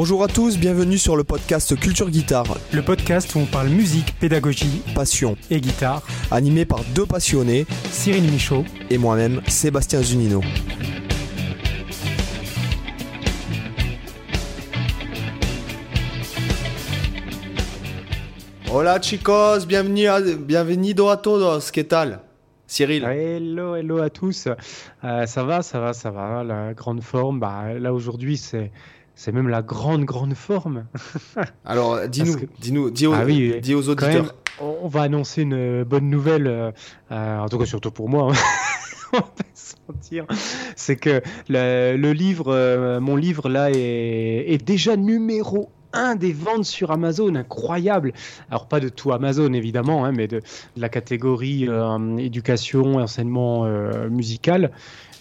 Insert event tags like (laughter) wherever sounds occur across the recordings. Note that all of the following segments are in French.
Bonjour à tous, bienvenue sur le podcast Culture Guitare. Le podcast où on parle musique, pédagogie, passion et guitare. Animé par deux passionnés, Cyril Michaud et moi-même, Sébastien Zunino. Hola chicos, bienvenue à, bienvenido a todos, ¿qué tal? Cyril Hello, hello à tous. Euh, ça va, ça va, ça va. La grande forme, bah, là aujourd'hui c'est c'est même la grande, grande forme. (laughs) Alors, dis-nous, dis-nous, dis, aux, ah dis aux auditeurs. on va annoncer une bonne nouvelle, euh, en tout cas surtout pour moi. Hein. (laughs) on va se mentir. C'est que le, livre, euh, mon livre là est, est déjà numéro un des ventes sur Amazon, incroyable. Alors pas de tout Amazon évidemment, hein, mais de, la catégorie euh, éducation et enseignement euh, musical.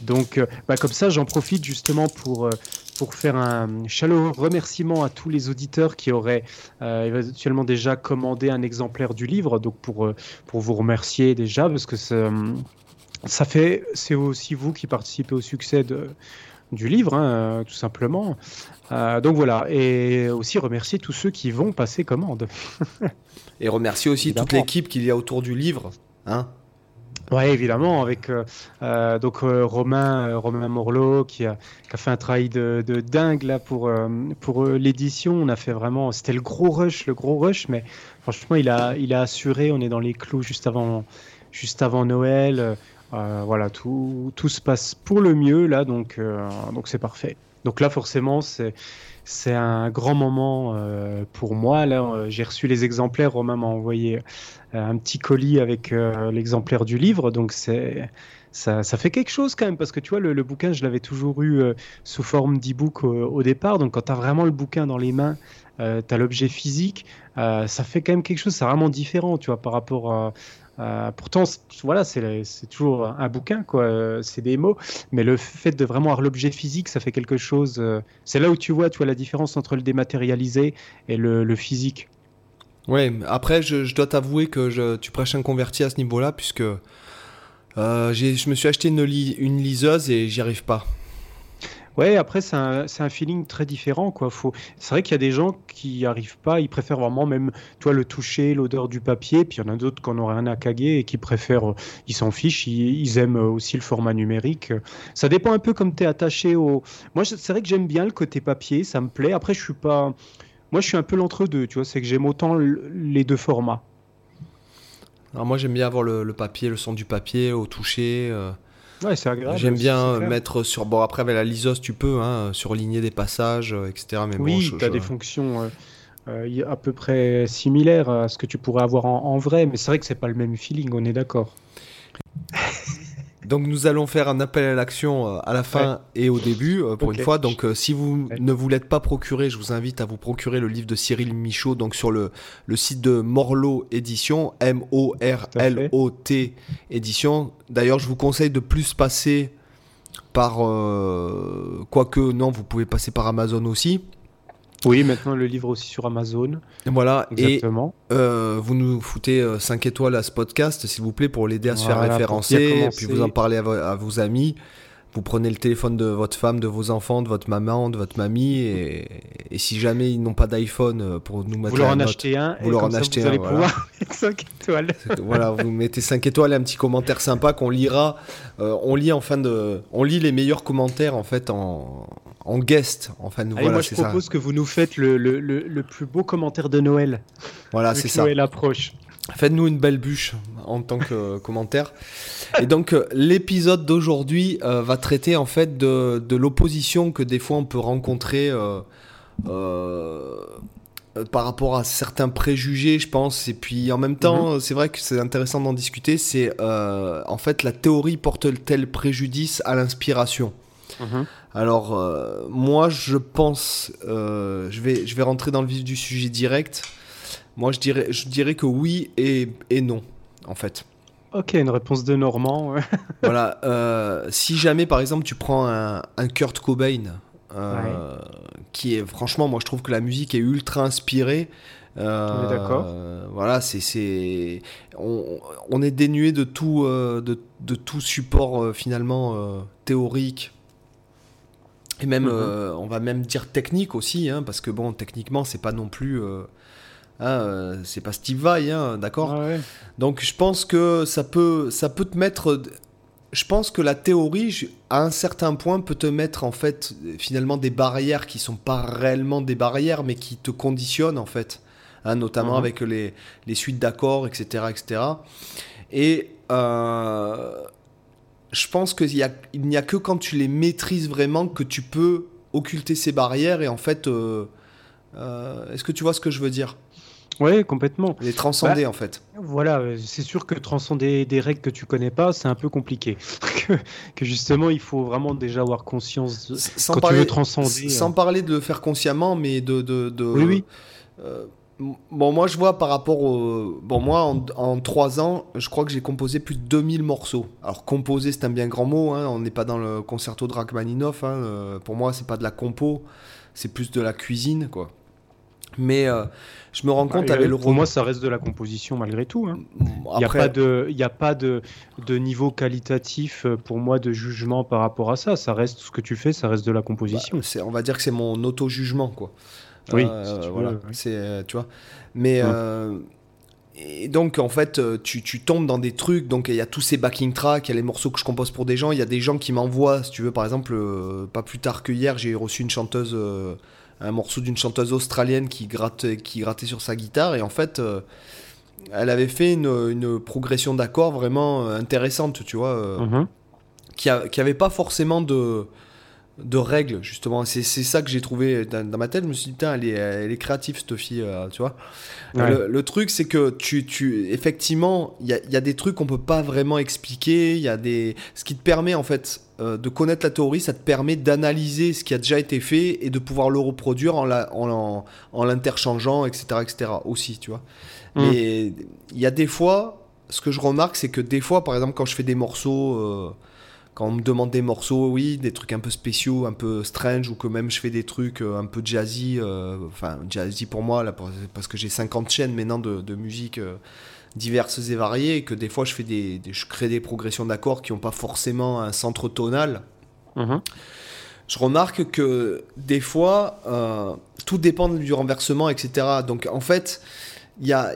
Donc euh, bah, comme ça, j'en profite justement pour pour faire un chaleureux remerciement à tous les auditeurs qui auraient éventuellement déjà commandé un exemplaire du livre. Donc pour pour vous remercier déjà parce que ça fait c'est aussi vous qui participez au succès de du livre, hein, tout simplement. Euh, donc voilà, et aussi remercier tous ceux qui vont passer commande. (laughs) et remercier aussi toute l'équipe qu'il y a autour du livre. Hein Ouais, évidemment, avec euh, euh, donc Romain, Romain Morlot qui a, fait un travail de, dingue là pour pour l'édition. On a fait vraiment, c'était le gros rush, le gros rush, mais franchement, il a il a assuré. On est dans les clous juste avant juste avant Noël. voilà, tout, tout se passe pour le mieux là, donc donc c'est parfait. Donc là, forcément, c'est c'est un grand moment euh, pour moi. Là, euh, j'ai reçu les exemplaires. Romain m'a envoyé euh, un petit colis avec l'exemplaire du livre. Donc c'est ça, ça, fait quelque chose quand même parce que tu vois, le, bouquin, je l'avais toujours eu sous forme d'e-book au, départ. Donc quand tu as vraiment le bouquin dans les mains, tu as l'objet physique, ça fait quand même quelque chose. C'est vraiment différent, tu vois, par rapport à euh, pourtant, voilà, c'est toujours un bouquin, quoi. C'est des mots, mais le fait de vraiment avoir l'objet physique, ça fait quelque chose. Euh, c'est là où tu vois, tu vois la différence entre le dématérialisé et le, physique. Ouais. Après, je, dois t'avouer que je, tu prêches un converti à ce niveau-là, puisque euh, je me suis acheté une liseuse et j'y arrive pas. Ouais, après, c'est un, un, feeling très différent. C'est vrai qu'il y a des gens qui arrivent pas, ils préfèrent vraiment même toi le toucher, l'odeur du papier, puis il y en a d'autres qui n'ont rien à caguer et qui préfèrent, ils s'en fichent, ils, aiment aussi le format numérique. Ça dépend un peu comme tu es attaché au. Moi, c'est vrai que j'aime bien le côté papier, ça me plaît. Après, je suis pas. Moi, je suis un peu l'entre-deux, tu vois, c'est que j'aime autant les deux formats. Alors moi, j'aime bien avoir le, papier, le son du papier au toucher. Euh, Ouais, c'est agréable. J'aime bien mettre sur. Bon, après, avec la liseuse, tu peux, hein, surligner des passages, euh, etc. Mais oui, tu as des fonctions euh, euh, à peu près similaires à ce que tu pourrais avoir en, vrai, mais c'est vrai que c'est pas le même feeling, on est d'accord. (laughs) Donc nous allons faire un appel à l'action euh, à la fin et au début euh, pour une fois. Donc euh, si vous ne vous l'êtes pas procuré, je vous invite à vous procurer le livre de Cyril Michaud donc sur le, le site de Morlot Édition, M-O-R-L-O-T Édition. D'ailleurs, je vous conseille de plus passer par quoique non, vous pouvez passer par Amazon aussi. Oui, maintenant le livre aussi sur Amazon. Voilà, Exactement. et euh, vous nous foutez 5 euh, étoiles à ce podcast, s'il vous plaît, pour l'aider à se faire référencer, et puis vous en parlez à vos amis vous prenez le téléphone de votre femme, de vos enfants, de votre maman, de votre mamie, et, si jamais ils n'ont pas d'iPhone euh, pour nous mettre vous leur en achetez un, vous leur en achetez un, voilà. 5 (laughs) étoiles. voilà, vous mettez 5 étoiles et un petit commentaire sympa qu'on lira. Euh, on lit en fin de, on lit les meilleurs commentaires en fait en, en guest. En fin voilà, moi je propose que vous nous faites le, le, le, plus beau commentaire de Noël. Voilà, c'est ça. Noël approche. Faites-nous une belle bûche en tant que commentaire. Et donc euh, l'épisode d'aujourd'hui euh, va traiter en fait de, de l'opposition que des fois on peut rencontrer euh, par rapport à certains préjugés, je pense. Et puis en même temps, mhm. c'est vrai que c'est intéressant d'en discuter. C'est en fait la théorie porte-t-elle préjudice à l'inspiration? Mhm. Alors moi je pense, je, vais, je vais rentrer dans le vif du sujet direct. Moi, je dirais, je dirais que oui et, et non, en fait. Ok, une réponse de Normand. (laughs) voilà. Euh, si jamais, par exemple, tu prends un, Kurt Cobain, euh, qui est, franchement, moi, je trouve que la musique est ultra inspirée. Euh, D'accord. Voilà, c'est, on, on, est dénué de tout, de, de tout support finalement théorique Et même, on va même dire technique aussi, hein, parce que bon, techniquement, c'est pas non plus. Hein, c'est pas Steve Vai, hein, d'accord Donc je pense que ça peut, ça peut te mettre je pense que la théorie, à un certain point, peut te mettre en fait finalement des barrières qui sont pas réellement des barrières, mais qui te conditionnent en fait, hein, notamment mhm. avec les, les suites d'accords, etc., etc. Et euh, je pense qu'il n'y a, que quand tu les maîtrises vraiment que tu peux occulter ces barrières et en fait, euh, euh, est-ce que tu vois ce que je veux dire? Oui, complètement. Les transcender bah, en fait. Voilà, c'est sûr que transcender des règles que tu connais pas, c'est un peu compliqué. (laughs) que, justement, il faut vraiment déjà avoir conscience sans quand parler, tu veux transcender. Sans hein. parler de le faire consciemment, mais de. de, oui, oui. Euh, bon, moi, je vois par rapport au. Bon, moi, en, trois ans, je crois que j'ai composé plus de 2000 morceaux. Alors, composer, c'est un bien grand mot. Hein. On n'est pas dans le concerto de Rachmaninoff. Hein. Euh, pour moi, c'est pas de la compo, c'est plus de la cuisine, quoi. Mais euh, je me rends bah, compte avec le Pour moi, ça reste de la composition malgré tout. Hein. Il n'y a pas, de, y a pas de, de, niveau qualitatif euh, pour moi de jugement par rapport à ça. Ça reste ce que tu fais, ça reste de la composition. Bah, on va dire que c'est mon auto-jugement, quoi. Oui, euh, voilà. C'est, tu vois. Mais et donc en fait, tu, tu, tombes dans des trucs. Donc il y a tous ces backing tracks, il y a les morceaux que je compose pour des gens. Il y a des gens qui m'envoient, si tu veux, par exemple, pas plus tard que hier, j'ai reçu une chanteuse un morceau d'une chanteuse australienne qui, gratte, qui grattait sur sa guitare. Et en fait, euh, elle avait fait une, progression d'accords vraiment euh, intéressante, tu vois, euh, mhm. qui, n'avait pas forcément de, de règles, justement. C'est ça que j'ai trouvé dans, ma tête. Je me suis dit, putain, elle est, elle est créative, cette fille, tu vois. Le, truc, c'est que tu, tu, effectivement, il y a, y a, des trucs qu'on peut pas vraiment expliquer. Il y a des, ce qui te permet, en fait, euh, de connaître la théorie, ça te permet d'analyser ce qui a déjà été fait et de pouvoir le reproduire en, en, l'interchangeant, etc., etc. aussi, tu vois. Mm. Mais il y a des fois, ce que je remarque, c'est que des fois, par exemple, quand je fais des morceaux, euh, quand on me demande des morceaux, oui, des trucs un peu spéciaux, un peu strange, ou que même je fais des trucs euh, un peu jazzy, enfin, jazzy pour moi, là, parce que j'ai 50 chaînes maintenant de, de musique diverses et variées, que des fois je fais des, je crée des progressions d'accords qui n'ont pas forcément un centre tonal. Mhm. Je remarque que des fois, euh, tout dépend du renversement, etc. Donc en fait, il y a,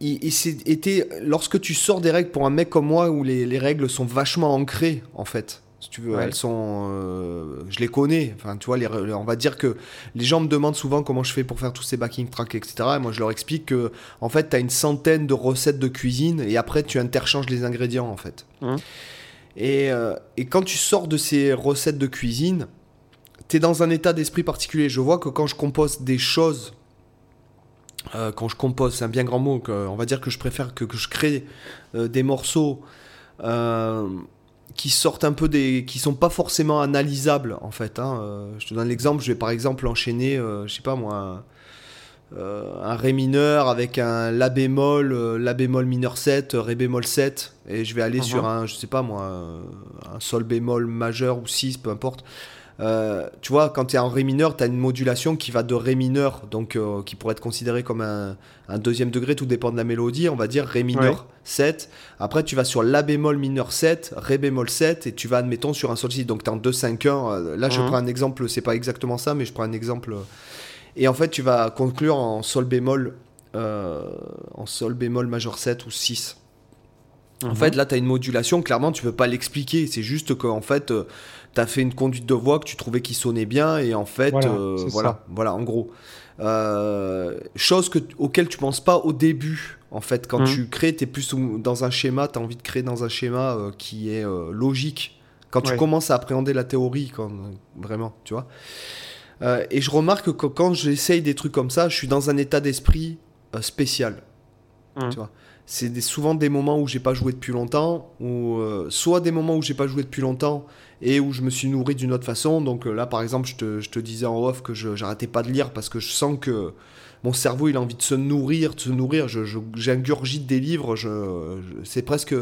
été, lorsque tu sors des règles pour un mec comme moi où les, les règles sont vachement ancrées, en fait si tu veux. Elles sont, euh, je les connais. Enfin, tu vois, les, on va dire que les gens me demandent souvent comment je fais pour faire tous ces backing tracks, etc. Et moi, je leur explique que, en fait, tu as une centaine de recettes de cuisine et après, tu interchanges les ingrédients, en fait. Mmh. Et, euh, et, quand tu sors de ces recettes de cuisine, tu es dans un état d'esprit particulier. Je vois que quand je compose des choses, euh, quand je compose, c'est un bien grand mot, on va dire que je préfère que, que je crée des morceaux qui sortent un peu des. qui sont pas forcément analysables en fait. Hein. Euh, je te donne l'exemple, je vais par exemple enchaîner, euh, je sais pas moi, un, euh, Ré mineur avec un La bémol, La bémol mineur 7, Ré bémol 7, et je vais aller sur uh-huh. un, je sais pas moi, un Sol bémol majeur ou 6, peu importe. Euh, tu vois, quand tu es en Ré mineur, tu as une modulation qui va de Ré mineur, donc euh, qui pourrait être considéré comme un, deuxième degré, tout dépend de la mélodie, on va dire Ré mineur 7. Après, tu vas sur La bémol mineur 7, Ré bémol 7, et tu vas, admettons, sur un sol 6. Donc tu es en 2, 5, 1. Là, je mhm. prends un exemple, c'est pas exactement ça, mais je prends un exemple. Et en fait, tu vas conclure en Sol bémol, euh, en Sol bémol majeur 7 ou 6. En mhm. fait, là, tu as une modulation, clairement, tu peux pas l'expliquer. C'est juste qu'en fait, tu as fait une conduite de voix que tu trouvais qui sonnait bien et en fait, voilà, euh, voilà, en gros. Euh, chose que, auquel tu penses pas au début. En fait, quand mmh. tu crées, tu es plus dans un schéma, tu as envie de créer dans un schéma euh, qui est logique. Quand tu commences à appréhender la théorie, quand, vraiment, tu vois. et je remarque que quand j'essaye des trucs comme ça, je suis dans un état d'esprit spécial. Mmh. Tu vois c'est souvent des moments où j'ai pas joué depuis longtemps, ou soit des moments où j'ai pas joué depuis longtemps et où je me suis nourri d'une autre façon. Donc euh, là, par exemple, je te, disais en off que j'arrêtais pas de lire parce que je sens que mon cerveau il a envie de se nourrir, de se nourrir. J'ingurgite je, des livres, je, c'est presque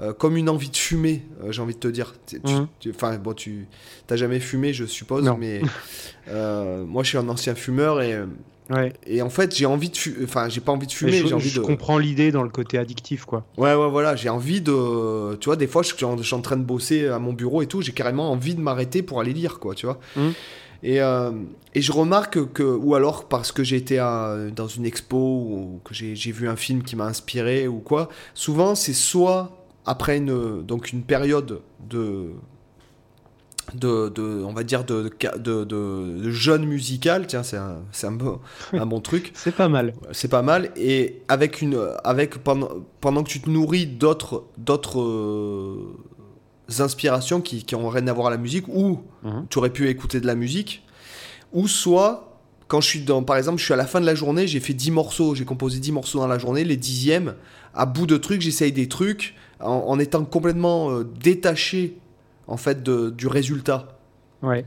euh, comme une envie de fumer, euh, j'ai envie de te dire. Mhm. Enfin, bon, tu t'as jamais fumé, je suppose, Non. mais euh, moi, je suis un ancien fumeur et, Ouais. et en fait, j'ai envie de fumer. Enfin, j'ai pas envie de fumer, je j'ai envie je de. comprends l'idée dans le côté addictif, quoi. Ouais, ouais, voilà, j'ai envie de. Tu vois, des fois, je, suis en- je suis en train de bosser à mon bureau et tout, j'ai carrément envie de m'arrêter pour aller lire, quoi, tu vois. Mhm. Et, euh, et je remarque que, ou alors parce que j'ai été à- dans une expo ou que j'ai vu un film qui m'a inspiré ou quoi, souvent c'est soit après une, donc une période de, de, de- on va dire, de, de, de, jeûne musical, tiens, c'est un, un, bon, un bon truc. (laughs) C'est pas mal. C'est pas mal. Et avec une, avec pendant, pendant que tu te nourris d'autres, d'autres euh, inspirations qui, qui ont rien à voir à la musique, ou Mhm. tu aurais pu écouter de la musique, ou soit quand je suis dans, par exemple, je suis à la fin de la journée, j'ai fait 10 morceaux, j'ai composé 10 morceaux dans la journée, les dixièmes, à bout de trucs, j'essaye des trucs en, en étant complètement euh, détaché en fait de- du résultat. Ouais.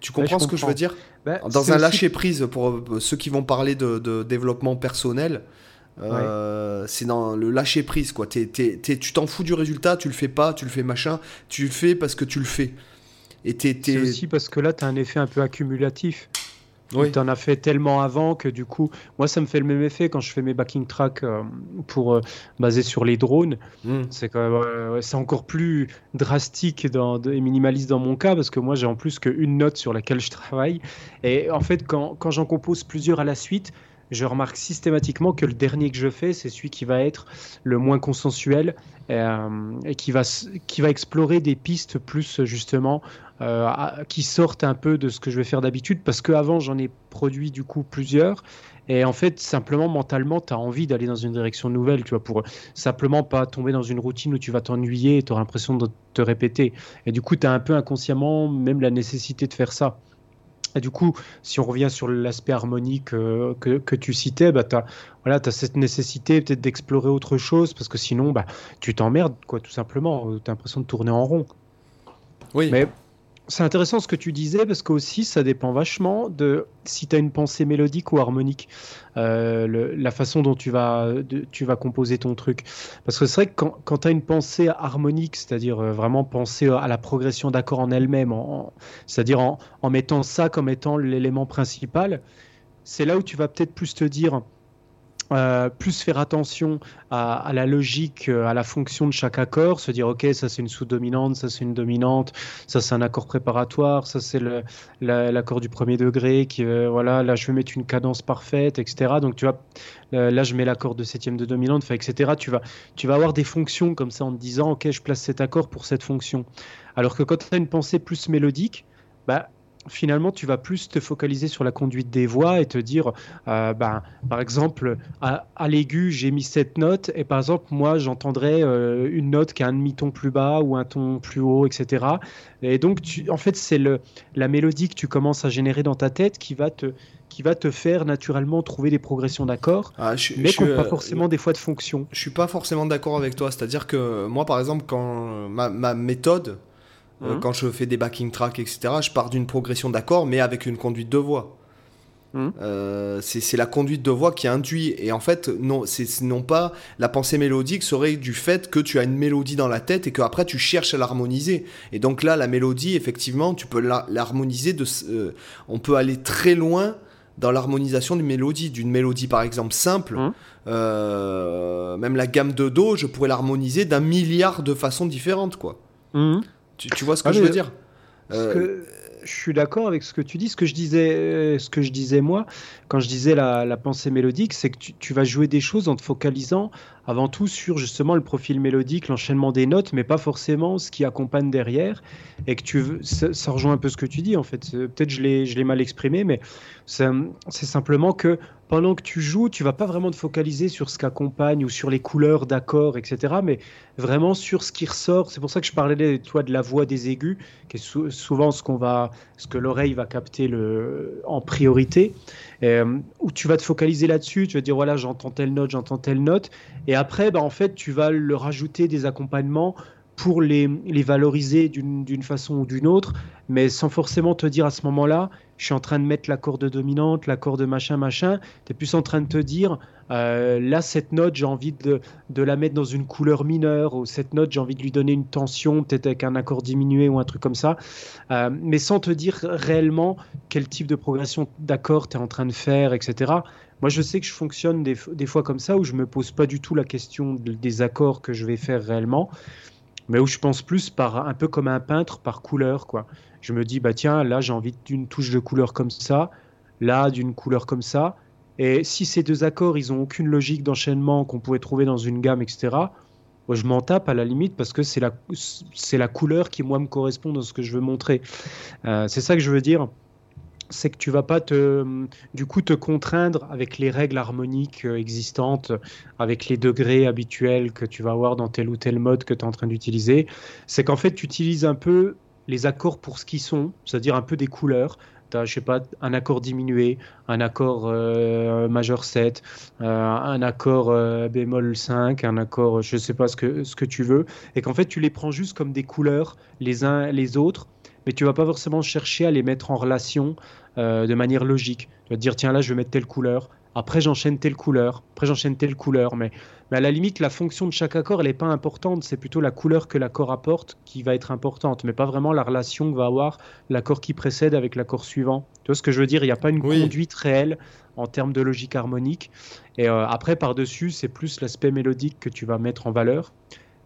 Tu Ouais, comprends ce que je veux dire Bah, dans un aussi- lâcher prise pour euh, ceux qui vont parler de, de développement personnel euh, c'est dans le lâcher prise quoi tu t'en fous du résultat tu le fais pas tu le fais machin tu le fais parce que tu le fais et C'est aussi parce que là, tu as un effet un peu accumulatif. Oui. Tu en as fait tellement avant que du coup, moi, ça me fait le même effet quand je fais mes backing tracks euh, pour euh, basés sur les drones. Mm. C'est euh, c'est encore plus drastique dans, et minimaliste dans mon cas parce que moi, j'ai en plus qu'une note sur laquelle je travaille. Et en fait, quand, quand j'en compose plusieurs à la suite, je remarque systématiquement que le dernier que je fais, c'est celui qui va être le moins consensuel euh, et qui va, qui va explorer des pistes plus justement euh, qui sortent un peu de ce que je vais faire d'habitude parce qu'avant j'en ai produit du coup plusieurs et en fait simplement mentalement tu as envie d'aller dans une direction nouvelle tu vois pour simplement pas tomber dans une routine où tu vas t'ennuyer et tu auras l'impression de te répéter et du coup tu as un peu inconsciemment même la nécessité de faire ça et du coup, si on revient sur l'aspect harmonique euh, que, que tu citais, bah, tu as, voilà, as cette nécessité peut-être d'explorer autre chose, parce que sinon, bah, tu t'emmerdes, quoi, tout simplement. Tu as l'impression de tourner en rond. oui Mais c'est intéressant ce que tu disais, parce qu'aussi, ça dépend vachement de si tu as une pensée mélodique ou harmonique, euh, la façon dont tu vas, tu vas composer ton truc. Parce que c'est vrai que quand, quand tu as une pensée harmonique, c'est-à-dire euh, vraiment penser à la progression d'accords en elle-même, c'est-à-dire en mettant ça comme étant l'élément principal, c'est là où tu vas peut-être plus te dire, euh, plus faire attention à, la logique, euh, à la fonction de chaque accord, se dire ok ça c'est une sous-dominante, ça c'est une dominante, ça c'est un accord préparatoire, ça c'est l'accord du premier degré, qui euh, voilà là je vais mettre une cadence parfaite, etc. Donc tu vois là je mets l'accord de septième de dominante, etc. Tu vas tu vas avoir des fonctions comme ça en te disant ok je place cet accord pour cette fonction. Alors que quand tu as une pensée plus mélodique, bah finalement, tu vas plus te focaliser sur la conduite des voix et te dire, euh, ben, par exemple, à, à l'aigu, j'ai mis cette note, et par exemple, moi, j'entendrais euh, une note qui a un demi-ton plus bas ou un ton plus haut, etc. Et donc, tu, en fait, c'est la mélodie que tu commences à générer dans ta tête qui va te, qui va te faire naturellement trouver des progressions d'accords, Ah, mais qui n'ont pas euh, forcément des fois de fonction. je suis pas forcément d'accord avec toi c'est à dire que moi par exemple quand ma, ma méthode euh, Mhm. quand je fais des backing tracks etc je pars d'une progression d'accords mais avec une conduite de voix Mhm. Euh, c'est la conduite de voix qui induit et en fait non c'est non pas la pensée mélodique serait du fait que tu as une mélodie dans la tête et que après tu cherches à l'harmoniser et donc là la mélodie effectivement tu peux l'harmoniser de euh, on peut aller très loin dans l'harmonisation d'une mélodie d'une mélodie par exemple simple euh, même la gamme de do je pourrais l'harmoniser d'un milliard de façons différentes quoi. Tu, tu vois ce que Ah, je veux dire? Euh, que- je suis d'accord avec ce que tu dis. Ce que je disais, euh, ce que je disais moi, quand je disais la, la pensée mélodique, c'est que tu, tu vas jouer des choses en te focalisant avant tout sur justement le profil mélodique, l'enchaînement des notes, mais pas forcément ce qui accompagne derrière. Et que tu veux, ça, rejoint un peu ce que tu dis en fait. C'est- Peut-être je l'ai, je l'ai mal exprimé, mais c'est simplement que pendant que tu joues, tu vas pas vraiment te focaliser sur ce qu'accompagne ou sur les couleurs d'accords, etc. Mais vraiment sur ce qui ressort. C'est pour ça que je parlais, toi, de la voix des aigus, qui est sou- souvent ce qu'on va, ce que l'oreille va capter en priorité. Euh, où tu vas te focaliser là-dessus, tu vas dire voilà, j'entends telle note, j'entends telle note, après, bah, en fait, tu vas leur rajouter des accompagnements pour les, les valoriser d'une d'une façon ou d'une autre, mais sans forcément te dire à ce moment-là, je suis en train de mettre la corde dominante, la corde machin, machin. Tu es plus en train de te dire, euh, là, cette note, j'ai envie de, de, la mettre dans une couleur mineure, ou cette note, j'ai envie de lui donner une tension, peut-être avec un accord diminué ou un truc comme ça, euh, mais sans te dire réellement quel type de progression d'accord tu es en train de faire, etc. Moi, je sais que je fonctionne des, fois comme ça, où je me pose pas du tout la question des accords que je vais faire réellement, mais où je pense plus par un peu comme un peintre par couleur, quoi. Je me dis, bah tiens, là, j'ai envie d'une touche de couleur comme ça, là, d'une couleur comme ça. Et si ces deux accords, ils ont aucune logique d'enchaînement qu'on pourrait trouver dans une gamme, etc., je m'en tape à la limite parce que c'est la, c'est la couleur qui, moi, me correspond dans ce que je veux montrer. Euh, c'est ça que je veux dire. C'est que tu vas pas te, du coup, te contraindre avec les règles harmoniques euh, existantes, avec les degrés habituels que tu vas avoir dans tel ou tel mode que tu es en train d'utiliser. C'est qu'en fait, tu utilises un peu les accords pour ce qu'ils sont, c'est-à-dire un peu des couleurs je sais pas, un accord diminué, un accord euh, majeur 7, euh, un accord bémol 5, un accord, je sais pas ce que, ce que tu veux, et qu'en fait tu les prends juste comme des couleurs les uns les autres, mais tu vas pas forcément chercher à les mettre en relation de manière logique. Tu vas te dire, tiens là je vais mettre telle couleur, après j'enchaîne telle couleur, après j'enchaîne telle couleur, mais mais à la limite, la fonction de chaque accord, elle n'est pas importante. C'est plutôt la couleur que l'accord apporte qui va être importante, mais pas vraiment la relation que va avoir l'accord qui précède avec l'accord suivant. Tu vois ce que je veux dire? Il n'y a pas une conduite réelle en termes de logique harmonique. Et euh, après, par-dessus, c'est plus l'aspect mélodique que tu vas mettre en valeur.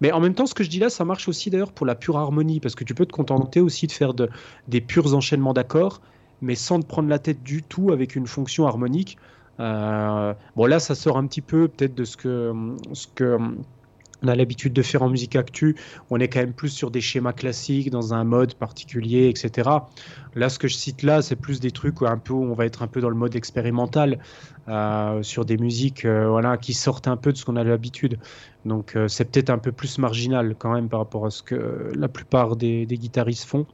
Mais en même temps, ce que je dis là, ça marche aussi d'ailleurs pour la pure harmonie, parce que tu peux te contenter aussi de faire de, des purs enchaînements d'accords, mais sans te prendre la tête du tout avec une fonction harmonique. Euh, bon, là, ça sort un petit peu peut-être de ce que on a l'habitude de faire en musique actu. On est quand même plus sur des schémas classiques, dans un mode particulier, etc. Là, ce que je cite là, c'est plus des trucs où, un peu, on va être un peu dans le mode expérimental, euh, sur des musiques euh, voilà, qui sortent un peu de ce qu'on a l'habitude. Donc, c'est peut-être un peu plus marginal quand même par rapport à ce que la plupart des, guitaristes font.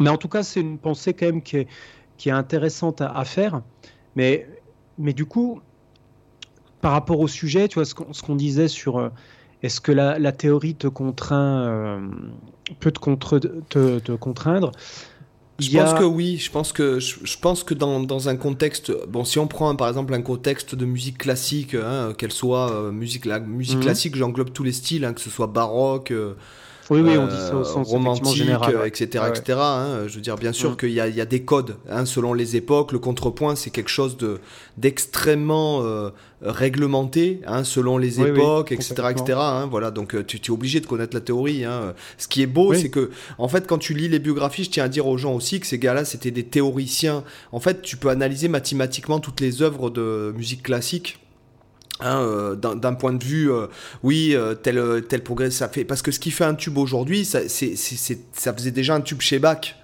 Mais en tout cas, c'est une pensée quand même qui est, qui est intéressante à, faire. Mais mais du coup, par rapport au sujet, tu vois, ce qu'on disait sur euh, est-ce que la, théorie te contraint, euh, peut te, contre, te, te contraindre? Je pense que oui, je pense que, je, pense que dans, dans, un contexte, bon, si on prend par exemple un contexte de musique classique, hein, qu'elle soit euh, musique, la musique mhm. classique, j'englobe tous les styles, hein, que ce soit baroque, oui, oui, on dit ça au sens romantique, général, etc., etc. Hein. je veux dire, bien sûr mm. qu'il y, y, a des codes hein, selon les époques. Le contrepoint, c'est quelque chose de d'extrêmement euh, réglementé hein, selon les époques, etc., etc. voilà, donc euh, tu, tu, es obligé de connaître la théorie. Ce qui est beau, c'est que, en fait, quand tu lis les biographies, je tiens à dire aux gens aussi que ces gars-là, c'était des théoriciens. En fait, tu peux analyser mathématiquement toutes les œuvres de musique classique Hein, euh, d'un point de vue, euh, oui, euh, tel, tel progrès ça fait. Parce que ce qui fait un tube aujourd'hui, ça, ça faisait déjà un tube chez Bach.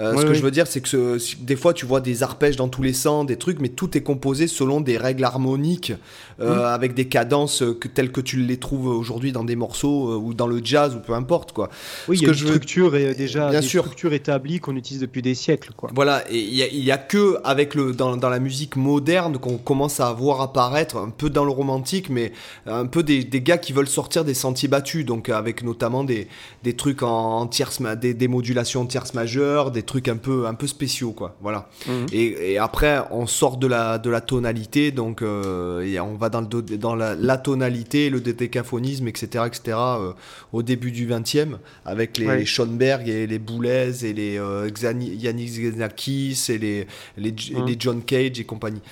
Euh, ce que je veux dire, c'est que des fois, tu vois des arpèges dans tous les sens, des trucs, mais tout est composé selon des règles harmoniques, euh, avec des cadences que, telles que tu les trouves aujourd'hui dans des morceaux euh, ou dans le jazz ou peu importe. Quoi. Oui, il y a une structure et déjà bien des sûr. structures établies qu'on utilise depuis des siècles. Quoi. Voilà, et il n'y a, a, que avec le, dans, dans, la musique moderne qu'on commence à voir apparaître, un peu dans le romantique, mais un peu des, des gars qui veulent sortir des sentiers battus, donc avec notamment des, des trucs en, tierce, des, des modulations en tierces majeures, des trucs un peu, un peu spéciaux, quoi. Voilà. Mhm. Et, après, on sort de la, de la tonalité, donc euh, et on va dans, le, dans la, tonalité, le décaphonisme, etc., etc. Euh, au début du 20e, avec les, Schoenberg et les Boulez et les euh, Yannick Xenakis et les, les, mhm. les, John Cage et compagnie.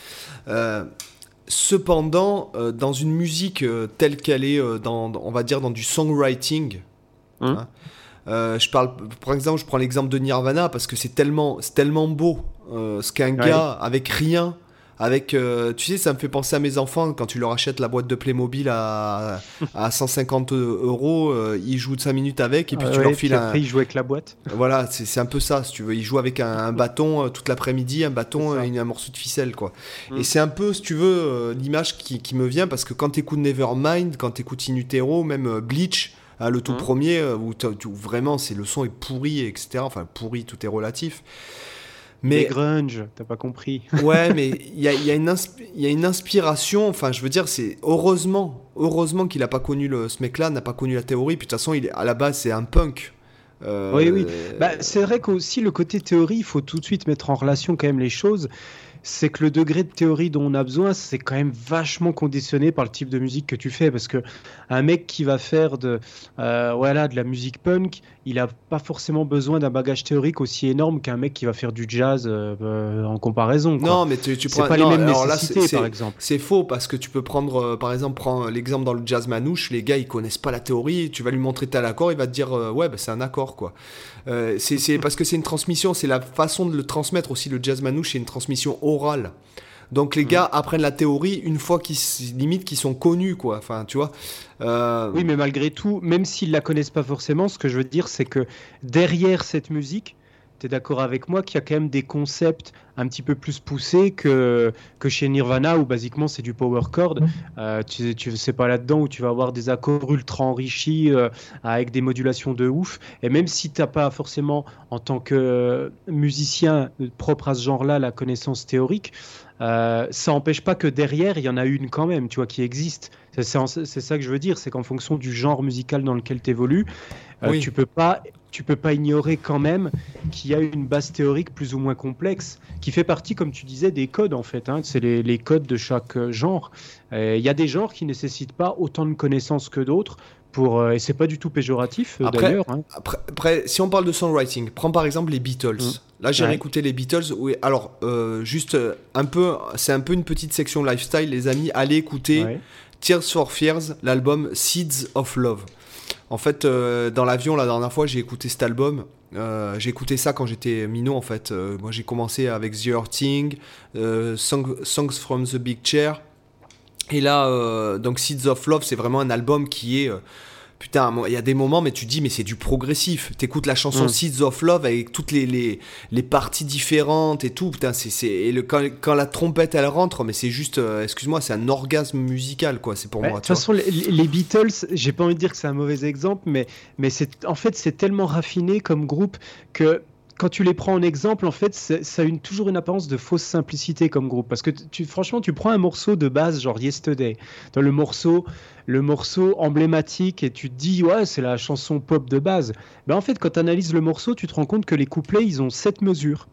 cependant, dans une musique telle qu'elle est, dans, on va dire dans du songwriting, mhm. hein, euh, je parle, par exemple, je prends l'exemple de Nirvana parce que c'est tellement, tellement beau euh, ce qu'un gars avec rien, avec, euh, tu sais, ça me fait penser à mes enfants quand tu leur achètes la boîte de Playmobil à, à (laughs) 150 euros, ils jouent 5 minutes avec et puis tu leur files un. Après, ils jouent avec la boîte. Voilà, c'est un peu ça, si tu veux. Ils jouent avec un, bâton toute l'après-midi, un bâton et un morceau de ficelle, quoi. Mm. Et c'est un peu, si tu veux, l'image qui, qui, me vient parce que quand tu écoutes Nevermind, quand tu écoutes In Utero, même Bleach, ah, le tout hein premier, euh, où, vraiment c'est le son est pourri, etc. Enfin, pourri, tout est relatif. Mais grunge, t'as pas compris. (laughs) ouais, mais il y a, y, a y a, une inspiration. Enfin, je veux dire, c'est heureusement, heureusement qu'il a pas connu le, ce mec-là, n'a pas connu la théorie. Puis de toute façon, il, à la base, c'est un punk. Oui, oui. Bah, c'est vrai qu'aussi le côté théorie, il faut tout de suite mettre en relation quand même les choses c'est que le degré de théorie dont on a besoin, c'est quand même vachement conditionné par le type de musique que tu fais. Parce que un mec qui va faire de, euh, voilà, de la musique punk, il n'a pas forcément besoin d'un bagage théorique aussi énorme qu'un mec qui va faire du jazz euh, euh, en comparaison. Non, mais tu, tu prends pas les mêmes nécessités, par exemple. C'est faux parce que tu peux prendre, par exemple, prends l'exemple dans le jazz manouche, les gars ils connaissent pas la théorie, tu vas lui montrer tel accord, il va te dire ouais, bah, c'est un accord quoi. C'est parce que c'est une transmission, c'est la façon de le transmettre aussi. Le jazz manouche, c'est une transmission orale. Donc les mm. gars apprennent la théorie une fois qu'ils limite qu'ils sont connus quoi. Enfin tu vois. Euh, oui mais malgré tout, même s'ils la connaissent pas forcément, ce que je veux dire c'est que derrière cette musique, tu es d'accord avec moi qu'il y a quand même des concepts un petit peu plus poussés que, que chez Nirvana où basiquement c'est du power chord. Euh, tu, tu sais pas là-dedans où tu vas avoir des accords ultra enrichis euh, avec des modulations de ouf. Et même si tu n'as pas forcément en tant que musicien propre à ce genre-là la connaissance théorique, euh, ça n'empêche pas que derrière, il y en a une quand même, tu vois, qui existe. C'est ça que je veux dire, c'est qu'en fonction du genre musical dans lequel tu évolues, euh, tu peux pas tu peux pas ignorer quand même qu'il y a une base théorique plus ou moins complexe qui fait partie, comme tu disais, des codes en fait. Hein. C'est les, les, codes de chaque euh, genre. Il y a des genres qui nécessitent pas autant de connaissances que d'autres. Pour, euh, et c'est pas du tout péjoratif d'ailleurs. Hein. Après, après, si on parle de songwriting, prends par exemple les Beatles. Mmh. Là, j'ai réécouté les Beatles. Oui, alors, juste un peu, c'est un peu une petite section lifestyle, les amis. Allez écouter Tears for Fears, l'album Seeds of Love. En fait, euh, dans l'avion, la dernière fois, j'ai écouté cet album. Euh, j'ai écouté ça quand j'étais minot, en fait. Euh, moi, j'ai commencé avec The Hurting, Songs from the Big Chair. Et là, donc Seeds of Love, c'est vraiment un album qui est putain, il y a des moments, mais tu dis, mais c'est du progressif. T'écoutes la chanson mm. Seeds of Love avec toutes les, les, les parties différentes et tout. Putain, c'est, et le, quand, quand, la trompette elle rentre, mais c'est juste, euh, excuse-moi, c'est un orgasme musical, quoi. C'est pour moi. De toute façon, les, les, Beatles, j'ai pas envie de dire que c'est un mauvais exemple, mais, mais c'est, en fait, c'est tellement raffiné comme groupe que quand tu les prends en exemple, en fait, ça a toujours une apparence de fausse simplicité comme groupe. Parce que franchement, tu prends un morceau de base, genre Yesterday, dans le morceau, le morceau emblématique, et tu te dis, ouais, c'est la chanson pop de base. Ben, en fait, quand tu analyses le morceau, tu te rends compte que les couplets, ils ont sept mesures.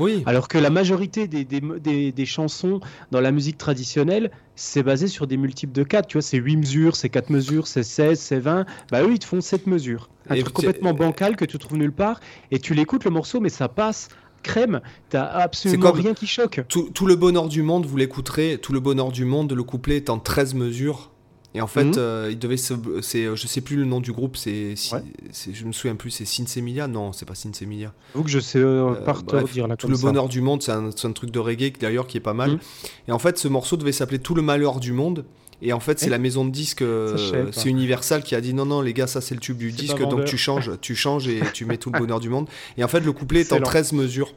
Oui. Alors que la majorité des, des, des, chansons dans la musique traditionnelle, c'est basé sur des multiples de 4. Tu vois, c'est 8 mesures, c'est 4 mesures, c'est 16, c'est 20. Bah eux, ils te font 7 mesures. Un truc complètement bancal que tu trouves nulle part. Et tu l'écoutes le morceau, mais ça passe crème, t'as absolument rien qui choque. Tout, tout, le bonheur du monde, vous l'écouterez, tout le bonheur du monde, le couplet est en 13 mesures. Et en fait, mhm. euh, il devait c'est, je sais plus le nom du groupe, c'est, je me souviens plus, c'est Sinsemilia Non, c'est pas Sinsemilia. Vous que je sais euh, euh dire. Tout le bonheur du monde, c'est un, un, truc de reggae d'ailleurs qui est pas mal. Mhm. Et en fait, ce morceau devait s'appeler Tout le malheur du monde. Et en fait, c'est eh la maison de disques, euh, c'est Universal qui a dit non, non, les gars, ça c'est le tube du disque, donc tu changes, tu changes et tu mets tout le bonheur du monde. Et en fait, le couplet est en 13 mesures.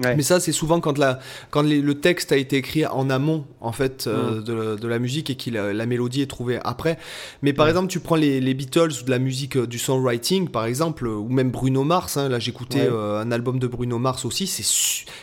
Mais ça, c'est souvent quand, la, quand le texte a été écrit en amont en fait euh, mm. de, la musique et que la, mélodie est trouvée après. Mais par exemple, tu prends les, Beatles ou de la musique euh, du songwriting, par exemple, ou même Bruno Mars. Hein, là, j'écoutais euh, un album de Bruno Mars aussi.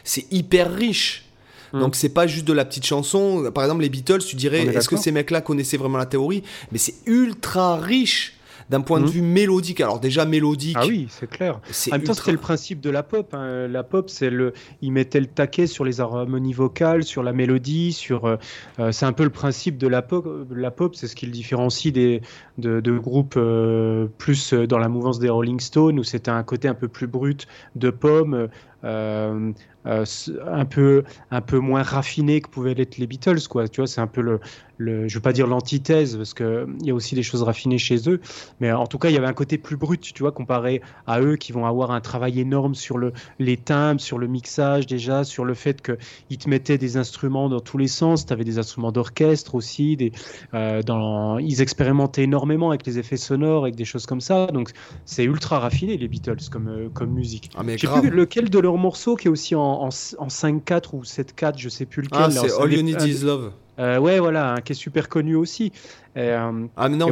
C'est hyper riche. Mm. Donc c'est pas juste de la petite chanson. Par exemple, les Beatles, tu dirais, est-ce que ces mecs-là connaissaient vraiment la théorie? Mais c'est ultra riche d'un point de hmm. vue mélodique. Alors déjà mélodique. Ah oui, c'est clair. En même temps, c'était le principe de la pop. Hein. La pop, c'est le, il mettait le taquet sur les harmonies vocales, sur la mélodie, sur. Euh, euh, c'est un peu le principe de la pop. La pop, c'est ce qui le différencie des de, groupes euh, plus dans la mouvance des Rolling Stones où c'était un côté un peu plus brut de pomme. Un peu un peu moins raffiné que pouvaient l'être les Beatles quoi. Tu vois c'est un peu le, le, je veux pas dire l'antithèse parce que il y a aussi des choses raffinées chez eux, mais en tout cas il y avait un côté plus brut, tu vois, comparé à eux qui vont avoir un travail énorme sur le, les timbres, sur le mixage déjà, sur le fait qu'ils te mettaient des instruments dans tous les sens, tu avais des instruments d'orchestre aussi, des, euh, dans, ils expérimentaient énormément avec les effets sonores, avec des choses comme ça, donc c'est ultra raffiné les Beatles comme, euh, comme musique. Ah, mais je sais plus lequel de leurs morceaux qui est aussi en, en, 5-4 ou 7-4, je sais plus lequel. Ah, c'est All You Need Is Love. Euh, ouais, voilà, qui est super connu aussi. Euh, ah, mais non,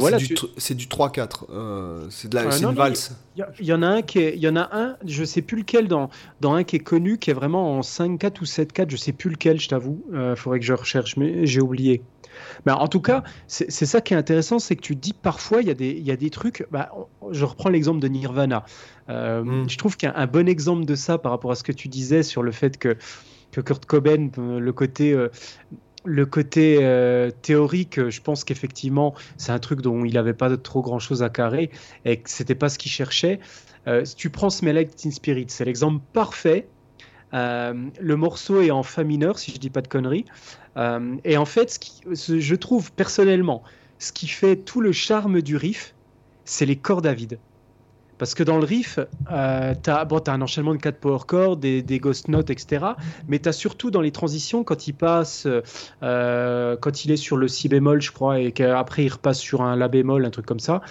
c'est du, 3-4. Euh, c'est de la, une valse. Il y, en a un qui est, il y en a un, je sais plus lequel, dans, dans un qui est connu, qui est vraiment en 5-4 ou 7-4, je sais plus lequel, je t'avoue. Il faudrait que je recherche, mais j'ai oublié. Mais en tout cas, c'est ça qui est intéressant, c'est que tu dis parfois, il y, a des, y a des trucs. Bah, je reprends l'exemple de Nirvana. Mm. Je trouve qu'un bon exemple de ça par rapport à ce que tu disais sur le fait que que Kurt Cobain, le côté le côté euh, théorique, je pense qu'effectivement, c'est un truc dont il n'avait pas trop grand chose à carrer et que c'était pas ce qu'il cherchait. Euh, tu prends Smell Like Teen Spirit, c'est l'exemple parfait. Euh, le morceau est en fa mineur, si je dis pas de conneries. et en fait, ce je trouve personnellement, ce qui fait tout le charme du riff, c'est les cordes à vide. Parce que dans le riff, euh, tu as, un enchaînement de 4 power chords, des, des, ghost notes, etc. Mais tu as surtout dans les transitions, quand il passe, euh, quand il est sur le si bémol, je crois, et qu'après il repasse sur un la bémol, un truc comme ça,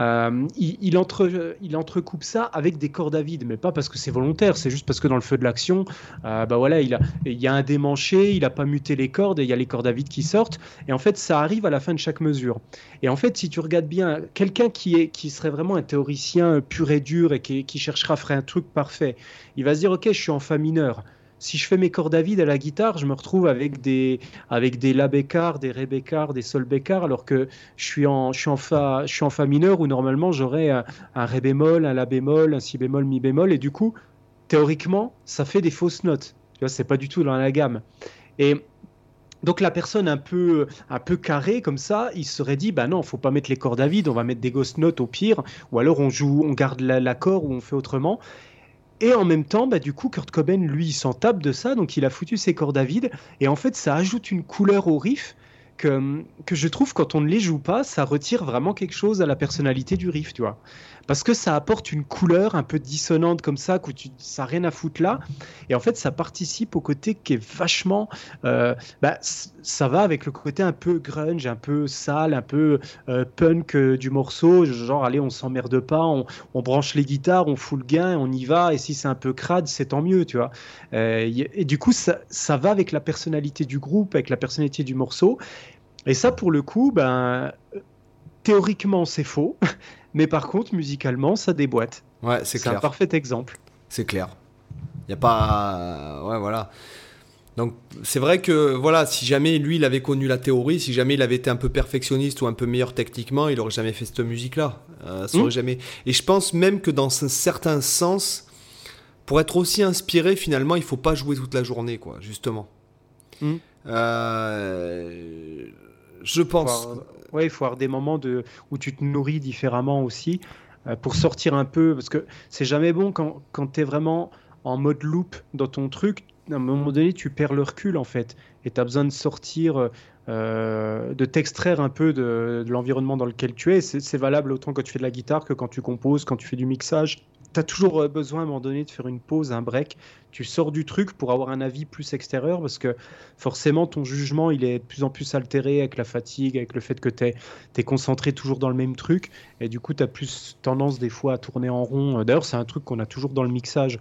euh, il, entre, il entrecoupe ça avec des cordes à vide, mais pas parce que c'est volontaire, c'est juste parce que dans le feu de l'action, euh, bah voilà, il, a, il y a un démanché, il n'a pas muté les cordes et il y a les cordes à vide qui sortent. Et en fait, ça arrive à la fin de chaque mesure. Et en fait, si tu regardes bien, quelqu'un qui, est, qui serait vraiment un théoricien pur et dur et qui, qui cherchera à faire un truc parfait, il va se dire, ok, je suis en fa mineur si je fais mes cordes à vide à la guitare, je me retrouve avec des, avec des La bécard, des Ré bécard, des Sol bécard, alors que je suis en, je suis en, fa, mineur où normalement j'aurais un, Ré bémol, un La bémol, un Si bémol, Mi bémol, et du coup, théoriquement, ça fait des fausses notes. Tu vois, c'est pas du tout dans la gamme. Et donc la personne un peu, un peu carrée comme ça, il serait dit bah non, faut pas mettre les cordes à vide, on va mettre des ghost notes au pire, ou alors on joue, on garde l'accord ou on fait autrement. Et en même temps, bah, du coup, Kurt Cobain, lui, s'en tape de ça, donc il a foutu ses cordes à vide. Et en fait, ça ajoute une couleur au riff que, que je trouve, quand on ne les joue pas, ça retire vraiment quelque chose à la personnalité du riff, tu vois parce que ça apporte une couleur un peu dissonante comme ça, que tu, ça rien à foutre là. Et en fait, ça participe au côté qui est vachement. Euh, bah, ça va avec le côté un peu grunge, un peu sale, un peu euh, punk euh, du morceau. Genre, allez, on s'emmerde pas, on, branche les guitares, on fout le gain, on y va. Et si c'est un peu crade, c'est tant mieux, tu vois. et du coup, ça va avec la personnalité du groupe, avec la personnalité du morceau. Et ça, pour le coup, ben théoriquement, c'est faux. (laughs) Mais par contre, musicalement, ça déboîte. Ouais, c'est clair. C'est un parfait exemple. C'est clair. Il n'y a pas. Ouais, voilà. Donc c'est vrai que voilà, si jamais lui il avait connu la théorie, si jamais il avait été un peu perfectionniste ou un peu meilleur techniquement, il aurait jamais fait cette musique-là. Euh, hmm. jamais. Et je pense même que dans un certain sens, pour être aussi inspiré, finalement, il faut pas jouer toute la journée, quoi, justement. Hmm. Euh, je pense. Ouais, il faut avoir des moments de, où tu te nourris différemment aussi euh, pour sortir un peu. Parce que c'est jamais bon quand, quand tu es vraiment en mode loop dans ton truc. À un moment donné, tu perds le recul en fait. Et tu as besoin de sortir, euh, de t'extraire un peu de, de l'environnement dans lequel tu es. C'est valable autant quand tu fais de la guitare que quand tu composes, quand tu fais du mixage tu as toujours euh, besoin à un moment donné de faire une pause, un break. Tu sors du truc pour avoir un avis plus extérieur parce que forcément ton jugement il est de plus en plus altéré avec la fatigue, avec le fait que tu es, concentré toujours dans le même truc et du coup tu as plus tendance des fois à tourner en rond. D'ailleurs c'est un truc qu'on a toujours dans le mixage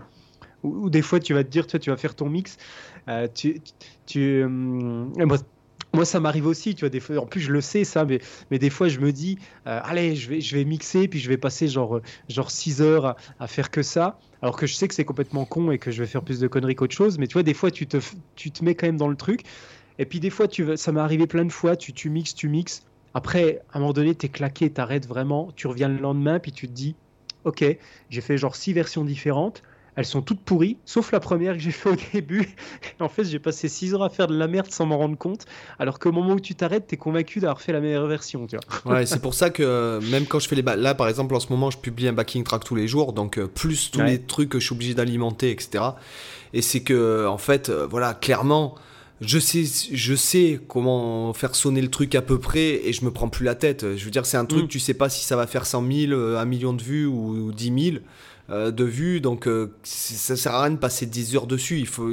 où, des fois tu vas te dire tu vas faire ton mix. Euh, tu, tu, euh, ça m'arrive aussi, tu vois, des fois, en plus je le sais ça, mais, des fois je me dis, euh, allez, je vais, je mixer, puis je vais passer genre, genre 6 heures à, faire que ça, alors que je sais que c'est complètement con et que je vais faire plus de conneries qu'autre chose, mais tu vois, des fois tu te, tu te mets quand même dans le truc, et puis des fois, tu, ça m'est arrivé plein de fois, tu, mixes, tu mixes, après, à un moment donné, t'es claqué, t'arrêtes vraiment, tu reviens le lendemain, puis tu te dis, ok, j'ai fait genre 6 versions différentes, elles sont toutes pourries, sauf la première que j'ai fait au début. (laughs) en fait, j'ai passé 6 heures à faire de la merde sans m'en rendre compte, alors qu'au moment où tu t'arrêtes, tu es convaincu d'avoir fait la meilleure version. Tu vois. ouais, c'est (laughs) pour ça que euh, même quand je fais les... Là, par exemple, en ce moment, je publie un backing track tous les jours, donc euh, plus tous les trucs que je suis obligé d'alimenter, etc. Et c'est que, en fait, euh, voilà, clairement je sais, je sais comment faire sonner le truc à peu près et je me prends plus la tête. Je veux dire, c'est un truc, mm. tu sais pas si ça va faire 100 000, 1 million de vues ou, ou 10 000. Euh, de vue, donc euh, ça sert à rien de passer 10 heures dessus. Il faut,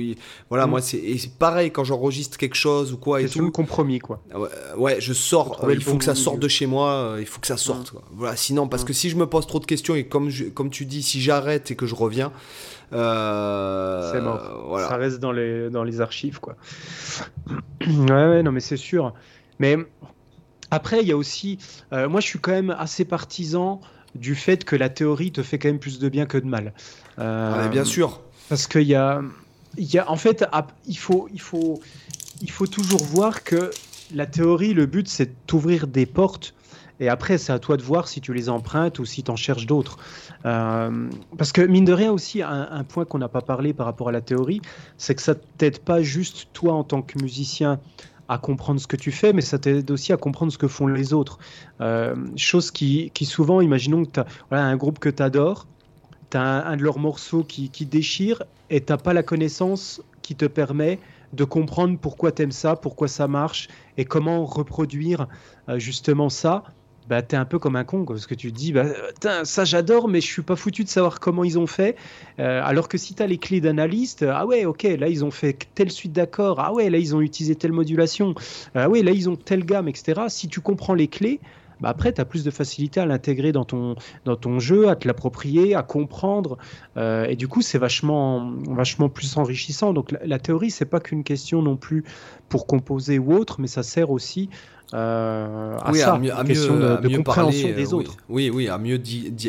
voilà, mm. moi c'est pareil quand j'enregistre quelque chose ou quoi et tout. le compromis quoi. Ouais, je sors. il faut que ça sorte de chez moi. il faut que ça sorte. Mm. Voilà, sinon parce mm. que si je me pose trop de questions et comme comme tu dis, si j'arrête et que je reviens. c'est mort. Ça reste dans les, dans les archives, quoi. (clears throat) ouais, ouais, non, mais c'est sûr. Mais après, il y a aussi. moi, je suis quand même assez partisan du fait que la théorie te fait quand même plus de bien que de mal. Euh, bien sûr. Parce qu'il y a, il y a, en fait, il faut, il faut, il faut toujours voir que la théorie, le but, c'est d'ouvrir des portes. Et après, c'est à toi de voir si tu les empruntes ou si tu en cherches d'autres. Euh, parce que, mine de rien, aussi, un, un point qu'on n'a pas parlé par rapport à la théorie, c'est que ça t'aide pas juste toi en tant que musicien à comprendre ce que tu fais, mais ça t'aide aussi à comprendre ce que font les autres. Euh, chose qui, qui, souvent, imaginons que tu as voilà, un groupe que tu adores, tu as un, de leurs morceaux qui, qui déchire, et tu pas la connaissance qui te permet de comprendre pourquoi tu aimes ça, pourquoi ça marche, et comment reproduire euh, justement ça bah, t'es un peu comme un con, parce que tu te dis, bah, ça j'adore, mais je suis pas foutu de savoir comment ils ont fait. Euh, alors que si tu as les clés d'analyste, ah ouais, ok, là ils ont fait telle suite d'accords, ah ouais, là ils ont utilisé telle modulation, ah ouais, là ils ont telle gamme, etc. Si tu comprends les clés, bah après, tu as plus de facilité à l'intégrer dans ton, dans ton jeu, à te l'approprier, à comprendre. Euh, et du coup, c'est vachement, vachement plus enrichissant. Donc la, la théorie, c'est pas qu'une question non plus pour composer ou autre, mais ça sert aussi euh, à ça, mieux, à question de, de compréhension parler, des autres. Oui, oui, à mieux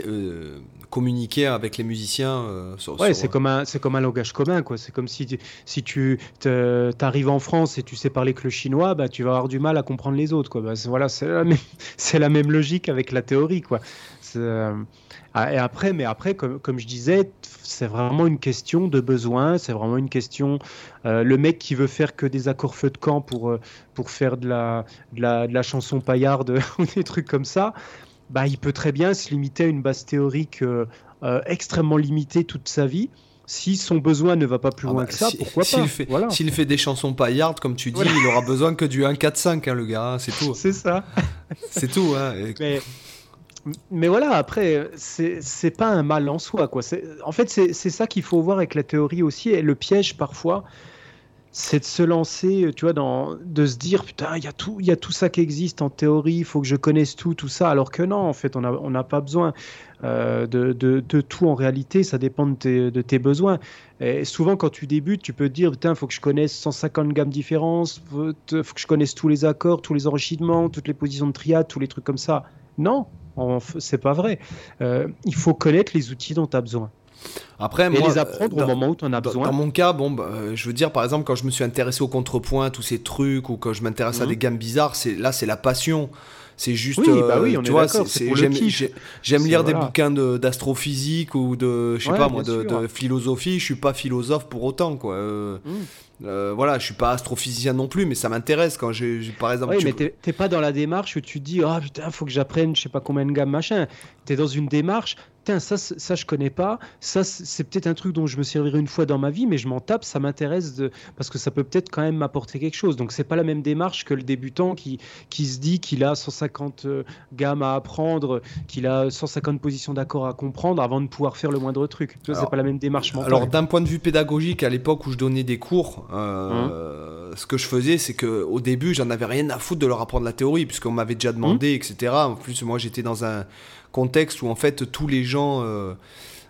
euh, communiquer avec les musiciens. Euh, sur, ouais, c'est comme un c'est comme un langage commun quoi. C'est comme si si tu arrives en France et tu sais parler que le chinois, bah tu vas avoir du mal à comprendre les autres quoi. Bah, voilà, c'est la, (laughs) la, même logique avec la théorie quoi. Euh, et après, mais après, comme, comme je disais, c'est vraiment une question de besoin, c'est vraiment une question. Euh, le mec qui veut faire que des accords feu de camp pour, euh, pour faire de la, de la, de la chanson paillarde (laughs) ou des trucs comme ça, bah, il peut très bien se limiter à une base théorique extrêmement limitée toute sa vie si son besoin ne va pas plus ah loin bah, que ça, pourquoi pas S'il fait, voilà. fait, des chansons paillardes, comme tu dis, il aura besoin que du 1-4-5, hein, le gars, hein, c'est tout. (laughs) c'est ça. c'est tout. Hein. Mais, mais voilà, après, c'est pas un mal en soi. Quoi. En fait, c'est ça qu'il faut voir avec la théorie aussi. Et le piège, parfois, c'est de se lancer, tu vois, de se dire, putain, il y, a tout, y a tout ça qui existe en théorie, il faut que je connaisse tout, tout ça. Alors que non, en fait, on n'a pas besoin euh, de, tout en réalité. Ça dépend de tes, besoins. Et souvent, quand tu débutes, tu peux te dire, putain, il faut que je connaisse 150 gammes différentes, il faut que je connaisse tous les accords, tous les enrichissements, toutes les positions de triade, tous les trucs comme ça. Non, c'est pas vrai. Euh, il faut connaître les outils dont tu as besoin. Après, et les apprendre au moment où tu en as besoin. Dans mon cas, bon, bah, euh, je veux dire, par exemple, quand je me suis intéressé au contrepoint, tous ces trucs, ou quand je m'intéresse à mhm. des gammes bizarres, c'est là, c'est la passion. C'est juste, oui, bah oui, euh, on tu vois, j'aime lire des bouquins d'astrophysique ou de, je sais pas moi, de, philosophie. Je suis pas philosophe pour autant, quoi. Mhm. Euh, voilà, je suis pas astrophysicien non plus, mais ça m'intéresse quand j'ai, par exemple. Oui, mais t'es pas dans la démarche où tu dis, ah oh, putain, faut que j'apprenne, je sais pas combien de gammes, machin. T'es dans une démarche, ça, ça je connais pas, ça c'est peut-être un truc dont je me servirai une fois dans ma vie, mais je m'en tape, ça m'intéresse de... parce que ça peut peut-être quand même m'apporter quelque chose. Donc c'est pas la même démarche que le débutant qui, qui se dit qu'il a 150 euh, gammes à apprendre, qu'il a 150 positions d'accord à comprendre avant de pouvoir faire le moindre truc. Tu vois, c'est pas la même démarche mentale. Alors d'un point de vue pédagogique, à l'époque où je donnais des cours, euh, ce que je faisais, c'est que au début, j'en avais rien à foutre de leur apprendre la théorie, puisqu'on m'avait déjà demandé, mmh. etc. En plus, moi j'étais dans un contexte où en fait tous les gens euh,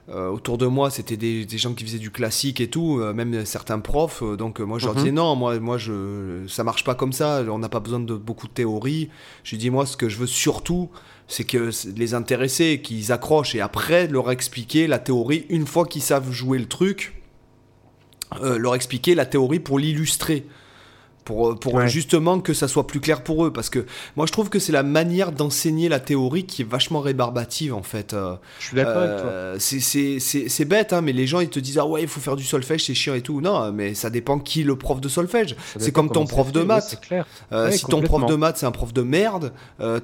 euh, autour de moi c'était des, gens qui faisaient du classique et tout, euh, même certains profs. donc moi je leur mhm. disais non, moi, moi je, ça marche pas comme ça, on n'a pas besoin de beaucoup de théorie. Je dis moi ce que je veux surtout c'est que les intéresser, qu'ils accrochent et après leur expliquer la théorie une fois qu'ils savent jouer le truc. leur expliquer la théorie pour l'illustrer pour, euh, pour justement que ça soit plus clair pour eux. Parce que moi, je trouve que c'est la manière d'enseigner la théorie qui est vachement rébarbative, en fait. Euh, je suis d'accord avec toi. Euh, c'est bête, hein, mais les gens, ils te disent, ah ouais, il faut faire du solfège, c'est chiant et tout. Non, mais ça dépend qui le prof de solfège. C'est comme ton prof de maths. clair. si ton prof de maths, c'est un prof de merde,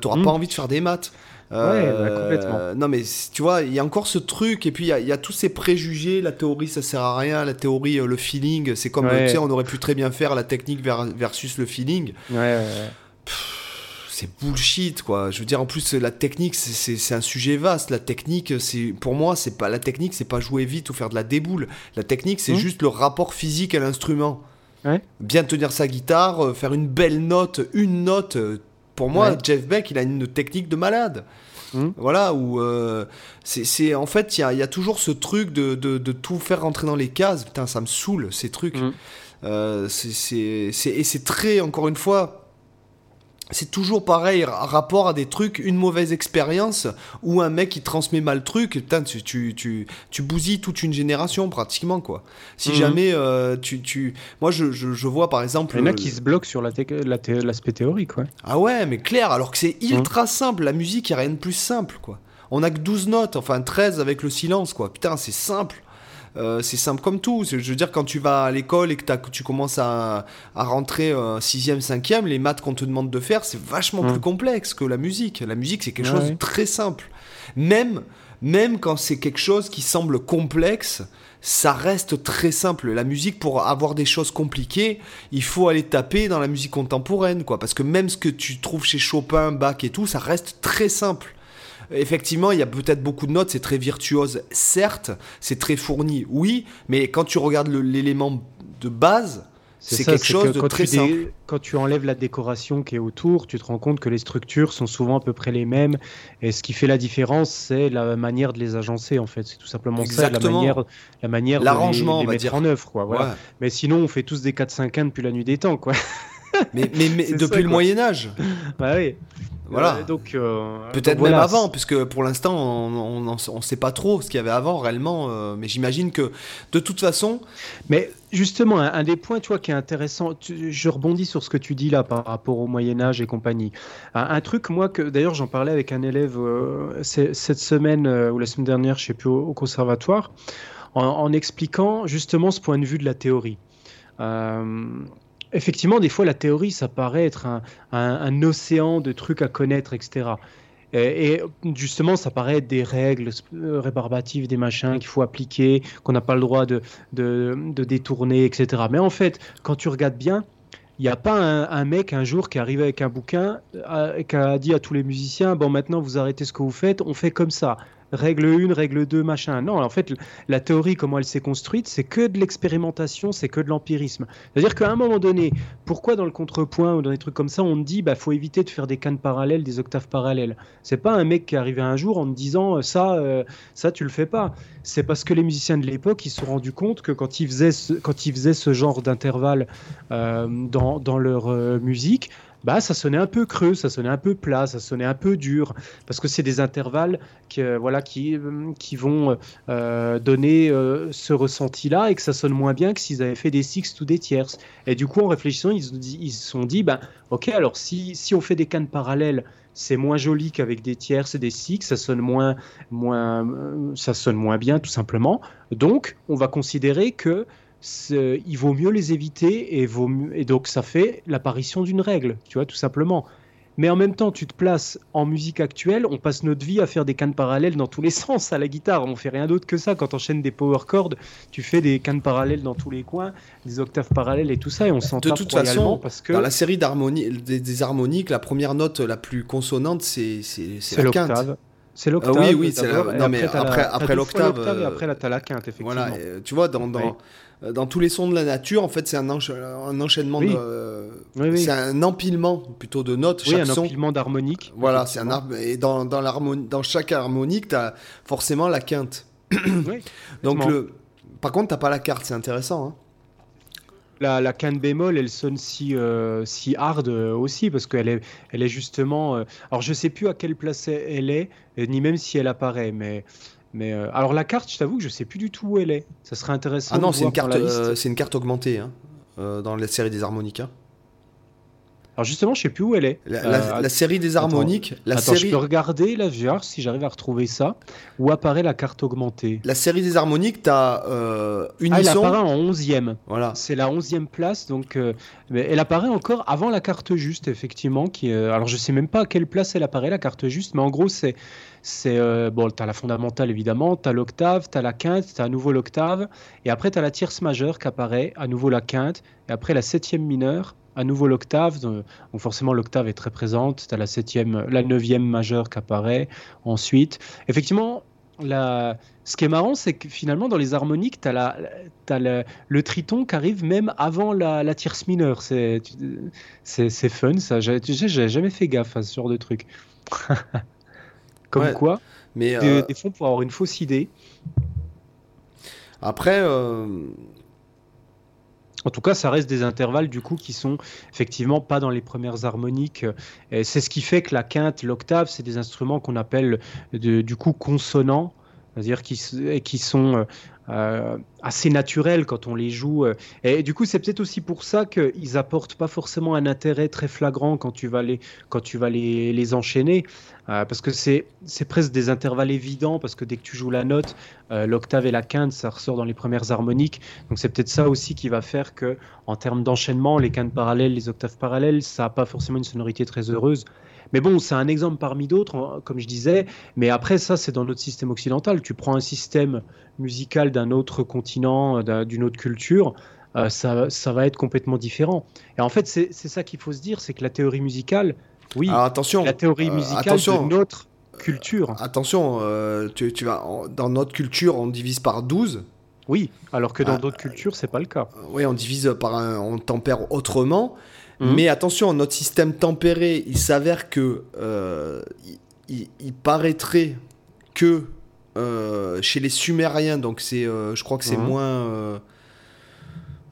t'auras mmh. pas envie de faire des maths. Ouais, bah, euh, complètement. Non, mais tu vois, il y a encore ce truc, et puis il y, a tous ces préjugés. La théorie, ça sert à rien. La théorie, euh, le feeling, c'est comme, tu sais, on aurait pu très bien faire la technique versus le feeling. Ouais, ouais, c'est bullshit quoi. Je veux dire en plus la technique c'est un sujet vaste. La technique c'est pour moi c'est pas la technique c'est pas jouer vite ou faire de la déboule. La technique c'est mmh. juste le rapport physique à l'instrument. Bien tenir sa guitare, euh, faire une belle note, une note. Euh, pour moi Jeff Beck il a une technique de malade. Mmh. Voilà, où euh, c'est en fait, il y a, toujours ce truc de, de, tout faire rentrer dans les cases. Putain, ça me saoule ces trucs. Mmh. c'est et c'est très, encore une fois, c'est toujours pareil, rapport à des trucs, une mauvaise expérience ou un mec qui transmet mal le truc, putain, tu, tu, tu, tu, bousilles toute une génération pratiquement, quoi. Si mhm. jamais euh, tu, tu. Moi, je, je, vois par exemple. Il y en a qui se bloquent sur l'aspect la théorique, ouais. Ah ouais, mais clair, alors que c'est ultra simple. La musique, il n'y a rien de plus simple, quoi. On a que 12 notes, enfin 13 avec le silence, quoi. Putain, c'est simple. Euh, c'est simple comme tout. Je veux dire, quand tu vas à l'école et que tu commences à, rentrer 6e, 5e, les maths qu'on te demande de faire, c'est vachement plus complexe que la musique. La musique, c'est quelque chose de très simple. Même, même quand c'est quelque chose qui semble complexe, ça reste très simple. La musique, pour avoir des choses compliquées, il faut aller taper dans la musique contemporaine, quoi. Parce que même ce que tu trouves chez Chopin, Bach et tout, ça reste très simple. Effectivement, il y a peut-être beaucoup de notes, c'est très virtuose, certes, c'est très fourni, oui, mais quand tu regardes l'élément de base, c'est quelque chose de très simple. Quand tu enlèves la décoration qui est autour, tu te rends compte que les structures sont souvent à peu près les mêmes. Et ce qui fait la différence, c'est la manière de les agencer, en fait. C'est tout simplement ça, la manière, la manière de les, mettre en œuvre. Quoi, voilà. Mais sinon, on fait tous des 4-5-1 depuis la nuit des temps. Quoi. Mais, mais, (laughs) depuis le Moyen-Âge. Bah oui. Voilà. donc euh, peut-être même avant, puisque pour l'instant on ne sait pas trop ce qu'il y avait avant réellement. Euh, mais j'imagine que de toute façon. Mais justement, un, des points, tu vois, qui est intéressant. je rebondis sur ce que tu dis là par rapport au Moyen Âge et compagnie. Un, truc, moi, que d'ailleurs j'en parlais avec un élève euh, cette semaine ou la semaine dernière, je sais plus, au, conservatoire, en, expliquant justement ce point de vue de la théorie. Euh, effectivement, des fois, la théorie, ça paraît être un, océan de trucs à connaître, etc. Et, justement, ça paraît être des règles euh, rébarbatives, des machins qu'il faut appliquer, qu'on n'a pas le droit de, détourner, etc. Mais en fait, quand tu regardes bien, il n'y a pas un, mec un jour qui est arrivé avec un bouquin euh, et qui a dit à tous les musiciens bon maintenant vous arrêtez ce que vous faites on fait comme ça règle 1, règle 2, machin. Non, en fait, la théorie, comment elle s'est construite, c'est que de l'expérimentation, c'est que de l'empirisme. C'est-à-dire qu'à un moment donné, pourquoi dans le contrepoint ou dans des trucs comme ça, on dit, bah, faut éviter de faire des cannes parallèles, des octaves parallèles. C'est pas un mec qui est arrivé un jour en te disant, euh, ça, euh, ça, tu le fais pas. C'est parce que les musiciens de l'époque, ils se sont rendus compte que quand ils faisaient ce, quand ils faisaient ce genre d'intervalle euh, dans, dans, leur musique, bah, ça sonnait un peu creux, ça sonnait un peu plat, ça sonnait un peu dur, parce que c'est des intervalles qui, euh, voilà, qui, euh, qui vont euh, donner ce ressenti-là et que ça sonne moins bien que s'ils avaient fait des sixtes ou des tierces. Et du coup, en réfléchissant, ils se sont dit, ben, ok, alors si, si on fait des cannes parallèles, c'est moins joli qu'avec des tierces et des sixes, ça sonne moins, moins, ça sonne moins bien tout simplement. Donc, on va considérer que il vaut mieux les éviter et, vaut et donc ça fait l'apparition d'une règle, tu vois, tout simplement. Mais en même temps, tu te places en musique actuelle, on passe notre vie à faire des cannes parallèles dans tous les (laughs) sens à la guitare. On fait rien d'autre que ça. Quand on enchaînes des power chords, tu fais des cannes parallèles dans tous les coins, des octaves parallèles et tout ça, et on s'en De toute façon, parce que dans la série des, harmoniques, la première note la plus consonante, c'est la quinte. C'est l'octave. oui, oui, c'est Non, mais après, après, l'octave. Et après, là, t'as la quinte, effectivement. Voilà, tu vois, dans, dans, dans tous les sons de la nature, en fait, c'est un, un, enchaînement de. c'est un empilement plutôt de notes. Oui, un empilement d'harmoniques. Voilà, c'est un et dans, dans, dans chaque harmonique, tu as forcément la quinte. oui, (coughs) Donc, le... par contre, tu pas la carte, c'est intéressant. Hein. La, la, quinte bémol, elle sonne si, euh, si hard euh, aussi, parce qu'elle est, elle est justement. alors, je sais plus à quelle place elle est, ni même si elle apparaît, mais mais euh, alors la carte, je t'avoue que je sais plus du tout où elle est. Ça serait intéressant. Ah non, c'est une carte, euh, c'est une carte augmentée hein, euh, dans la série des harmonicas. Alors justement, je sais plus où elle est. La, série des harmoniques. la série... je peux regarder la VR si j'arrive à retrouver ça. Où apparaît la carte augmentée? La série des harmoniques, tu as euh, Unisson. Ah, elle apparaît en 11e. Voilà. C'est la 11e place. Donc, elle apparaît encore avant la carte juste, effectivement. Qui, alors je sais même pas à quelle place elle apparaît, la carte juste. Mais en gros, c'est c'est euh, bon, tu as la fondamentale évidemment, tu as l'octave, tu as la quinte, tu as à nouveau l'octave, et après tu as la tierce majeure qui apparaît, à nouveau la quinte, et après la septième mineure, à nouveau l'octave. Donc forcément, l'octave est très présente. Tu as la septième, la neuvième majeure qui apparaît ensuite. Effectivement, la... ce qui est marrant, c'est que finalement, dans les harmoniques, tu as, la... le... triton qui arrive même avant la, la tierce mineure. C'est fun, ça. J'ai jamais fait gaffe à ce genre de truc. (laughs) Comme Ouais, quoi, Mais des, euh, des fois, pour avoir une fausse idée. après, euh, En tout cas, ça reste des intervalles du coup qui sont effectivement pas dans les premières harmoniques. C'est ce qui fait que la quinte, l'octave, c'est des instruments qu'on appelle de- du coup consonants, c'est-à-dire qui, sont euh, assez naturels quand on les joue. euh. Et du coup, c'est peut-être aussi pour ça qu'ils apportent pas forcément un intérêt très flagrant quand tu vas les, quand tu vas les, les enchaîner, euh, parce que c'est presque des intervalles évidents, parce que dès que tu joues la note, l'octave et la quinte, ça ressort dans les premières harmoniques. Donc c'est peut-être ça aussi qui va faire que, en termes d'enchaînement, les quintes parallèles, les octaves parallèles, ça n'a pas forcément une sonorité très heureuse. Mais bon, c'est un exemple parmi d'autres, hein, comme je disais. Mais après, ça, c'est dans notre système occidental. Tu prends un système musical d'un autre continent, euh, d'un- d'une autre culture, euh, ça, ça va être complètement différent. Et en fait, c'est ça qu'il faut se dire, c'est que la théorie musicale, oui, alors attention, la théorie euh, musicale attention. de notre culture, attention, euh, tu, tu vas, en- dans notre culture, on divise par 12. oui, alors que dans Ah, d'autres cultures, c'est pas le cas. Oui, on divise par un, on tempère autrement. Mhm. Mais attention, notre système tempéré, il s'avère que euh, il, il- il paraîtrait que euh, chez les Sumériens, donc c'est, euh, je crois que c'est Mhm. moins,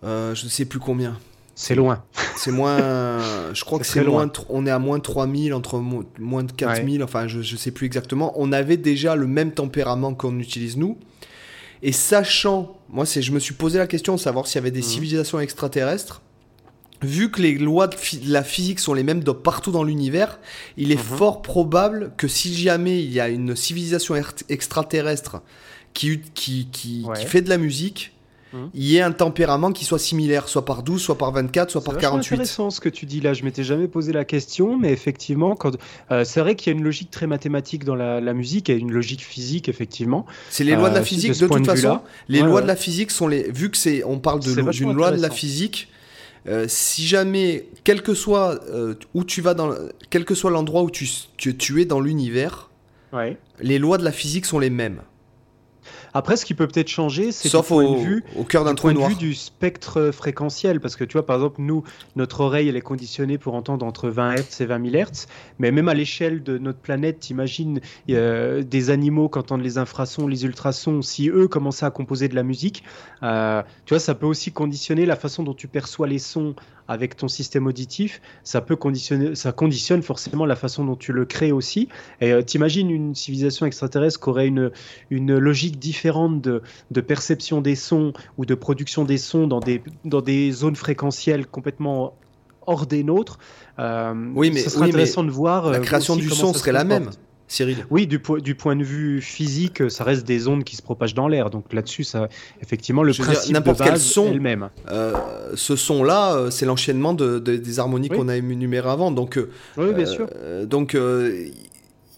je ne sais plus combien. C'est loin. C'est moins, (laughs) je crois que C'est loin. on est à moins 3000, entre mo- moins de 4000, enfin je, je sais plus exactement. On avait déjà le même tempérament qu'on utilise nous. Et sachant, moi c'est, je me suis posé la question de savoir s'il y avait des Mhm. civilisations extraterrestres. Vu que les lois de, la physique sont les mêmes de partout dans l'univers, il est Mhm. fort probable que si jamais il y a une civilisation er- extraterrestre qui, qui, qui, Ouais. qui fait de la musique, Mhm. il y ait un tempérament qui soit similaire, soit par 12, soit par 24, soit C'est par vachement 48. intéressant ce que tu dis là. Je m'étais jamais posé la question, mais effectivement, quand euh, c'est vrai qu'il y a une logique très mathématique dans la, la musique et une logique physique effectivement. C'est les lois de la Euh, physique de toute de façon. Les Ouais, lois ouais. de la physique sont les. Vu que c'est, on parle C'est d'une loi de la physique. Euh, si jamais, quel que soit euh, où tu vas dans, quel que soit l'endroit où tu, tu, tu es dans l'univers, Ouais. les lois de la physique sont les mêmes. Après, ce qui peut peut-être changer, c'est Sauf au, de vue au cœur d'un du trou point de noir. vue du spectre fréquentiel, parce que tu vois, par exemple, nous, notre oreille, elle est conditionnée pour entendre entre 20 Hz et 20 000 Hz, mais même à l'échelle de notre planète, t'imagines euh, des animaux qui entendent les infrasons, les ultrasons, si eux commençaient à composer de la musique, euh, tu vois, ça peut aussi conditionner la façon dont tu perçois les sons avec ton système auditif, ça peut conditionner, ça conditionne forcément la façon dont tu le crées aussi. Et euh, t'imagines une civilisation extraterrestre qui aurait une, une logique différente de, de perception des sons ou de production des sons dans des, dans des zones fréquentielles complètement hors des nôtres. Euh, Oui, mais- ce serait oui, mais intéressant de voir. La euh, création du son se serait la même. Cyril. Oui, du, po- du point de vue physique, ça reste des ondes qui se propagent dans l'air. Donc là-dessus, ça, effectivement, le Je veux dire, principe de n'importe quel base son. est le même. Euh, ce son-là, euh, c'est l'enchaînement de, de- des harmonies Oui. qu'on a énumérées avant. Donc, euh, Oui, bien sûr. euh, donc, euh,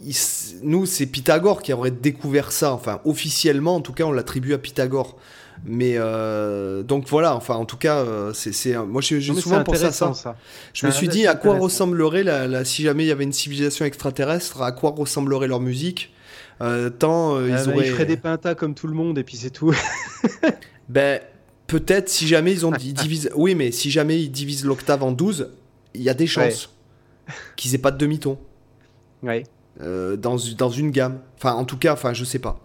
il nous, c'est Pythagore qui aurait découvert ça. Enfin, officiellement, en tout cas, on l'attribue à Pythagore. Mais euh, donc voilà, enfin, en tout cas, euh, c'est, c'est- moi j'ai, souvent pensé à ça. Je me suis dit à quoi ressemblerait la, la- si jamais il y avait une civilisation extraterrestre, à quoi ressemblerait leur musique? Euh, tant euh, Euh, ils bah, auraient. Il ferait des pentas comme tout le monde et puis c'est tout. (laughs) Ben, peut-être si jamais ils ont ils (laughs) divisent. Oui, mais si jamais ils divisent l'octave en 12, il y a des chances qu'ils aient pas de demi-ton. ouais. euh, dans, dans une gamme. Enfin, en tout cas, enfin, je sais pas.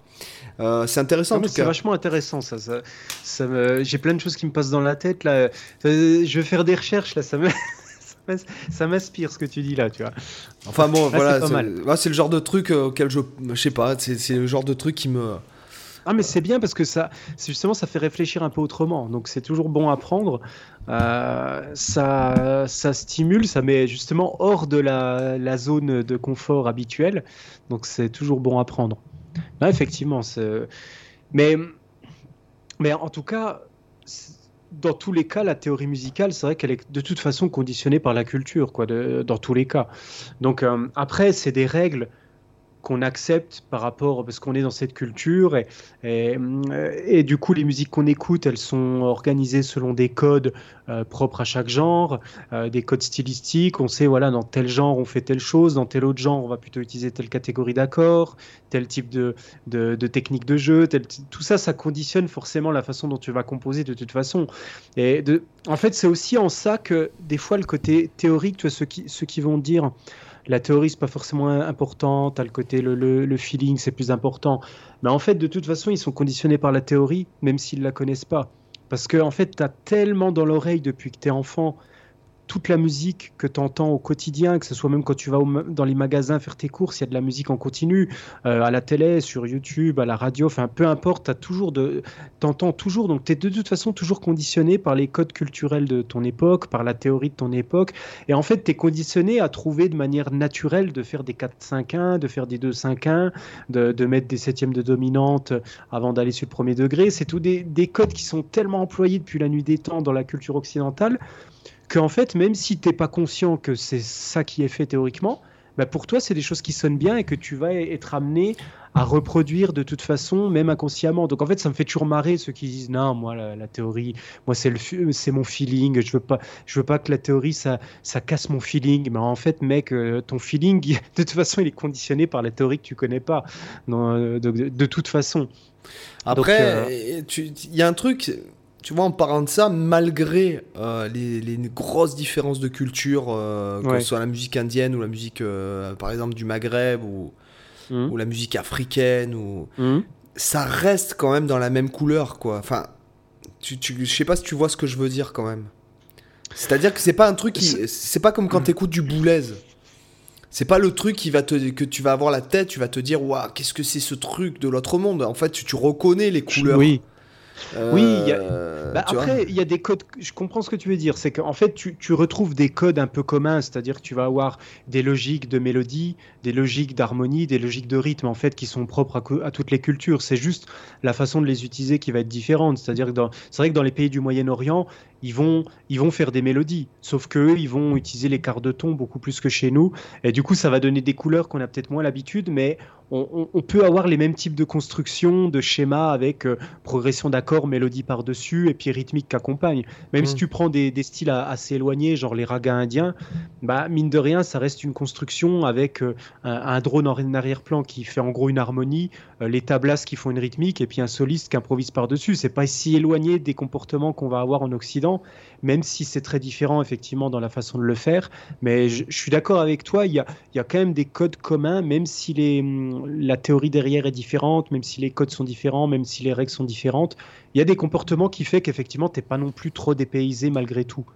Euh, c'est intéressant c'est vachement intéressant ça. ça, ça me- J'ai plein de choses qui me passent dans la tête là. Euh, je vais faire des recherches là. Ça me... (laughs) m'inspire ce que tu dis là, tu vois. Enfin bon, c'est voilà, pas c'est le genre de truc euh, auquel je, je sais pas, c'est le genre de truc qui me. Ah mais c'est bien parce que ça, justement, ça fait réfléchir un peu autrement. Donc c'est toujours bon à prendre. Euh, ça, ça stimule, ça met justement hors de la, la zone de confort habituelle. Donc c'est toujours bon à prendre. Effectivement. Mais, mais en tout cas, dans tous les cas, la théorie musicale, c'est vrai qu'elle est de toute façon conditionnée par la culture, quoi, dans tous les cas. Donc euh, après, c'est des règles qu'on accepte par rapport, parce qu'on est dans cette culture, et, et, du coup les musiques qu'on écoute, elles sont organisées selon des codes euh, propres à chaque genre, euh, des codes stylistiques, on sait, voilà, dans tel genre on fait telle chose, dans tel autre genre on va plutôt utiliser telle catégorie d'accords, tel type de, technique de jeu, tout ça, ça conditionne forcément la façon dont tu vas composer de toute façon. Et en fait, c'est aussi en ça que des fois le côté théorique, tu vois, ceux qui vont dire la théorie c'est pas forcément important, as le côté le, le, feeling c'est plus important. Mais en fait, de toute façon, ils sont conditionnés par la théorie, même s'ils la connaissent pas. Parce que en fait, tu as tellement dans l'oreille depuis que tu es enfant toute la musique que tu entends au quotidien, que ce soit même quand tu vas dans les magasins faire tes courses, il y a de la musique en continu, euh, à la télé, sur YouTube, à la radio, enfin peu importe, tu entends toujours, donc tu es de toute façon toujours conditionné par les codes culturels de ton époque, par la théorie de ton époque, et en fait tu es conditionné à trouver de manière naturelle de faire des 4-5-1, de faire des 2-5-1, de, mettre des septièmes de dominante avant d'aller sur le premier degré, c'est tous des codes qui sont tellement employés depuis la nuit des temps dans la culture occidentale qu'en fait, même si tu n'es pas conscient que c'est ça qui est fait théoriquement, bah pour toi, c'est des choses qui sonnent bien et que tu vas être amené à reproduire de toute façon, même inconsciemment. Donc en fait, ça me fait toujours marrer ceux qui disent non, moi la, théorie, moi c'est le, c'est mon feeling. Je veux pas, je veux pas que la théorie ça, ça casse mon feeling. Mais en fait, mec, euh, ton feeling, (laughs) de toute façon, il est conditionné par la théorie que tu connais pas. Euh, de, toute façon. Après, euh, il y a un truc tu vois, en parlant de ça, malgré euh, les, grosses différences de culture, euh, que ce soit la musique indienne ou la musique, euh, par exemple, du Maghreb ou, mmh. ou la musique africaine, ou... Mmh. ça reste quand même dans la même couleur, quoi. Enfin, tu, tu, je sais pas si tu vois ce que je veux dire quand même. C'est-à-dire que c'est pas un truc qui. C'est pas comme quand mmh. tu écoutes du boulez. C'est pas le truc qui va te, que tu vas avoir la tête, tu vas te dire, waouh, qu'est-ce que c'est ce truc de l'autre monde En fait, tu, tu reconnais les couleurs. Oui oui, euh, bah, après, il y a des codes. Je comprends ce que tu veux dire. C'est qu'en fait, tu, tu, retrouves des codes un peu communs, c'est-à-dire que tu vas avoir des logiques de mélodie, des logiques d'harmonie, des logiques de rythme, en fait, qui sont propres à, toutes les cultures. C'est juste la façon de les utiliser qui va être différente. C'est-à-dire que c'est vrai que dans les pays du Moyen-Orient, ils vont, ils vont faire des mélodies, sauf qu'eux, ils vont utiliser les quarts de ton beaucoup plus que chez nous. Et du coup, ça va donner des couleurs qu'on a peut-être moins l'habitude, mais on, peut avoir les mêmes types de constructions, de schémas avec euh, progression d'accords, mélodie par-dessus et puis rythmique qui accompagne. Même si mm. tu prends des, styles assez éloignés, genre les ragas indiens, bah, mine de rien, ça reste une construction avec euh, un, drone en arrière-plan qui fait en gros une harmonie, euh, les tablas qui font une rythmique et puis un soliste qui improvise par-dessus. C'est pas si éloigné des comportements qu'on va avoir en Occident, même si c'est très différent effectivement dans la façon de le faire. Mais je, suis d'accord avec toi, il y a, quand même des codes communs, même si les la théorie derrière est différente, même si les codes sont différents, même si les règles sont différentes, il y a des comportements qui fait qu'effectivement, tu n'es pas non plus trop dépaysé malgré tout.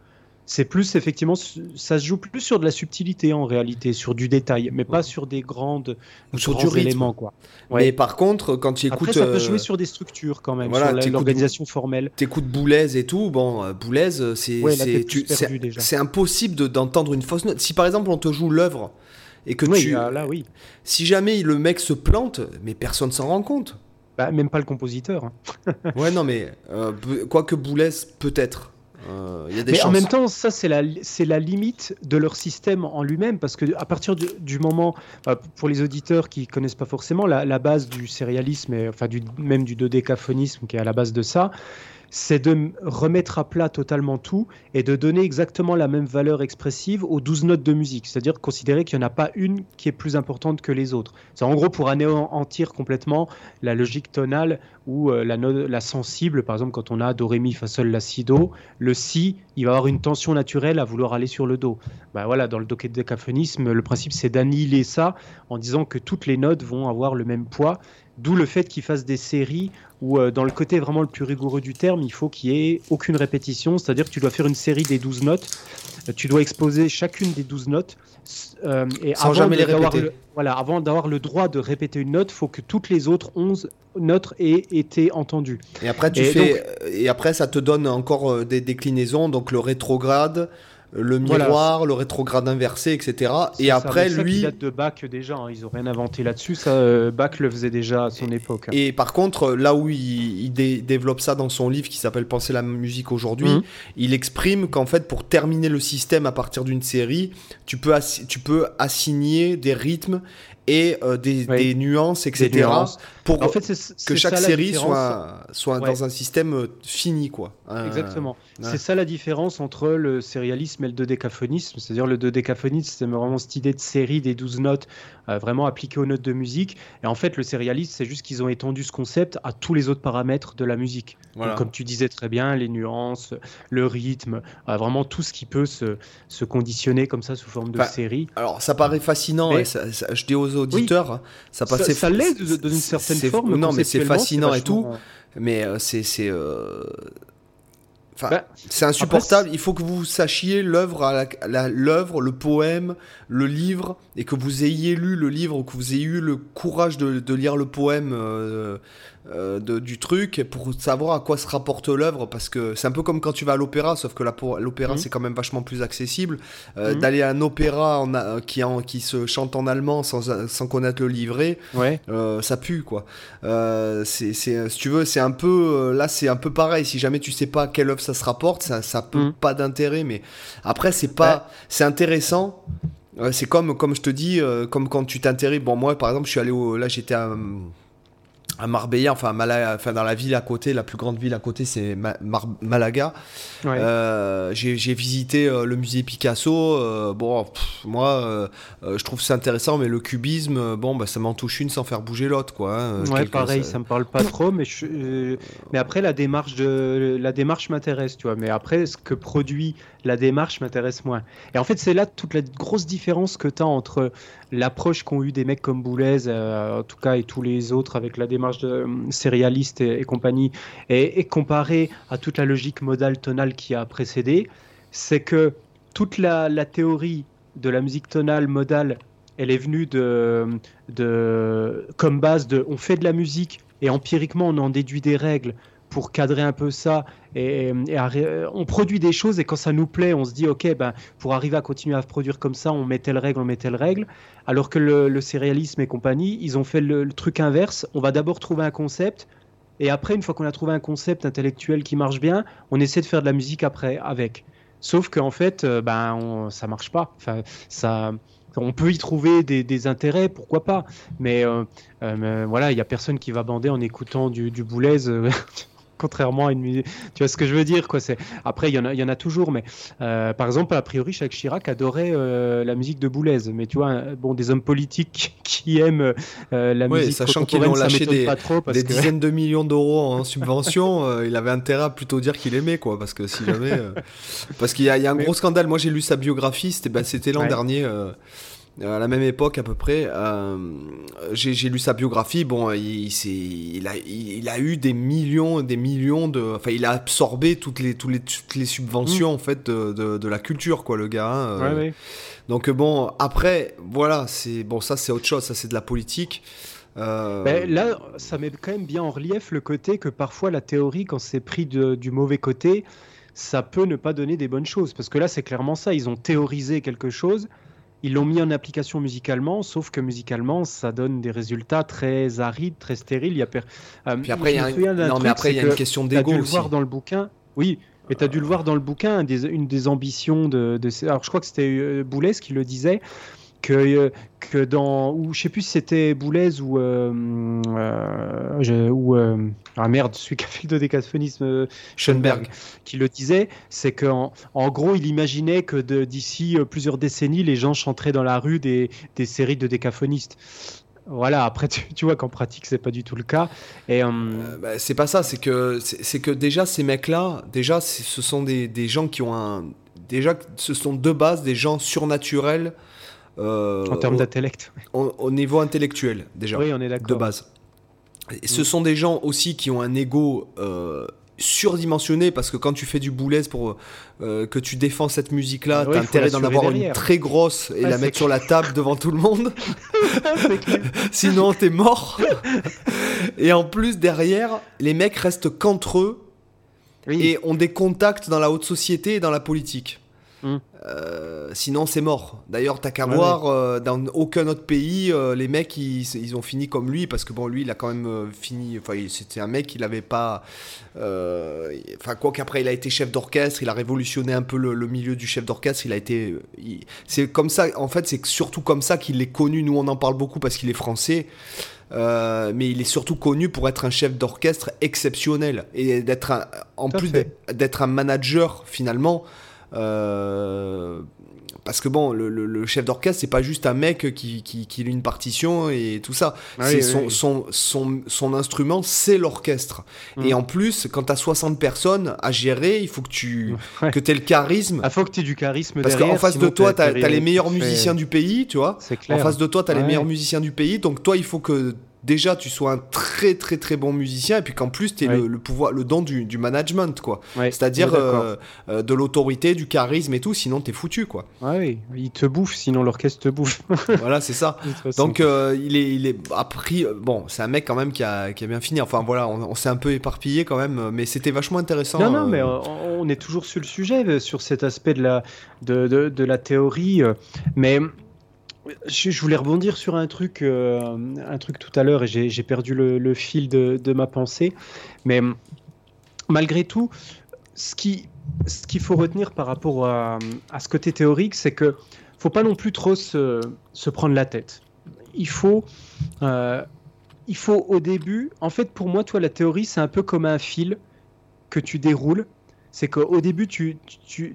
C'est plus, effectivement, ça se joue plus sur de la subtilité en réalité, sur du détail, mais pas sur des grandes ou sur du éléments. Quoi. Mais par contre, quand tu écoutes. Après, ça peut jouer sur des structures quand même, voilà, sur l'organisation formelle. Tu écoutes Boulez et tout, bon, euh, Boulez, c'est impossible d'entendre une fausse note. Si par exemple on te joue l'œuvre et que tu ah, là oui si jamais le mec se plante mais personne s'en rend compte bah, même pas le compositeur hein. ouais non mais euh, quoique Boulez peut-être euh, y a des mais chances. en même temps, ça c'est la c'est la limite de leur système en lui-même parce que à partir du, moment, pour les auditeurs qui connaissent pas forcément la, la base du sérialisme et enfin du même du dodécaphonisme qui est à la base de ça, c'est de remettre à plat totalement tout et de donner exactement la même valeur expressive aux 12 notes de musique, c'est-à-dire considérer qu'il n'y en a pas une qui est plus importante que les autres. C'est en gros pour anéantir complètement la logique tonale ou euh, la, la sensible, par exemple quand on a Do, Ré, Mi, Fa, Sol, La, Si, Do, le Si, il va avoir une tension naturelle à vouloir aller sur le Do. Bah voilà, dans le dodécaphonisme, le principe c'est d'annihiler ça en disant que toutes les notes vont avoir le même poids D'où le fait qu'il fasse des séries où, euh, dans le côté vraiment le plus rigoureux du terme, il faut qu'il y ait aucune répétition. C'est-à-dire que tu dois faire une série des 12 notes. Euh, tu dois exposer chacune des 12 notes. Euh, et Sans jamais les répéter. voilà, avant d'avoir le droit de répéter une note, il faut que toutes les autres 11 notes aient été entendues. Et après, tu fais, et après, ça te donne encore des déclinaisons, donc le rétrograde, le miroir, le rétrograde inversé, etc. Et après, lui. Ça date de Bach déjà, hein. ils n'ont rien inventé là-dessus. Ça, euh, Bach le faisait déjà à son époque. Hein. Et par contre, là où il, développe ça dans son livre qui s'appelle Penser la musique aujourd'hui, mhm. il exprime qu'en fait, pour terminer le système à partir d'une série, tu peux, tu peux assigner des rythmes et euh, des, Oui. des nuances, etc. Des nuances. Pour En fait, c'est que chaque ça série soit, soit Ouais. dans un système euh, fini, quoi. Euh, Exactement. ouais. C'est ça la différence entre le sérialisme et le dodécaphonisme. C'est-à-dire le dodécaphonisme, c'est vraiment cette idée de série des 12 notes euh, vraiment appliquées aux notes de musique. Et en fait, le sérialisme, c'est juste qu'ils ont étendu ce concept à tous les autres paramètres de la musique. Voilà. Donc, comme tu disais très bien, les nuances, le rythme, euh, vraiment tout ce qui peut se, se conditionner comme ça sous forme de Enfin, série. Alors, ça paraît fascinant, Mais- et ça- ça- je dis aux auditeurs, ça passait. ça l'est d'une certaine forme. Non, mais c'est fascinant et tout, mais euh, c'est. c'est, euh, Enfin, Bah, c'est insupportable. Il faut que vous sachiez l'œuvre, à la- la- l'œuvre, le poème, le livre, et que vous ayez lu le livre, que vous ayez eu le courage de, de lire le poème euh, euh, de- du truc pour savoir à quoi se rapporte l'œuvre. Parce que c'est un peu comme quand tu vas à l'opéra, sauf que l'opéra Mhm. c'est quand même vachement plus accessible. Euh, Mhm. D'aller à un opéra en qui, en, qui se chante en allemand sans, sans connaître le livret, Ouais. euh, ça pue quoi. C'est, si tu veux, c'est un peu là, c'est un peu pareil. Si jamais tu sais pas à quelle œuvre ça se rapporte, ça, ça peut Mm. pas d'intérêt. Mais après, c'est pas, c'est intéressant. C'est comme, comme je te dis, comme quand tu t'intéresses. Bon, moi, par exemple, je suis allé au, là, j'étais à, à Marbella, enfin, à Mala- enfin, dans la ville à côté, la plus grande ville à côté, c'est Ma- Mar- Malaga. Ouais. Euh, j'ai visité euh, le musée Picasso. euh, bon, pff, moi, je trouve ça intéressant, mais le cubisme, bon, bah, ça m'en touche une sans faire bouger l'autre, quoi. hein. Ouais, pareil, ça- ça me parle pas trop, mais je, mais après la démarche de la démarche m'intéresse, tu vois. Mais après, ce que produit la démarche m'intéresse moins. Et en fait, c'est là toute la grosse différence que tu as entre l'approche qu'ont eu des mecs comme Boulez, euh, en tout cas, et tous les autres avec la démarche de euh, céréaliste et, et compagnie, et, et comparé à toute la logique modale tonale qui a précédé, c'est que toute la, la théorie de la musique tonale modale elle est venue de, de, comme base de on fait de la musique et empiriquement on en déduit des règles pour cadrer un peu ça et, on produit des choses et quand ça nous plaît on se dit ok ben pour arriver à continuer à produire comme ça on met telle règle on met telle règle. Alors que le, le céréalisme et compagnie ils ont fait le, truc inverse. On va d'abord trouver un concept et après une fois qu'on a trouvé un concept intellectuel qui marche bien on essaie de faire de la musique après avec. Sauf qu'en fait euh, ben ça marche pas. Enfin ça on peut y trouver des, intérêts, pourquoi pas. Mais, euh, euh, voilà, il y a personne qui va bander en écoutant du, du Boulez, euh, (laughs) contrairement à une musique. Tu vois ce que je veux dire quoi C'est après il y en a, il y en a toujours, mais euh, par exemple a priori Jacques Chirac adorait euh, la musique de Boulez, mais tu vois bon des hommes politiques (laughs) qui aiment euh, la Ouais, musique sachant qu'ils ont lâché des- pas trop parce des que dizaines de millions d'euros en subvention, (laughs) euh, il avait intérêt à plutôt dire qu'il aimait, quoi, parce que si jamais, parce qu'il y, a- il y a un Mais- gros scandale. Moi, j'ai lu sa biographie, c'était bah, c'était l'an Ouais. dernier. Euh, à la même époque à peu près, euh, j'ai lu sa biographie. Bon, il, a, il, il a eu des millions, des millions de, enfin, il a absorbé toutes les, toutes les, toutes les subventions en fait de, de, de la culture, quoi, le gars. hein, euh. Donc bon, après, voilà, c'est bon, ça c'est autre chose, ça c'est de la politique. Euh, Ben, là, ça met quand même bien en relief le côté que parfois la théorie, quand c'est pris de- du mauvais côté, ça peut ne pas donner des bonnes choses. Parce que là, c'est clairement ça. Ils ont théorisé quelque chose, ils l'ont mis en application musicalement, sauf que musicalement, ça donne des résultats très arides, très stériles. Il y a per- euh, Puis après, il y a un- non, mais après, il y a une que question d'ego dû le voir dans le bouquin. Oui, mais tu as dû le voir dans le bouquin, des- une des ambitions de, de Alors, je crois que c'était euh, Boulez qui le disait, que, euh, que dans. Ou je sais plus si c'était Boulez ou. euh, euh, je- ou euh, ah merde, celui qui a fait le dodécaphonisme, Schoenberg, qui le disait, c'est qu'en en gros, il imaginait que d'ici plusieurs décennies, les gens chanteraient dans la rue des, des séries de décaphonistes. Voilà, après, tu, tu vois qu'en pratique, c'est pas du tout le cas. Et, euh, Euh, bah, c'est pas ça, c'est que, c'est que déjà ces mecs-là, déjà ce sont des, des gens qui ont un. Déjà, ce sont de base des gens surnaturels en termes d'intellect. au- au niveau intellectuel, déjà, Oui, on est d'accord. de base. Et ce sont des gens aussi qui ont un ego euh, surdimensionné parce que quand tu fais du boulez pour euh, que tu défends cette musique-là, Ah oui, t'as intérêt d'en avoir une très grosse et la mettre sur la table devant tout le monde. (laughs) (laughs) Sinon, t'es mort. (laughs) et en plus, derrière, les mecs restent qu'entre eux Oui. et ont des contacts dans la haute société et dans la politique. Mm. Euh, sinon, c'est mort. D'ailleurs, t'as qu'à voir, euh, dans aucun autre pays, euh, les mecs, ils, ont fini comme lui, parce que bon, lui, il a quand même fini. Enfin, c'était un mec, il avait pas. Enfin, quoi qu'après, il a été chef d'orchestre, il a révolutionné un peu le, milieu du chef d'orchestre. Il a été. C'est comme ça, en fait, c'est surtout comme ça qu'il est connu. Nous, on en parle beaucoup parce qu'il est français. mais il est surtout connu pour être un chef d'orchestre exceptionnel et d'être en plus d'être un manager finalement euh, parce que bon, le, chef d'orchestre, c'est pas juste un mec qui, qui, lit une partition et tout ça. c'est son, Son, son, son, instrument, c'est l'orchestre. Mm. Et en plus, quand tu as 60 personnes à gérer, il faut que tu (laughs) que aies le charisme. Il ah, faut que tu aies du charisme Parce qu'en face de toi, tu as, les meilleurs musiciens du pays, tu vois. En face de toi, tu as les meilleurs musiciens du pays. Donc toi, il faut que déjà tu sois un très très très bon musicien et puis qu'en plus tu aies le, pouvoir le don du, management quoi. C'est-à-dire euh, euh, de l'autorité du charisme et tout sinon t'es foutu quoi. Oui. Il te bouffe sinon l'orchestre te bouffe. (laughs) Voilà c'est ça. Donc euh, il est il est appris bon c'est un mec quand même qui a, qui a bien fini. Enfin voilà on, s'est un peu éparpillé quand même mais c'était vachement intéressant non non mais on, est toujours sur le sujet sur cet aspect de la de, de, de la théorie mais je, voulais rebondir sur un truc, euh, un truc tout à l'heure et j'ai perdu le, fil de, ma pensée. Mais malgré tout, ce qui ce qu'il faut retenir par rapport à, ce côté théorique, c'est que faut pas non plus trop se, prendre la tête. Il faut, euh, il faut au début, en fait, pour moi, toi, la théorie, c'est un peu comme un fil que tu déroules c'est qu'au début, tu,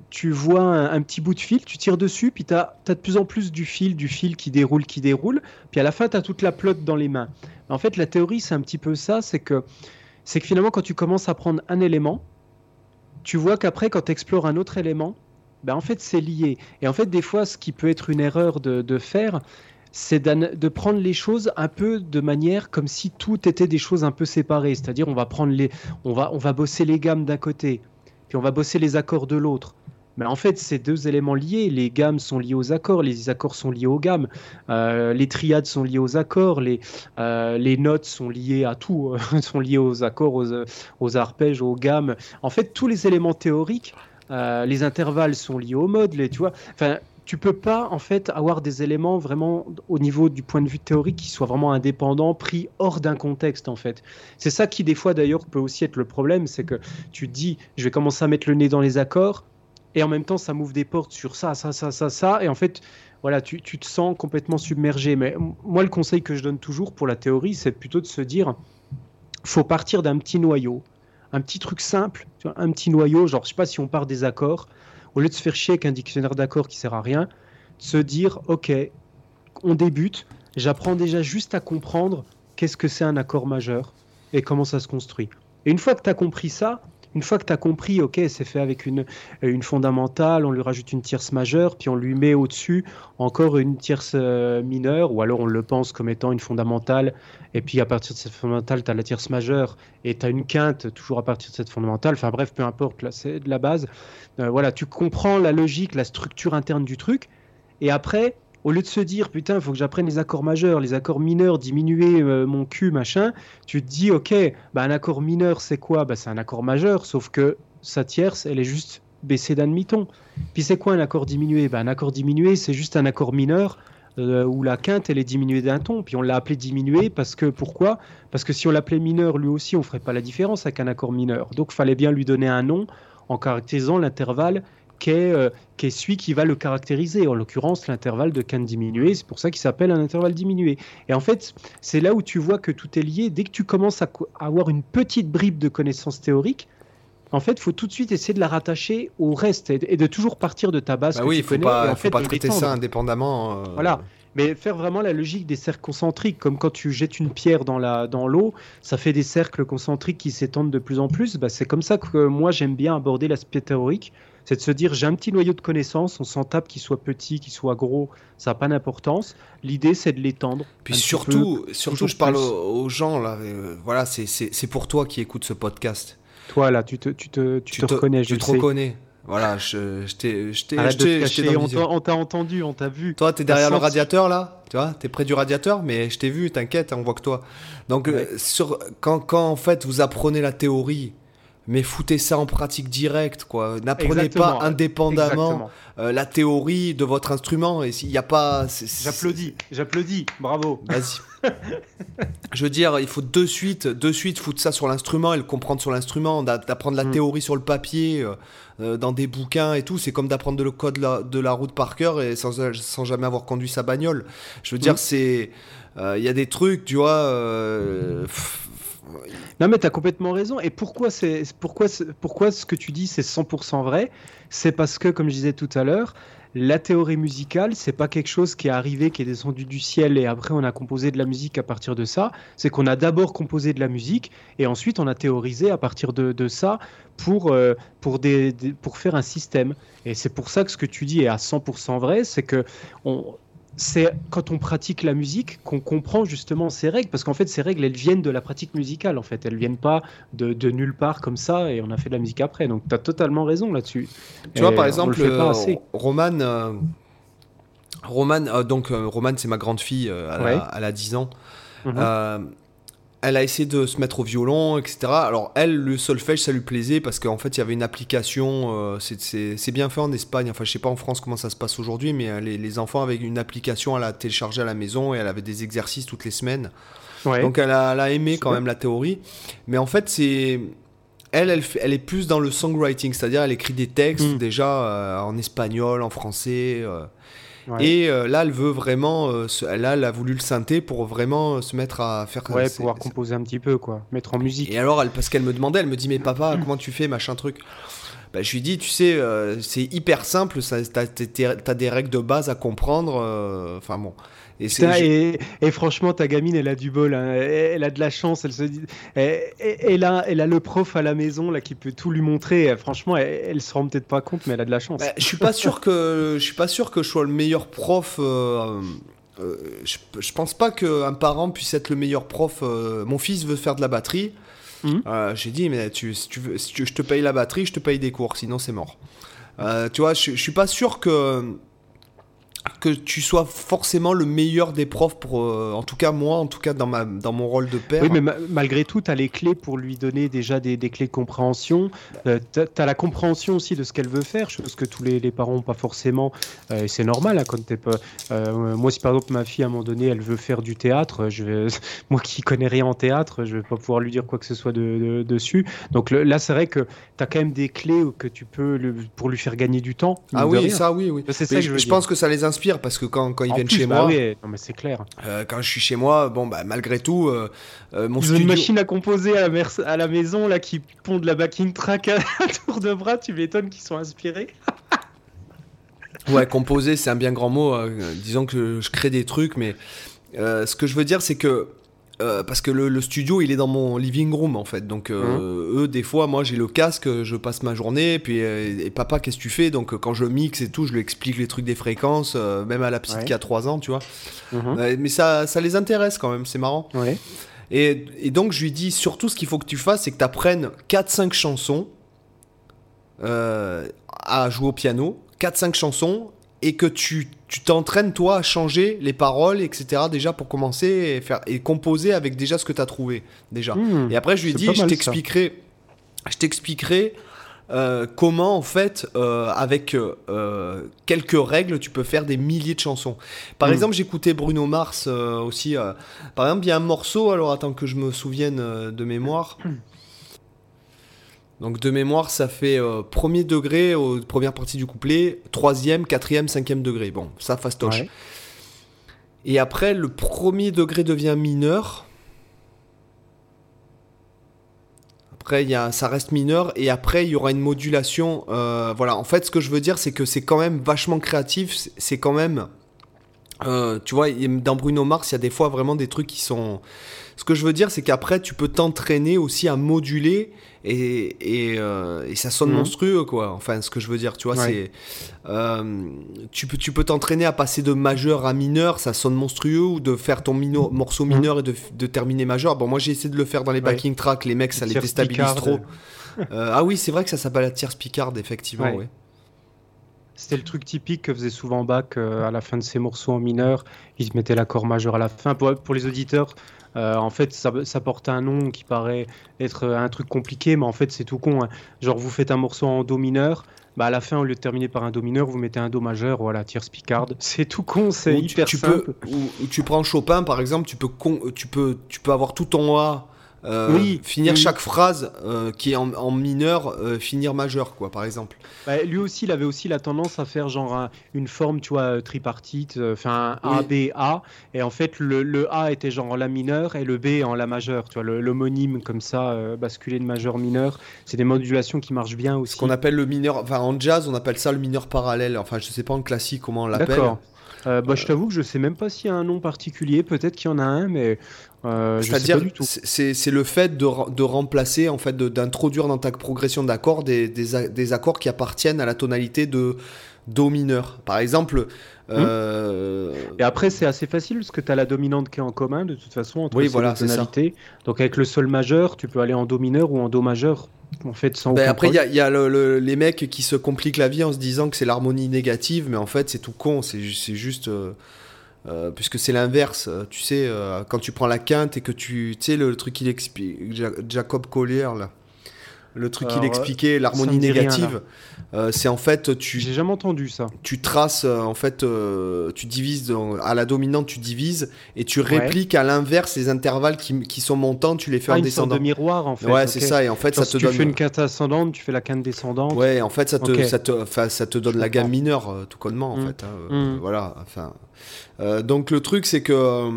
tu, vois un, petit bout de fil, tu tires dessus, puis tu as, de plus en plus du fil, du fil qui déroule, qui déroule, puis à la fin, tu as toute la plotte dans les mains. En fait, la théorie, c'est un petit peu ça, c'est que, que finalement, quand tu commences à prendre un élément, tu vois qu'après, quand tu explores un autre élément, ben en fait, c'est lié. Et en fait, des fois, ce qui peut être une erreur de, de faire, c'est de prendre les choses un peu de manière comme si tout était des choses un peu séparées. C'est-à-dire, on va prendre les, on va, on va bosser les gammes d'un côté, on va bosser les accords de l'autre. Mais en fait, c'est deux éléments liés. Les gammes sont liées aux accords, les accords sont liés aux gammes, euh, les triades sont liées aux accords, les, euh, les notes sont liées à tout, (laughs) sont liées aux accords, aux, arpèges, aux gammes. En fait, tous les éléments théoriques, euh, les intervalles sont liés aux modes, les, tu vois. Enfin, tu peux pas en fait avoir des éléments vraiment au niveau du point de vue théorique qui soient vraiment indépendants, pris hors d'un contexte en fait. C'est ça qui des fois d'ailleurs peut aussi être le problème, c'est que tu dis je vais commencer à mettre le nez dans les accords et en même temps ça m'ouvre des portes sur ça, ça, ça, ça, ça et en fait voilà tu, tu te sens complètement submergé. Mais moi le conseil que je donne toujours pour la théorie c'est plutôt de se dire faut partir d'un petit noyau, un petit truc simple, un petit noyau genre je sais pas si on part des accords au lieu de se faire chier avec un dictionnaire d'accords qui sert à rien, se dire ok, on débute, j'apprends déjà juste à comprendre qu'est-ce que c'est un accord majeur et comment ça se construit. Et une fois que tu as compris ça, une fois que tu as compris, ok, c'est fait avec une, une fondamentale, on lui rajoute une tierce majeure, puis on lui met au-dessus encore une tierce euh, mineure, ou alors on le pense comme étant une fondamentale, et puis à partir de cette fondamentale, tu as la tierce majeure, et tu as une quinte toujours à partir de cette fondamentale, enfin bref, peu importe, là c'est de la base. Euh, voilà, tu comprends la logique, la structure interne du truc, et après, au lieu de se dire putain, il faut que j'apprenne les accords majeurs, les accords mineurs, diminuer euh, mon cul, machin, tu te dis ok, bah, un accord mineur c'est quoi? Bah, C'est un accord majeur, sauf que sa tierce, elle est juste baissée d'un demi-ton. Puis c'est quoi un accord diminué? Bah, Un accord diminué, c'est juste un accord mineur euh, où la quinte elle est diminuée d'un ton. Puis on l'a appelé diminué parce que pourquoi? Parce que si on l'appelait mineur lui aussi, on ferait pas la différence avec un accord mineur. Donc fallait bien lui donner un nom en caractérisant l'intervalle euh, qui est, celui qui va le caractériser, en l'occurrence l'intervalle de quinte diminué, c'est pour ça qu'il s'appelle un intervalle diminué. Et en fait, c'est là où tu vois que tout est lié. Dès que tu commences à, avoir une petite bribe de connaissances théoriques, en fait, il faut tout de suite essayer de la rattacher au reste et, de toujours partir de ta base. Bah oui, il faut pas, faut pas traiter ça indépendamment. Euh, voilà. Mais faire vraiment la logique des cercles concentriques, comme quand tu jettes une pierre dans l'eau, ça fait des cercles concentriques qui s'étendent de plus en plus. Bah, c'est comme ça que moi j'aime bien aborder l'aspect théorique c'est de se dire j'ai un petit noyau de connaissances, on s'en tape qu'il soit petit, qu'il soit gros, ça n'a pas d'importance. L'idée c'est de l'étendre. Puis surtout, surtout je parle aux, gens là, euh, voilà, c'est pour toi qui écoutes ce podcast. Toi là, tu te, tu te, tu, te, reconnais, je Tu te reconnais. Voilà, je, je t'ai, on t'a entendu, on t'a vu. Toi, t'es derrière le radiateur là, tu vois, t'es près du radiateur, mais je t'ai vu, t'inquiète, on voit que toi. Donc, euh, sur, quand, quand en fait vous apprenez la théorie, mais foutez ça en pratique directe, quoi. N'apprenez pas indépendamment euh, la théorie de votre instrument. Et s'il n'y a pas. J'applaudis, j'applaudis, bravo. Vas-y. (laughs) Je veux dire, il faut de suite, de suite foutre ça sur l'instrument et le comprendre sur l'instrument, d'apprendre la mm. théorie sur le papier, euh, euh, dans des bouquins et tout. C'est comme d'apprendre le code de la route par cœur et sans, sans, jamais avoir conduit sa bagnole. Je veux dire, mm. c'est. Il y a des trucs, tu vois. Non, mais tu as complètement raison. Et pourquoi, c'est, pourquoi, pourquoi ce que tu dis, c'est 100% vrai? C'est parce que, comme je disais tout à l'heure, la théorie musicale, c'est pas quelque chose qui est arrivé, qui est descendu du ciel et après on a composé de la musique à partir de ça. C'est qu'on a d'abord composé de la musique et ensuite on a théorisé à partir de, ça pour, euh, pour, des, pour faire un système. Et c'est pour ça que ce que tu dis est à 100% vrai, c'est que on, c'est quand on pratique la musique qu'on comprend justement ces règles, parce qu'en fait ces règles elles viennent de la pratique musicale en fait, elles viennent pas de, nulle part comme ça et on a fait de la musique après. Donc tu as totalement raison là-dessus. Tu vois par exemple, euh, Roman, euh, Roman, euh, donc Roman c'est ma grande fille, elle, a, 10 ans. Mhm elle a essayé de se mettre au violon, etc. Alors elle, le solfège, ça lui plaisait parce qu'en fait, il y avait une application, euh, c'est bien fait en Espagne, enfin je sais pas en France comment ça se passe aujourd'hui, mais euh, les, enfants avaient une application à la télécharger à la maison et elle avait des exercices toutes les semaines. Donc elle a, aimé quand même la théorie. Mais en fait, c'est... Elle, elle, est plus dans le songwriting, c'est-à-dire elle écrit des textes mm. déjà euh, en espagnol, en français. Et euh, là, elle veut vraiment, euh, là, elle a voulu le synthé pour vraiment se mettre à faire. Ouais, pouvoir composer un petit peu, quoi, mettre en musique. Et alors, elle, parce qu'elle me demandait, elle me dit, mais papa, comment tu fais, machin truc. Bah, je lui dis, tu sais, euh, c'est hyper simple, tu as, des règles de base à comprendre. Enfin bon. Et, et, franchement, ta gamine, elle a du bol. Hein. Elle, a de la chance. Elle se dit, elle, a, elle a le prof à la maison là qui peut tout lui montrer. Franchement, elle, se rend peut-être pas compte, mais elle a de la chance. Bah, je suis pas sûr que je suis pas sûr que je sois le meilleur prof. Euh, euh, je, je, pense pas qu'un parent puisse être le meilleur prof. Euh, mon fils veut faire de la batterie. Hum. J'ai dit, mais tu, si tu veux, je te paye la batterie, je te paye des cours, sinon c'est mort. tu vois, je, je suis pas sûr que que tu sois forcément le meilleur des profs pour euh, en tout cas moi en tout cas dans ma dans mon rôle de père. Oui mais malgré tout tu as les clés pour lui donner déjà des, des clés de compréhension. Euh, tu as, la compréhension aussi de ce qu'elle veut faire chose que tous les, les parents n'ont pas forcément euh, et c'est normal hein, quand t'es pas moi si par exemple ma fille à un moment donné elle veut faire du théâtre je vais (laughs) moi qui connais rien en théâtre je vais pas pouvoir lui dire quoi que ce soit de, dessus. Donc là c'est vrai que tu as quand même des clés que tu peux le, pour lui faire gagner du temps ah oui ça oui oui. C'est ça je, je pense que ça les parce que quand, quand ils viennent chez bah moi, non mais c'est clair. Euh, quand je suis chez moi, bon bah malgré tout, euh, euh mon Ils studio... une machine à composer à la, à la maison là qui pond de la backing track à, (laughs) tour de bras. Tu m'étonnes qu'ils sont inspirés. (laughs) ouais, composer c'est un bien grand mot. Hein. disons que je crée des trucs, mais ce que je veux dire c'est que euh, parce que le, studio il est dans mon living room en fait. Donc euh, mmh. eux des fois moi j'ai le casque je passe ma journée puis euh, et papa qu'est-ce que tu fais? Donc quand je mixe et tout je lui explique les trucs des fréquences même à la petite qui a 3 ans tu vois. Mmh. mais ça, ça les intéresse quand même c'est marrant. Et, et, donc je lui dis surtout ce qu'il faut que tu fasses c'est que tu apprennes 4-5 chansons à jouer au piano 4-5 chansons et que tu t'entraînes toi à changer les paroles, etc. déjà pour commencer et, faire, et composer avec déjà ce que tu as trouvé déjà. Hmm, et après je lui ai dit, je t'expliquerai, je t'expliquerai euh, comment en fait euh, avec euh, quelques règles tu peux faire des milliers de chansons. Par hmm. exemple j'écoutais Bruno Mars aussi. par exemple il y a un morceau, alors attends que je me souvienne de mémoire. (clears throat) Donc de mémoire, ça fait euh, premier degré aux première partie du couplet, troisième, quatrième, cinquième degré. Bon, ça fastoche. Et après, le premier degré devient mineur. Après, y a, ça reste mineur. Et après, il y aura une modulation. Euh, voilà, en fait, ce que je veux dire, c'est que c'est quand même vachement créatif. C'est quand même... Euh, tu vois, dans Bruno Mars, il y a des fois vraiment des trucs qui sont... Ce que je veux dire, c'est qu'après, tu peux t'entraîner aussi à moduler et, et, euh, et ça sonne mhm. monstrueux, quoi. Enfin, ce que je veux dire, tu vois, c'est. Euh, tu peux tu peux t'entraîner à passer de majeur à mineur, ça sonne monstrueux, ou de faire ton morceau mhm. mineur et de, de, terminer majeur. Bon, moi, j'ai essayé de le faire dans les backing tracks, les mecs, ça les déstabilise trop. Euh, ah oui, c'est vrai que ça s'appelle la tierce picarde, effectivement, ouais. C'était le truc typique que faisait souvent Bach à la fin de ses morceaux en mineur. Il se mettait l'accord majeur à la fin. Pour, pour les auditeurs, en fait, ça, ça, porte un nom qui paraît être un truc compliqué, mais en fait, c'est tout con. Hein. Genre, vous faites un morceau en Do mineur, bah à la fin, au lieu de terminer par un do mineur, vous mettez un do majeur, voilà, tierce picarde. (laughs) C'est tout con, c'est hyper tu, simple. Peux, ou, tu prends Chopin, par exemple, tu peux, tu peux, tu peux avoir tout ton A euh, oui, finir chaque phrase euh, qui est en, mineur, euh, finir majeur, quoi, par exemple. Bah, lui aussi, il avait aussi la tendance à faire genre une forme, tu vois, tripartite, enfin A, B, A, et en fait le, A était genre en la mineur et le B en la majeure, tu vois, l'homonyme comme ça, basculer de majeur mineur, c'est des modulations qui marchent bien aussi. Ce qu'on appelle le mineur, enfin en jazz, on appelle ça le mineur parallèle, enfin je sais pas en classique comment on l'appelle. D'accord. Bah, je t'avoue que je sais même pas s'il y a un nom particulier, peut-être qu'il y en a un, mais euh, C'est-à-dire, c'est le fait de, de, remplacer, en fait, d'introduire dans ta progression d'accords des, des, des, accords qui appartiennent à la tonalité de Do mineur. Par exemple. Euh... Et après, c'est assez facile parce que tu as la dominante qui est en commun de toute façon entre oui, ces voilà, tonalités. Donc avec le Sol majeur, tu peux aller en Do mineur ou en Do majeur. En fait, sans ben après, il y a, y a le, les mecs qui se compliquent la vie en se disant que c'est l'harmonie négative, mais en fait, c'est tout con. C'est juste. Euh, euh, puisque c'est l'inverse. Tu sais, euh, quand tu prends la quinte et que tu. Tu sais, le, truc qu'il explique. Jacob Collier, là. Le truc qu'il expliquait, l'harmonie négative, c'est en fait tu. J'ai jamais entendu ça. Tu traces en fait, tu divises à la dominante, tu divises et tu répliques à l'inverse les intervalles qui, qui, sont montants, tu les fais ah, en descendant. de miroir en fait. Ouais, c'est ça et en fait ça te tu donne. Tu fais une quinte ascendante, tu fais la quinte descendante. Ouais, en fait ça te, ça te, ça te donne la gamme mineure tout connement en mm. fait. Hein, mm. Voilà, enfin. Euh, donc le truc c'est que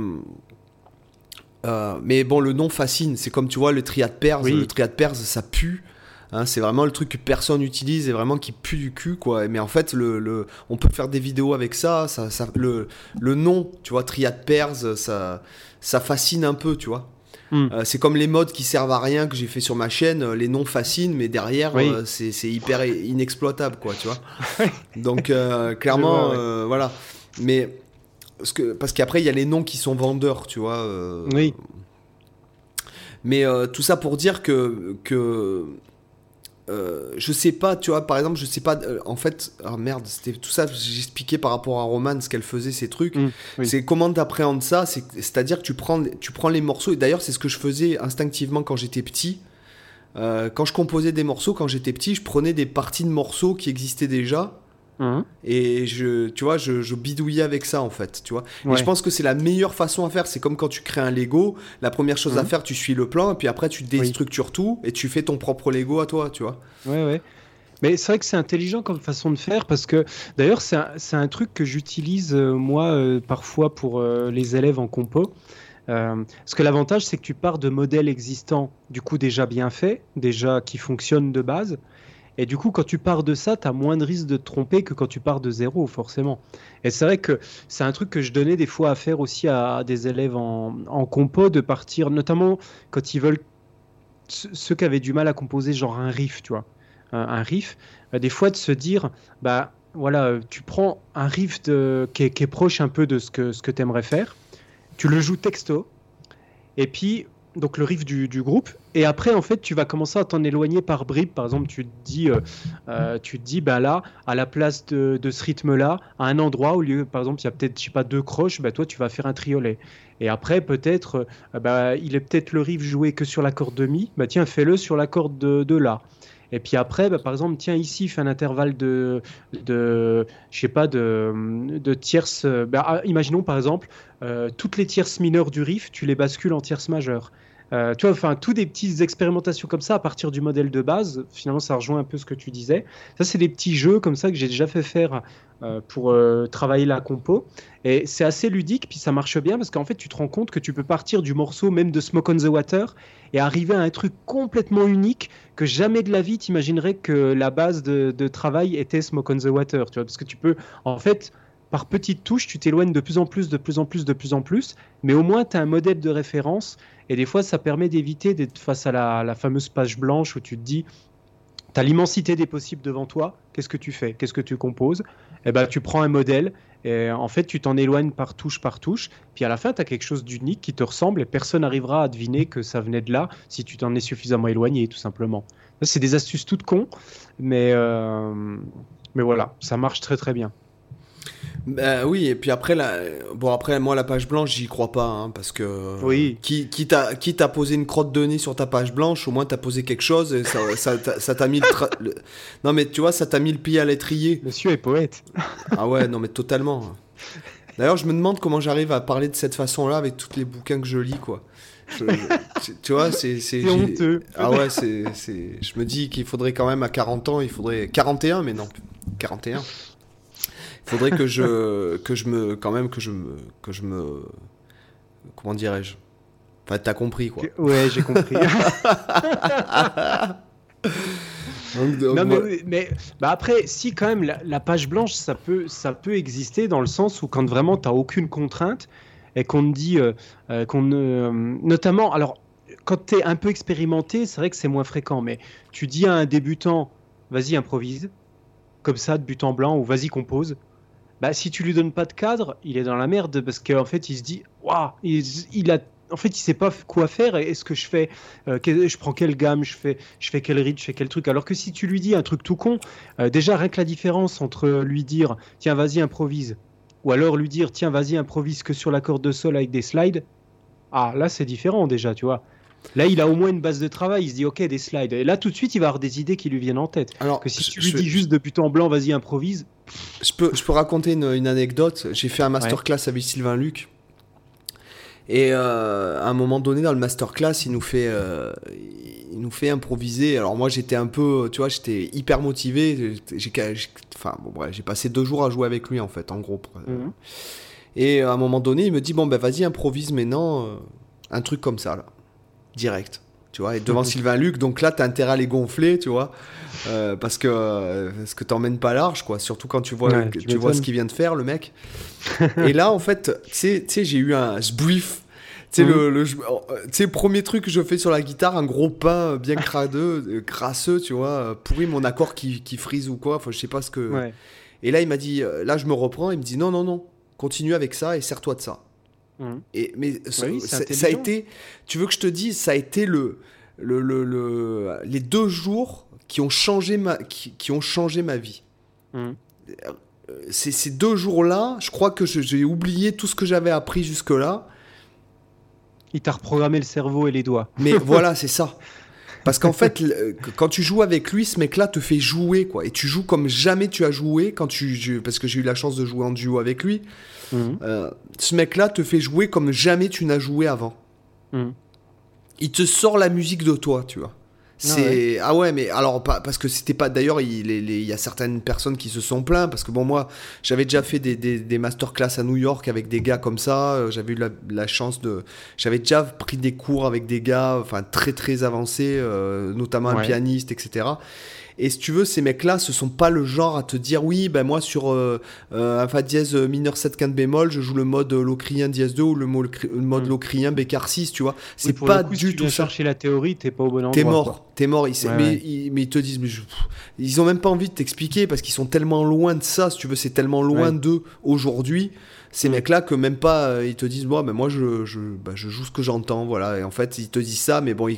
euh, euh, mais bon le nom fascine c'est comme tu vois le triade perse le triade perse ça pue hein, c'est vraiment le truc que personne n'utilise et vraiment qui pue du cul quoi mais en fait le, on peut faire des vidéos avec ça, ça, le, le, nom tu vois triade perse ça ça fascine un peu tu vois hmm. c'est comme les modes qui servent à rien que j'ai fait sur ma chaîne. Les noms fascinent, mais derrière, c'est hyper inexploitable, quoi, tu vois. (laughs) Donc, clairement, voilà. Mais parce que parce qu'après il y a les noms qui sont vendeurs, tu vois. Euh. oui. Mais euh, tout ça pour dire que que euh, je sais pas, tu vois, par exemple, je sais pas, en fait, ah merde, c'était tout ça, j'expliquais par rapport à Roman ce qu'elle faisait, ces trucs. Mmh, c'est comment t'appréhendes ça, c'est-à-dire que tu prends, tu prends les morceaux, et d'ailleurs, c'est ce que je faisais instinctivement quand j'étais petit. quand je composais des morceaux, quand j'étais petit, je prenais des parties de morceaux qui existaient déjà, Hein et je, tu vois, je, bidouillais avec ça en fait, tu vois. Et je pense que c'est la meilleure façon à faire. C'est comme quand tu crées un Lego. La première chose à hein faire, tu suis le plan, et puis après tu déstructures tout et tu fais ton propre Lego à toi, tu vois. Ouais, ouais. Mais c'est vrai que c'est intelligent comme façon de faire parce que d'ailleurs c'est un, un, truc que j'utilise euh, moi euh, parfois pour euh, les élèves en compo. parce que l'avantage c'est que tu pars de modèles existants du coup déjà bien faits, déjà qui fonctionnent de base. Et du coup, quand tu pars de ça, tu as moins de risques de te tromper que quand tu pars de zéro, forcément. Et c'est vrai que c'est un truc que je donnais des fois à faire aussi à, des élèves en, compo, de partir, notamment quand ils veulent, ceux qui avaient du mal à composer genre un riff, tu vois, un, riff, euh, des fois de se dire, bah voilà, tu prends un riff de, qui, est, proche un peu de ce que, ce que tu aimerais faire, tu le joues texto, et puis donc le riff du, groupe. Et après, en fait, tu vas commencer à t'en éloigner par bribes. Par exemple, tu te dis, euh, euh, tu dis, bah là, à la place de, ce rythme-là, à un endroit au lieu, par exemple, il y a peut-être, je sais pas, deux croches, bah toi, tu vas faire un triolet. Et après, peut-être, euh, bah, il est peut-être le riff joué que sur la corde de mi. Bah tiens, fais-le sur la corde de, de la. Et puis après, bah, par exemple, tiens, ici, fais un intervalle de, de je sais pas, de, de tierces. Bah, ah, imaginons par exemple, toutes les tierces mineures du riff, tu les bascules en tierces majeures. Euh, tu vois, enfin, tout des petites expérimentations comme ça à partir du modèle de base. Finalement, ça rejoint un peu ce que tu disais. Ça, c'est des petits jeux comme ça que j'ai déjà fait faire euh, pour euh, travailler la compo. Et c'est assez ludique, puis ça marche bien parce qu'en fait, tu te rends compte que tu peux partir du morceau même de Smoke on the Water et arriver à un truc complètement unique que jamais de la vie t'imaginerais que la base de, de, travail était Smoke on the Water. Tu vois, parce que tu peux, en fait, par petites touches, tu t'éloignes de plus en plus, de plus en plus, de plus en plus, mais au moins tu as un modèle de référence, et des fois ça permet d'éviter d'être face à la, fameuse page blanche où tu te dis, tu as l'immensité des possibles devant toi, qu'est-ce que tu fais Qu'est-ce que tu composes? Eh ben, tu prends un modèle, et en fait tu t'en éloignes par touche par touche, puis à la fin tu as quelque chose d'unique qui te ressemble, et personne n'arrivera à deviner que ça venait de là si tu t'en es suffisamment éloigné, tout simplement. C'est des astuces toutes cons, mais, euh, mais voilà, ça marche très très bien. Bah oui, et puis après, la... bon, après moi, la page blanche, j'y crois pas, hein, parce que Oui. qui, qui t'a posé une crotte de nez sur ta page blanche, au moins t'as posé quelque chose, et ça ça t'a- ça mis le, tra- le- Non mais tu vois, ça t'a mis le pied à l'étrier. Monsieur est poète. Ah ouais, non mais totalement. D'ailleurs, je me demande comment j'arrive à parler de cette façon-là avec tous les bouquins que je lis, quoi. Je- je- tu vois, c'est... C'est honteux. Ah ouais, c'est- Je me dis qu'il faudrait quand même à 40 ans, il faudrait... 41, mais non, 41. Il faudrait que je... (laughs) que je me... Quand même que je me... Que je me... Comment dirais-je? Enfin, t'as compris, quoi. Ouais, j'ai compris. (laughs) Donc, donc, non, mais, moi- oui, mais bah après, si quand même la, la page blanche, ça peut, ça peut exister dans le sens où quand vraiment tu n'as aucune contrainte et qu'on te dit, euh, euh, qu'on ne- euh, notamment, alors quand tu es un peu expérimenté, c'est vrai que c'est moins fréquent, mais tu dis à un débutant, vas-y improvise, comme ça de but en blanc ou vas-y compose. Bah, si tu lui donnes pas de cadre, il est dans la merde parce qu'en fait il se dit, waouh, il, il a, en fait il sait pas quoi faire. Est-ce que je fais, euh, je prends quelle gamme, je fais, je fais quel rythme, je fais quel truc? Alors que si tu lui dis un truc tout con, euh, déjà rien que la différence entre lui dire, tiens vas-y improvise, ou alors lui dire, tiens vas-y improvise que sur la corde de sol avec des slides. Ah là c'est différent déjà, tu vois. Là il a au moins une base de travail. Il se dit ok des slides. Et là tout de suite il va avoir des idées qui lui viennent en tête. Alors, Que si tu lui je- dis juste de but en blanc, vas-y improvise. Je peux, je peux raconter une, une anecdote. J'ai fait un masterclass avec Sylvain Luc. Et euh, à un moment donné, dans le masterclass, il nous fait, euh, il nous fait improviser. Alors moi, j'étais un peu, tu vois, j'étais hyper motivé. J'ai, j'ai- enfin, bon, bref, j'ai passé deux jours à jouer avec lui, en fait, en gros. Mhm. Et à un moment donné, il me dit, bon, ben vas-y, improvise maintenant euh, un truc comme ça, là. Direct. Tu vois, et devant (laughs) Sylvain Luc, donc là, t'as intérêt à les gonfler, tu vois. euh, parce que, euh, parce que t'emmènes pas large, quoi. Surtout quand tu vois, Ouais, tu tu vois ce qu'il vient de faire, le mec. (laughs) et là, en fait, tu sais- j'ai eu un brief. Tu sais, le, le, tu sais, premier truc que je fais sur la guitare, un gros pain bien cradeux, euh, crasseux, tu vois, pourri mon accord qui, qui frise ou quoi. Enfin, je sais pas ce que. Ouais. Et là, il m'a dit, là, je me reprends. Il me dit, non, non, non, continue avec ça et sers-toi de ça. Mhm. Et, mais Oui, c'est ça- a été, tu veux que je te dise, ça a été le, le, le, le- les deux jours qui ont changé ma, qui, qui ont changé ma vie. Mhm. Ces, ces deux jours-là, je crois que j'ai oublié tout ce que j'avais appris jusque-là. Il t'a reprogrammé le cerveau et les doigts. Mais (laughs) voilà, c'est ça. Parce qu'en fait, quand tu joues avec lui, ce mec-là te fait jouer, quoi. Et tu joues comme jamais tu as joué quand tu, parce que j'ai eu la chance de jouer en duo avec lui. Mhm. Euh, ce mec-là te fait jouer comme jamais tu n'as joué avant. Mhm. Il te sort la musique de toi, tu vois. C'est ah ouais. mais alors pas parce que c'était pas d'ailleurs il, les- il y a certaines personnes qui se sont plaints parce que bon moi j'avais déjà fait des, des, des masterclass à New York avec des gars comme ça euh, j'avais eu la, la chance de j'avais déjà pris des cours avec des gars enfin très très avancés euh, notamment un Ouais. pianiste etc et si tu veux, ces mecs-là, ce sont pas le genre à te dire oui, ben moi sur euh, euh, un fa dièse mineur 7 quinte bémol, je joue le mode locrien dièse 2 ou le, mo- le mode Mm. locrien bécart 6, tu vois. C'est pas coup, si du tu tout ça. chercher la théorie, t'es pas au bon endroit. T'es mort, t'es mort. Ils, Ouais, mais, ouais. Ils, mais ils te disent, mais je- pff, ils ont même pas envie de t'expliquer parce qu'ils sont tellement loin de ça. Si tu veux, c'est tellement loin Ouais. d'eux aujourd'hui. Ces mecs-là que même pas, euh, ils te disent, bon, ben moi je, je, bah, je joue ce que j'entends, voilà. Et en fait, ils te disent ça, mais bon,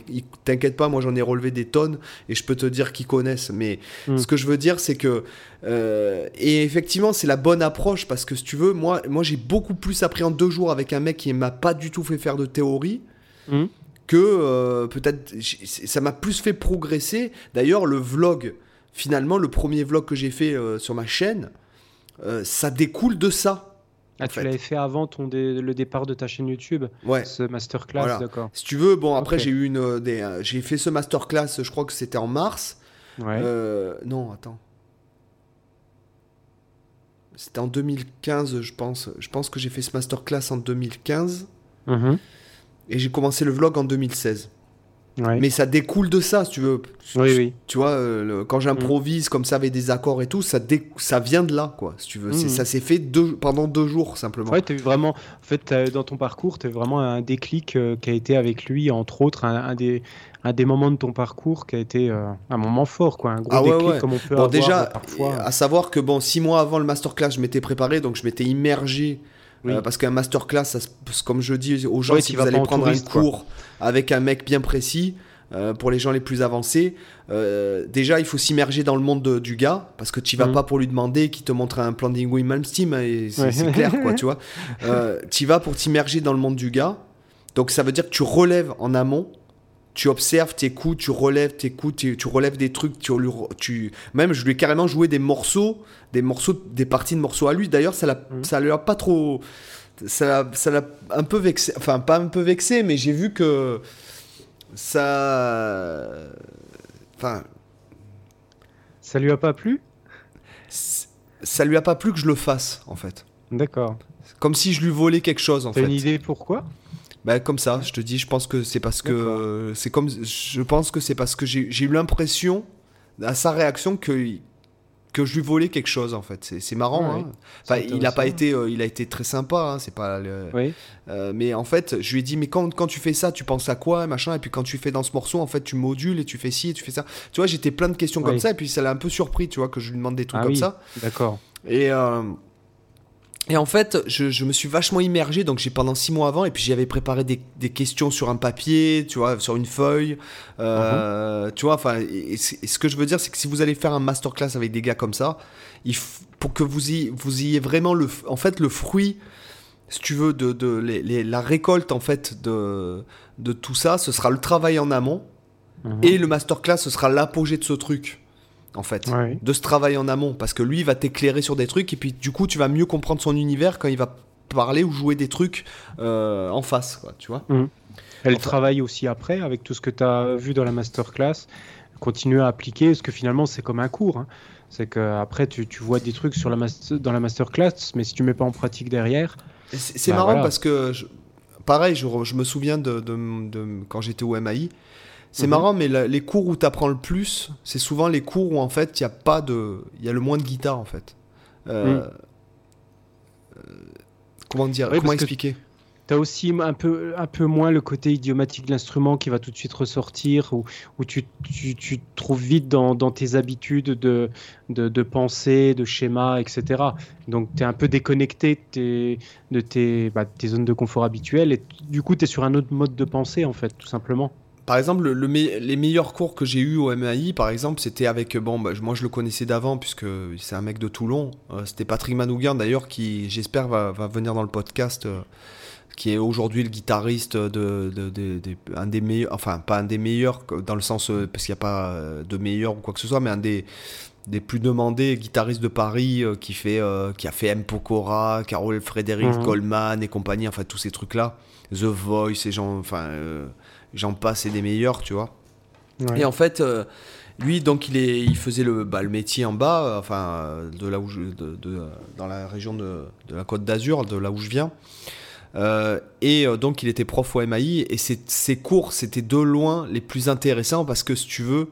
t'inquiète pas, moi j'en ai relevé des tonnes et je peux te dire qu'ils connaissent. Mais Mm. ce que je veux dire, c'est que euh, et effectivement, c'est la bonne approche parce que si tu veux, moi, moi j'ai beaucoup plus appris en deux jours avec un mec qui m'a pas du tout fait faire de théorie Mhm. que euh, peut-être ça m'a plus fait progresser. D'ailleurs, le vlog, finalement, le premier vlog que j'ai fait euh, sur ma chaîne, euh, ça découle de ça. Ah, tu l'avais fait avant ton dé- le départ de ta chaîne YouTube, Ouais. ce masterclass, Voilà. d'accord. Si tu veux, bon après j'ai eu une, euh, des, euh, j'ai fait ce masterclass, je crois que c'était en mars. Ouais. Euh, non, attends. C'était en 2015, je pense. Je pense que j'ai fait ce masterclass en 2015 Mhm. et j'ai commencé le vlog en 2016. Mais ça découle de ça, si tu veux. Oui, oui. Tu vois, euh, le- quand j'improvise comme ça avec des accords et tout, ça, ça vient de là, quoi, si tu veux. Mhm. Ça s'est fait deux, pendant deux jours, simplement. Ouais, t'as eu vraiment, en fait, dans ton parcours, tu as eu vraiment un déclic euh, qui a été avec lui, entre autres, un, un des, un des moments de ton parcours qui a été euh, un moment fort, quoi, un gros Ah ouais, déclic ouais. comme on peut Bon, avoir déjà, parfois. à savoir que, bon, six mois avant le masterclass, je m'étais préparé, donc je m'étais immergé. Oui. euh, parce qu'un masterclass, ça comme je dis aux gens, Ouais, si vous allez prendre touriste, un quoi. cours avec un mec bien précis, euh, pour les gens les plus avancés, euh, déjà il faut s'immerger dans le monde de- du gars parce que tu vas Mhm. pas pour lui demander qu'il te montre un plan Malmsteen, hein, et c'est Ouais. clair quoi, tu vois. (laughs) Tu vas pour t'immerger dans le monde du gars, donc ça veut dire que tu relèves en amont. Tu observes, tu écoutes, tu relèves, tu, tu relèves des trucs, tu, même je lui ai carrément joué des morceaux, des morceaux, des parties de morceaux à lui. D'ailleurs, ça l'a, Mhm. ça lui a pas trop, ça l'a, ça l'a un peu vexé, enfin pas un peu vexé, mais j'ai vu que ça, enfin, Ça lui a pas plu? ça lui a pas plu que je le fasse en fait. D'accord. Comme si je lui volais quelque chose en T'as fait. une idée pourquoi? Bah, comme ça, je te dis, je pense que c'est parce que c'est comme je pense que c'est parce que j'ai eu l'impression à sa réaction que que je lui volais quelque chose en fait. C'est marrant. Ouais, hein. Enfin, il a pas été euh, il a été très sympa. hein, c'est pas le- Oui. euh, mais en fait, je lui ai dit mais quand, quand tu fais ça, tu penses à quoi machin et puis quand tu fais dans ce morceau, en fait, tu modules et tu fais ci et tu fais ça. Tu vois, j'étais plein de questions comme ça et puis ça l'a un peu surpris, tu vois, que je lui demande des trucs Ah comme oui. ça. D'accord. Et, euh, et en fait, je, je me suis vachement immergé. Donc, j'ai pendant six mois avant, et puis j'avais préparé des, des questions sur un papier, tu vois, sur une feuille. euh, Tu vois, enfin, et, et c- et ce que je veux dire, c'est que si vous allez faire un masterclass avec des gars comme ça, il pour que vous, y, vous ayez vraiment le, en fait, le fruit, si tu veux, de, de les- les- la récolte, en fait, de, de tout ça, ce sera le travail en amont. Mhm. Et le masterclass, ce sera l'apogée de ce truc, en fait. Ouais. De ce travail en amont. Parce que lui, il va t'éclairer sur des trucs, et puis du coup, tu vas mieux comprendre son univers quand il va parler ou jouer des trucs euh, en face, quoi, tu vois. Elle Enfin- travaille aussi après avec tout ce que tu as vu dans la masterclass. Continuer à appliquer, parce que finalement, c'est comme un cours. hein. C'est qu'après, tu, tu vois des trucs sur la dans la masterclass, mais si tu mets pas en pratique derrière, C'est Bah, marrant voilà. parce que, je- pareil, je, me souviens de, de- de- quand j'étais au MAI. C'est Mhm. marrant, mais la- les cours où tu apprends le plus, c'est souvent les cours où en fait il y a pas de, il y a le moins de guitare en fait. Euh, euh, comment dire, Oui, comment expliquer? tu as aussi un peu, un peu moins le côté idiomatique de l'instrument qui va tout de suite ressortir, où, où tu, tu, trouves vite dans, dans tes habitudes de, de, de pensée, de schéma, etc. Donc tu es un peu déconnecté de tes, de tes, bah, tes zones de confort habituelles, et du coup tu es sur un autre mode de pensée, en fait, tout simplement. Par exemple, le, le me- les meilleurs cours que j'ai eu au MAI, par exemple, c'était avec. Bon, bah, moi je le connaissais d'avant, puisque c'est un mec de Toulon. Euh, c'était Patrick Manouguin, d'ailleurs, qui, j'espère, va, va venir dans le podcast. euh, qui est aujourd'hui le guitariste de, de- de- de- un des meilleurs, enfin pas un des meilleurs dans le sens euh, parce qu'il n'y a pas de meilleur ou quoi que ce soit, mais un des, des plus demandés guitaristes de Paris euh, qui fait euh, qui a fait M Pokora, Carol Frédéric. Goldman et compagnie, enfin tous ces trucs là, The Voice et j'en enfin euh, j'en passe et des meilleurs, tu vois. Ouais. Et en fait, euh, lui, donc, il, est, il faisait le, bah, le métier en bas, euh, enfin, euh, de là où je, de, de, dans la région de, de la Côte d'Azur, de là où je viens. Euh, et euh, donc, il était prof au MAI, et ses, ses cours, c'était de loin les plus intéressants parce que, si tu veux,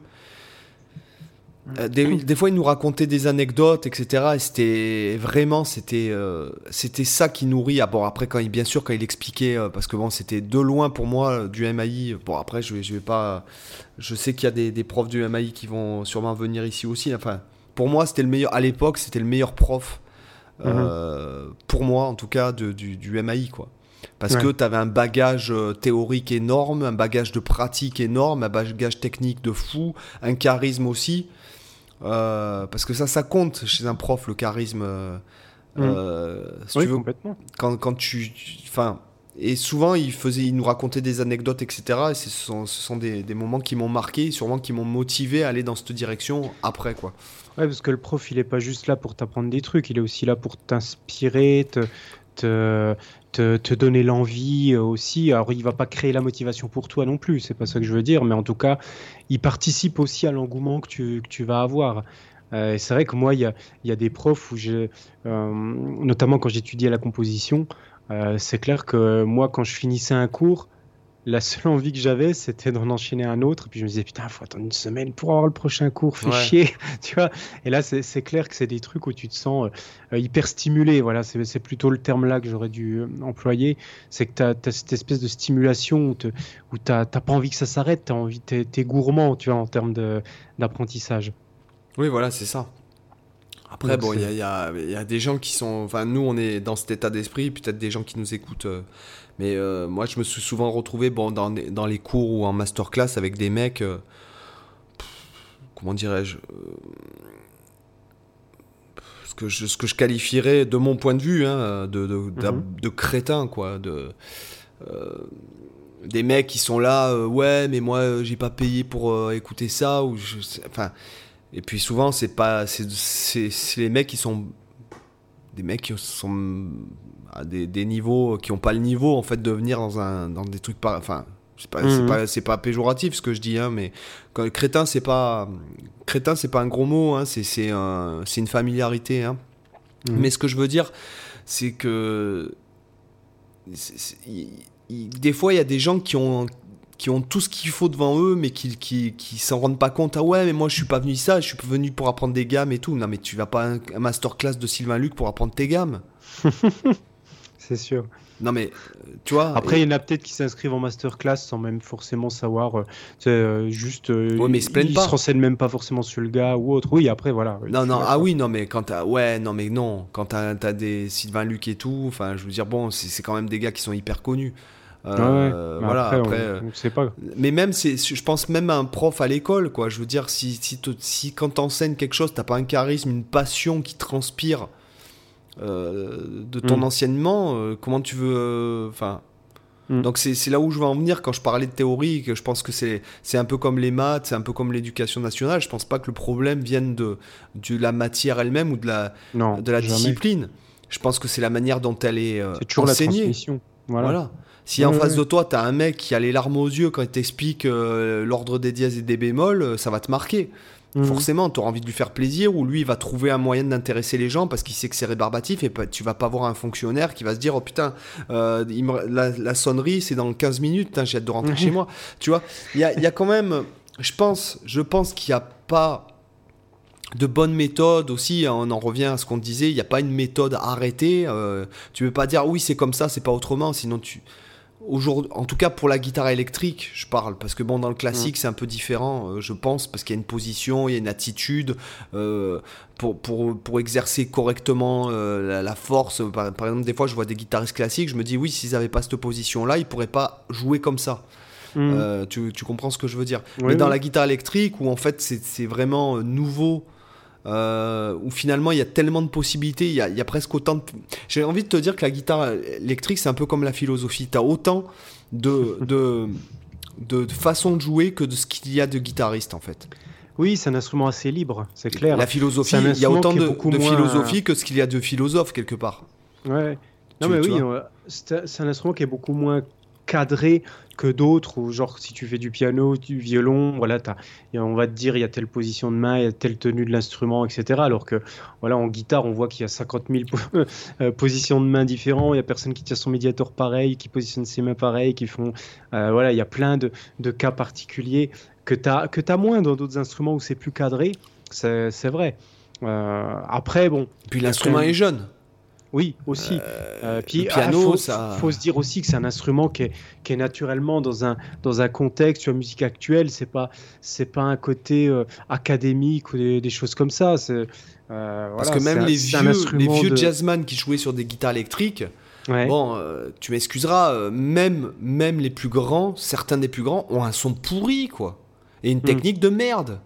euh, des, des fois, il nous racontait des anecdotes, etc. Et c'était vraiment, c'était, euh, c'était ça qui nourrit. Ah, bon, après, quand il, bien sûr, quand il expliquait, euh, parce que bon, c'était de loin pour moi du MAI. Bon, après, je vais, je vais pas. Je sais qu'il y a des, des profs du MAI qui vont sûrement venir ici aussi. Enfin, pour moi, c'était le meilleur. À l'époque, c'était le meilleur prof. euh, Pour moi, en tout cas, de- du, du MAI, quoi. Parce Ouais. que tu avais un bagage théorique énorme, un bagage de pratique énorme, un bagage technique de fou, un charisme aussi. Euh, parce que ça, ça compte chez un prof, le charisme. euh, Mm. euh, si oui, tu veux, complètement. quand, quand tu. Enfin. Et souvent, il, faisait, il nous racontait des anecdotes, etc. Et ce sont, ce sont des, des moments qui m'ont marqué, sûrement qui m'ont motivé à aller dans cette direction après, quoi. Ouais, parce que le prof, il est pas juste là pour t'apprendre des trucs, il est aussi là pour t'inspirer, te, te, te, donner l'envie euh, aussi. Alors, il va pas créer la motivation pour toi non plus, c'est pas ça que je veux dire, mais en tout cas, il participe aussi à l'engouement que tu, tu vas avoir. Euh, c'est vrai que moi, il y a, y a des profs où j'ai, euh, notamment quand j'étudiais la composition, euh, c'est clair que moi, quand je finissais un cours, la seule envie que j'avais, c'était d'en enchaîner un autre. Et puis je me disais, putain, il faut attendre une semaine pour avoir le prochain cours, fais Ouais. chier. (laughs) tu vois Et là, c'est clair que c'est des trucs où tu te sens euh, hyper stimulé. Voilà, c'est plutôt le terme là que j'aurais dû euh, employer. C'est que tu as, cette espèce de stimulation où, tu n'as pas envie que ça s'arrête, tu envie, t'es es gourmand, tu vois, en termes d'apprentissage. Oui, voilà, c'est ça. Après, bon, il y a, des gens qui sont. Enfin, nous, on est dans cet état d'esprit, peut-être des gens qui nous écoutent. Euh, mais euh, moi, je me suis souvent retrouvé bon, dans, dans les cours ou en masterclass avec des mecs. Euh, comment dirais-je ce que, je, ce que je qualifierais, de mon point de vue, hein, de, de, mhm. de, crétins, quoi. De, des mecs qui sont là, ouais, mais moi, j'ai pas payé pour écouter ça. Ou je, enfin et puis souvent, c'est pas, c'est les mecs qui sont des mecs qui sont à des, des niveaux qui n'ont pas le niveau en fait de venir dans un dans des trucs pas, enfin c'est pas, mhm. pas, pas, péjoratif ce que je dis hein, mais quand, crétin c'est pas crétin c'est pas un gros mot hein, c'est c'est un, une familiarité hein. Mhm. mais ce que je veux dire c'est que des fois il y a des gens qui ont qui ont tout ce qu'il faut devant eux, mais qui, qui, qui s'en rendent pas compte. Ah ouais, mais moi je suis pas venu ça, je suis venu pour apprendre des gammes et tout. Non, mais tu vas pas un, un masterclass de Sylvain Luc pour apprendre tes gammes. (laughs) C'est sûr. Non mais, tu vois. Après, il y en a peut-être qui s'inscrivent en masterclass sans même forcément savoir. Euh, euh juste. Euh, ouais, mais ils, se, se renseignent même pas forcément sur le gars ou autre. Oui, après, voilà. Non, non, ah oui, non, mais quand t'as. Ouais, non, mais non. Quand t'as as des Sylvain Luc et tout, enfin, je veux dire, bon, c'est quand même des gars qui sont hyper connus. Euh, voilà, après, on, pas. Mais même, c'est, je pense même à un prof à l'école, quoi. Je veux dire, si, si, si quand t'enseignes quelque chose, t'as pas un charisme, une passion qui transpire euh, de ton mm. enseignement, euh, comment tu veux. Enfin. Mm. Donc c'est, là où je veux en venir quand je parlais de théorie, que je pense que c'est, un peu comme les maths, c'est un peu comme l'éducation nationale. Je pense pas que le problème vienne de, de la matière elle-même ou de la, de la discipline. Je pense que c'est la manière dont elle est, toujours enseignée. La transmission. voilà. voilà. Si en face de toi, tu as un mec qui a les larmes aux yeux quand il t'explique euh, l'ordre des dièses et des bémols, euh, ça va te marquer. Mhm. Forcément, tu auras envie de lui faire plaisir, ou lui, il va trouver un moyen d'intéresser les gens parce qu'il sait que c'est rébarbatif, et tu vas pas voir un fonctionnaire qui va se dire Oh putain, euh, la, sonnerie, c'est dans 15 minutes, j'ai hâte de rentrer chez moi. Tu vois, il y a, y a, quand même, je pense, je pense qu'il n'y a pas de bonnes méthodes aussi, hein, on en revient à ce qu'on disait, il n'y a pas une méthode arrêtée. tu veux pas dire oui, c'est comme ça, c'est pas autrement, sinon tu en tout cas pour la guitare électrique, je parle, parce que bon, dans le classique, mm. c'est un peu différent, euh, je pense, parce qu'il y a une position, il y a une attitude, euh, pour, pour, pour, exercer correctement euh, la, force. Par, exemple, des fois, je vois des guitaristes classiques, je me dis, oui, s'ils n'avaient pas cette position-là, ils pourraient pas jouer comme ça. Mm. Tu, tu, comprends ce que je veux dire? Mais dans la guitare électrique, où en fait, c'est vraiment nouveau euh, où finalement il y a tellement de possibilités, il y a, presque autant de... J'ai envie de te dire que la guitare électrique, c'est un peu comme la philosophie. Tu as autant de, de, de, façons de jouer que de ce qu'il y a de guitaristes en fait. Oui, c'est un instrument assez libre, c'est clair. La philosophie, il y a autant de, de philosophie que ce qu'il y a de philosophes quelque part. Ouais. Non, mais oui, c'est un instrument qui est beaucoup moins cadré que d'autres, ou genre si tu fais du piano, du violon, voilà, as, on va te dire il y a telle position de main, il y a telle tenue de l'instrument, etc. Alors que voilà, en guitare, on voit qu'il y a 50 000 (laughs) euh, positions de main différentes, il y a personne qui tient son médiator pareil, qui positionne ses mains pareil, qui font... Euh, voilà, il y a plein de, de cas particuliers que tu as, que as moins dans d'autres instruments où c'est plus cadré, c'est vrai. Euh, après, bon... Puis l'instrument est jeune. Oui, aussi. Euh, euh puis, le piano, faut, ça... faut se dire aussi que c'est un instrument qui est, qui est, naturellement dans un, dans un contexte sur la musique actuelle. C'est pas c'est pas un côté euh, académique ou des, choses comme ça. Euh, parce que même les vieux les vieux jazzman qui jouaient sur des guitares électriques. Bon, tu m'excuseras, même même les plus grands, certains des plus grands ont un son pourri quoi, et une hmm. technique de merde.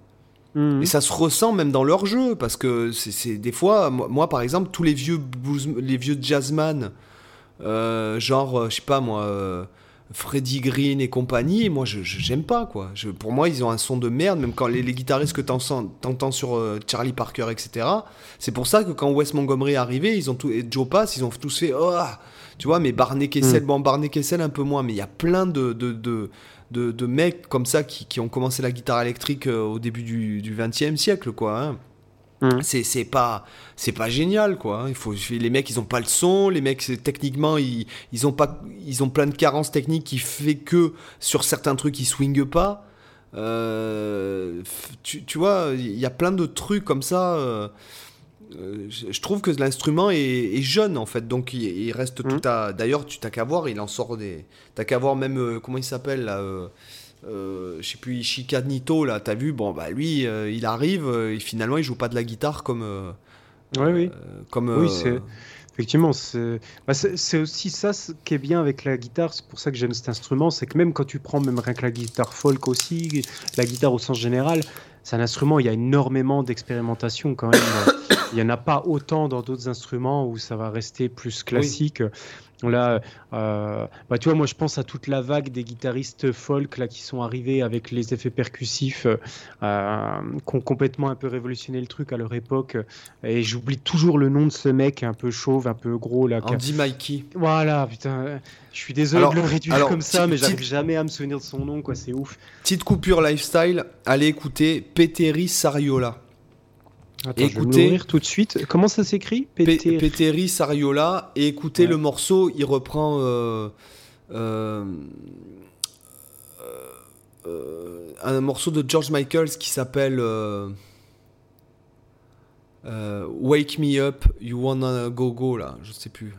Mhm. Et ça se ressent même dans leur jeu, parce que c'est des fois, moi, par exemple, tous les vieux, les vieux jazzman, euh, genre, euh, je sais pas moi, euh, Freddie Green et compagnie, moi je j'aime pas quoi. Je, pour moi, ils ont un son de merde, même quand les, guitaristes que t'entends sur Charlie Parker, etc. C'est pour ça que quand Wes Montgomery est arrivé, ils ont tout, et Joe Pass, ils ont tous fait, oh, tu vois, mais Barney Kessel, mhm. bon, Barney Kessel un peu moins, mais il y a plein de, de, de de, mecs comme ça qui, ont commencé la guitare électrique euh, au début du, du 20e siècle, quoi. Hein. Mmh. C'est pas c'est pas génial quoi. Hein. Il faut les mecs ils ont pas le son, les mecs techniquement ils, ils ont pas ils ont plein de carences techniques qui fait que sur certains trucs ils swingent pas. Euh, tu, tu, vois il y a plein de trucs comme ça. Euh, je trouve que l'instrument est, jeune en fait, donc il, reste tout mmh. à. D'ailleurs, tu t'as qu'à voir, il en sort des. T'as qu'à voir même euh, comment il s'appelle là. Euh, euh, je sais plus Chicanito là, t'as vu Bon bah lui, il arrive et finalement il joue pas de la guitare comme Oui, oui. comme, oui, c'est. Effectivement, bah, c'est aussi ça ce qui est bien avec la guitare. C'est pour ça que j'aime cet instrument. C'est que même quand tu prends même rien que la guitare folk aussi, la guitare au sens général, c'est un instrument, il y a énormément d'expérimentation quand même. (coughs) il n'y en a pas autant dans d'autres instruments où ça va rester plus classique. Là, euh, bah, tu vois, moi je pense à toute la vague des guitaristes folk là, qui sont arrivés avec les effets percussifs, euh, qui ont complètement un peu révolutionné le truc à leur époque. Et j'oublie toujours le nom de ce mec un peu chauve, un peu gros. Là, Andy Mikey. Voilà, putain. Je suis désolé de le réduire comme ça, mais j'arrive jamais à me souvenir de son nom, quoi. C'est ouf. Petite coupure lifestyle, allez écouter Peteri Sariola. Attends, écoutez, tout de suite. Comment ça s'écrit Peteri Sariola. Et écoutez le morceau, il reprend euh, euh, euh, un morceau de George Michael qui s'appelle Wake Me Up, You Wanna Go Go là, je sais plus.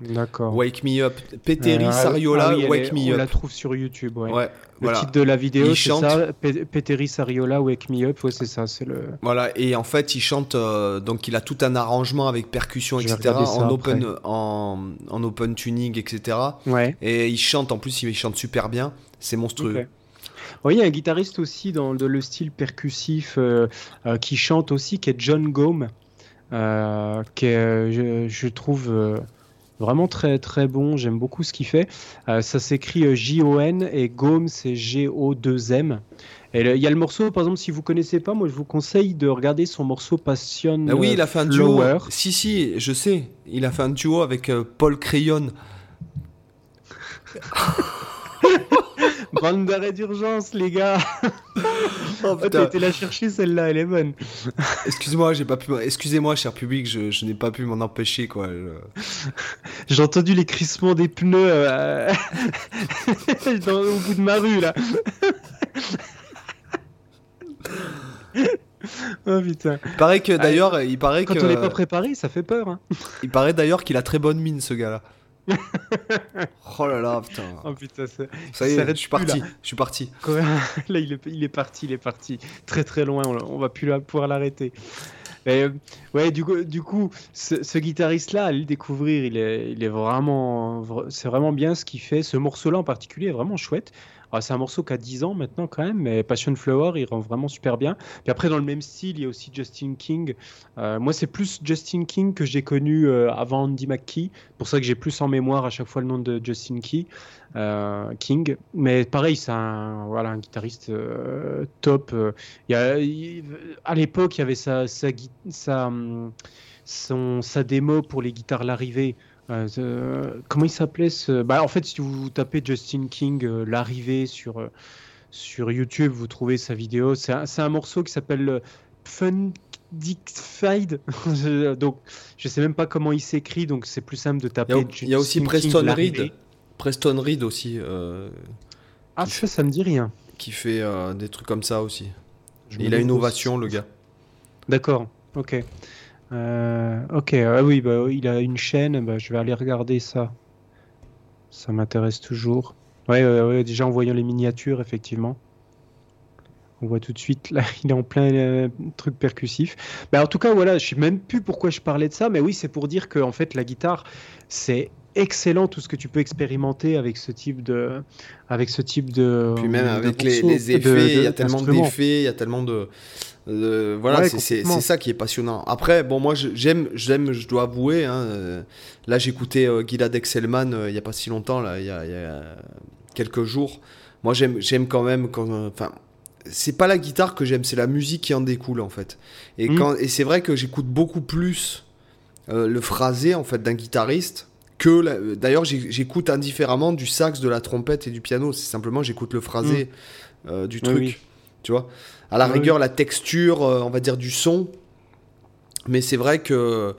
D'accord. Wake Me Up. Peteri euh, Sariola, ah Wake Me Up. On la trouve sur YouTube, ouais. le titre de la vidéo, c'est ça. Peteri Sariola, Wake Me Up, ouais, c'est ça. C'est le. Voilà, et en fait, il chante, euh, donc il a tout un arrangement avec percussion, etc. En open, en, en, open tuning, etc. Ouais. Et il chante, en plus, il chante super bien. C'est monstrueux. Oui, il y a un guitariste aussi dans le style percussif euh, qui chante aussi, qui est John Gome, qui est, je, je trouve Vraiment très très bon, j'aime beaucoup ce qu'il fait. Euh, ça s'écrit euh, J-O-N et Gome c'est G-O-2-M. Et il y a le morceau, par exemple, si vous connaissez pas, moi je vous conseille de regarder son morceau Passion. Ah oui, il a fait un duo. Si, si, je sais. Il a fait un duo avec euh, Paul Crayon. (laughs) (laughs) Bande d'arrêt d'urgence, les gars. (laughs) Oh, oh T'as été la chercher, celle-là, elle est bonne. (laughs) Excuse-moi, j'ai pas pu. Excusez-moi, cher public, je, n'ai pas pu m'en empêcher, quoi. J'ai entendu les crissements des pneus euh, au bout de ma rue, là. oh putain. Il paraît que d'ailleurs, il paraît Quand que. on n'est pas préparé, ça fait peur. Hein. Il paraît d'ailleurs qu'il a très bonne mine, ce gars-là. (laughs) oh là là, putain. Oh putain, ça, ça y est, je suis parti. Je suis parti. là, il est, il est, parti, il est parti. Très très loin, on, va plus pouvoir l'arrêter. Euh, ouais, du coup, du coup ce, guitariste-là, allez le découvrir, il est, il est vraiment, c'est vraiment bien ce qu'il fait. Ce morceau-là en particulier est vraiment chouette. Ah, c'est un morceau qui a 10 ans maintenant quand même, mais Passion Flower, il rend vraiment super bien. Puis après, dans le même style, il y a aussi Justin King. Euh, moi, c'est plus Justin King que j'ai connu euh, avant Andy McKee. pour ça que j'ai plus en mémoire à chaque fois le nom de Justin euh, King. Mais pareil, c'est un, voilà, un guitariste top. Y a, à l'époque, il y avait sa, sa, sa, hum, son, sa démo pour les guitares l'arrivée. Euh, comment il s'appelait ce... bah, En fait, si vous tapez Justin King, euh, l'arrivée sur, euh, sur YouTube, vous trouvez sa vidéo. C'est un, un, morceau qui s'appelle Fun Fade. (laughs) donc, je sais même pas comment il s'écrit, donc c'est plus simple de taper. Il y a, aussi Preston Reed. Preston Reed aussi. ah, ça, ça me dit rien. Qui fait des trucs comme ça aussi. il a une ovation, le gars. D'accord, ok. Euh, ok, ah oui, bah, il a une chaîne, bah, je vais aller regarder ça. Ça m'intéresse toujours. Ouais, déjà en voyant les miniatures, effectivement. On voit tout de suite, là, (laughs) il est en plein euh, truc percussif. Bah, en tout cas, voilà, je sais même plus pourquoi je parlais de ça, mais oui, c'est pour dire que en fait, la guitare, c'est excellent tout ce que tu peux expérimenter avec ce type de avec ce type de puis même avec les, effets il y a tellement d'effets il y a tellement de voilà, c'est ça qui est passionnant. Après, bon, moi, j'aime, j'aime, je dois avouer. Hein, euh, là, j'écoutais euh, Gilad Excelman euh, il n'y a pas si longtemps, là, il y, a, quelques jours. Moi, j'aime, j'aime quand même. Enfin, c'est pas la guitare que j'aime, c'est la musique qui en découle, en fait. Et, mm. quand, et c'est vrai que j'écoute beaucoup plus le phrasé, en fait, d'un guitariste que. D'ailleurs, j'écoute indifféremment du sax, de la trompette et du piano. C'est simplement, j'écoute le phrasé mm. du truc. Tu vois à la rigueur, la texture, euh, on va dire, du son. Mais c'est vrai que.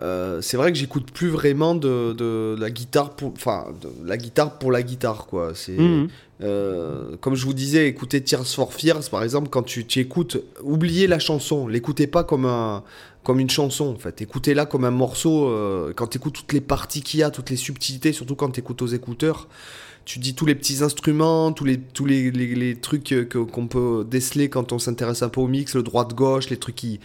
Euh, c'est vrai que j'écoute plus vraiment de, la guitare pour enfin la guitare pour la guitare quoi c'est mhm. euh, comme je vous disais écoutez Tears for Fears par exemple quand tu, tu écoutes oubliez la chanson l'écoutez pas comme un comme une chanson en fait écoutez-la comme un morceau quand tu écoutes toutes les parties qu'il y a toutes les subtilités surtout quand tu écoutes aux écouteurs tu dis tous les petits instruments, tous les, tous les, les, trucs que, qu'on peut déceler quand on s'intéresse un peu au mix, le droite-gauche, les trucs qui,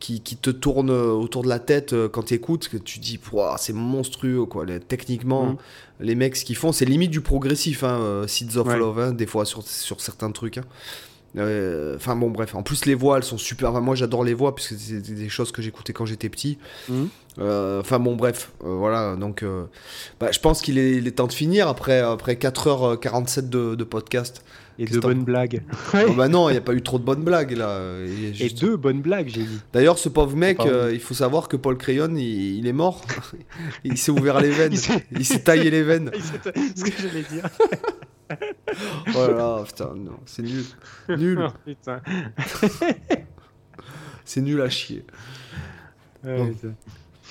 qui, qui, te tournent autour de la tête quand tu écoutes, que tu dis, c'est monstrueux, quoi. techniquement, mm. les mecs, ce qu'ils font, c'est limite du progressif, hein, Seeds of Love, hein, des fois, sur, sur certains trucs. Hein. Euh, enfin bon, bref. En plus, les voix, elles sont super. moi, j'adore les voix puisque c'est des choses que j'écoutais quand j'étais petit. Mhm. Euh, enfin bon, bref. Euh, voilà. Donc, bah, je pense qu'il est, temps de finir après, après 4h47 de, podcast. Et de bonnes blagues. oh, bah non, il n'y a pas eu trop de bonnes blagues là. Et, deux bonnes blagues, j'ai dit. D'ailleurs, ce pauvre mec, il faut savoir que Paul Crayon, il, est mort. (laughs) il s'est ouvert les veines. il s'est taillé les veines. (laughs) ce que j'allais dire. (laughs) voilà, putain, non, c'est nul. Nul. (laughs) Oh, putain. (laughs) c'est nul à chier.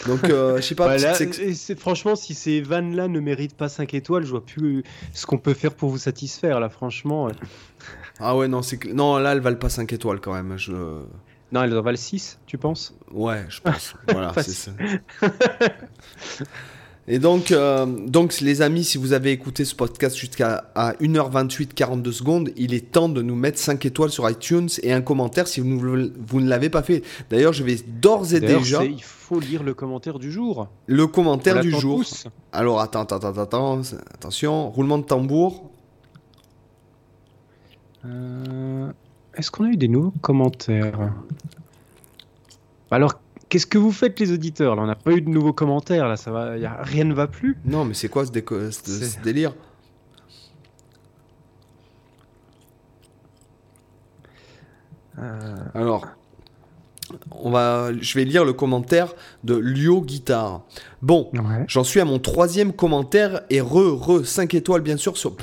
Donc, euh, je sais pas. c'est franchement, si ces vannes-là ne méritent pas 5 étoiles, je vois plus ce qu'on peut faire pour vous satisfaire, là, franchement. Ah ouais, non, c'est non, là, elles valent pas 5 étoiles quand même. Je... Non, elles en valent 6, tu penses? Ouais, je pense. voilà, (laughs) c'est ça. Et donc, euh, donc, les amis, si vous avez écouté ce podcast jusqu'à 1h28, 42 secondes, il est temps de nous mettre 5 étoiles sur iTunes et un commentaire si vous, vous ne l'avez pas fait. D'ailleurs, je vais d'ores et déjà. Il faut lire le commentaire du jour. Le commentaire du jour. Alors, attends, attends, attends, attends, attention, roulement de tambour. Euh, est-ce qu'on a eu des nouveaux commentaires? Alors, Qu'est-ce que vous faites les auditeurs Là, on n'a pas eu de nouveaux commentaires. Là, ça va, y a, rien ne va plus? Non, mais c'est quoi ce, délire? Euh. Alors, on va, je vais lire le commentaire de Lio Guitar. Bon, j'en suis à mon troisième commentaire et re, re, 5 étoiles bien sûr sur,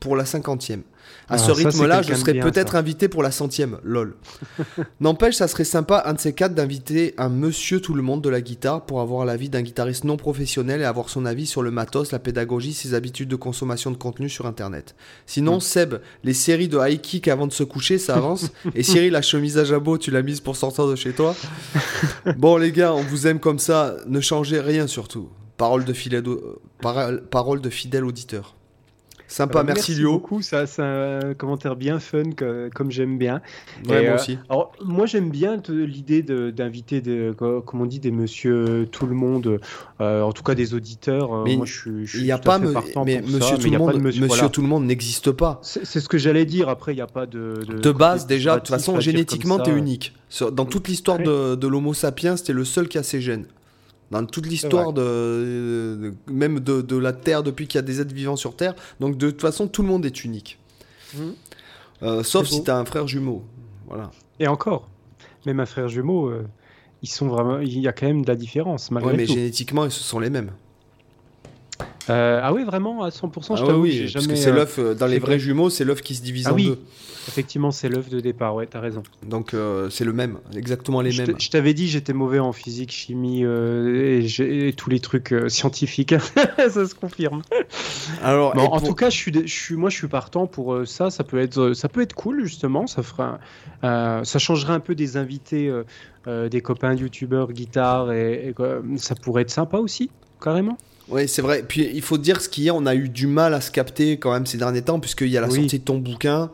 pour la cinquantième. À ce rythme-là, je serais peut-être invité pour la centième, lol. (laughs) N'empêche, ça serait sympa, un de ces quatre, d'inviter un monsieur tout le monde de la guitare pour avoir l'avis d'un guitariste non professionnel et avoir son avis sur le matos, la pédagogie, ses habitudes de consommation de contenu sur Internet. Sinon, hmm. Seb, les séries de high kick avant de se coucher, ça avance. et Cyril, la chemise à jabot, tu l'as mise pour sortir de chez toi. (laughs) bon, les gars, on vous aime comme ça, ne changez rien surtout. Parole de fidèle, parole de fidèle auditeur. Sympa, merci, merci beaucoup, ça, c'est un commentaire bien fun, comme j'aime bien. Ouais, moi euh, aussi. Alors, moi, j'aime bien l'idée d'inviter, comme on dit, des monsieur tout le monde, euh, en tout cas des auditeurs. Euh, mais moi, je, il n'y a pas, mais monsieur, tout, le monde, monsieur, tout le monde n'existe pas. C'est ce que j'allais dire. Après, il n'y a pas de. De, base, déjà, de toute façon, génétiquement, tu es unique. Dans toute l'histoire de, de l'Homo sapiens, c'était le seul qui a ses gènes. Dans toute l'histoire de, même de, la Terre depuis qu'il y a des êtres vivants sur Terre. Donc de toute façon, tout le monde est unique. Mhm. Euh, sauf si tu as un frère jumeau. Voilà. Et encore, même un frère jumeau, euh, ils sont vraiment, il y a quand même de la différence malgré ouais, mais génétiquement, ils sont les mêmes. Euh, ah oui, vraiment, à 100%, je ah oui, parce que c'est l'œuf, dans les vrais jumeaux, c'est l'œuf qui se divise ah en deux. Effectivement, c'est l'œuf de départ, ouais, t'as raison. Donc euh, c'est le même, exactement les mêmes. Je t'avais dit, j'étais mauvais en physique, chimie euh, et, tous les trucs euh, scientifiques. (laughs) ça se confirme. Alors, en tout cas, je suis, je suis, moi, je suis partant pour ça. Ça peut être, ça peut être cool justement. Ça fera, ça changerait un peu des invités, des copains youtubeurs, guitare et, ça pourrait être sympa aussi, carrément. Oui, c'est vrai. Puis il faut dire ce qu'il y a, on a eu du mal à se capter quand même ces derniers temps, puisqu'il y a la sortie de ton bouquin.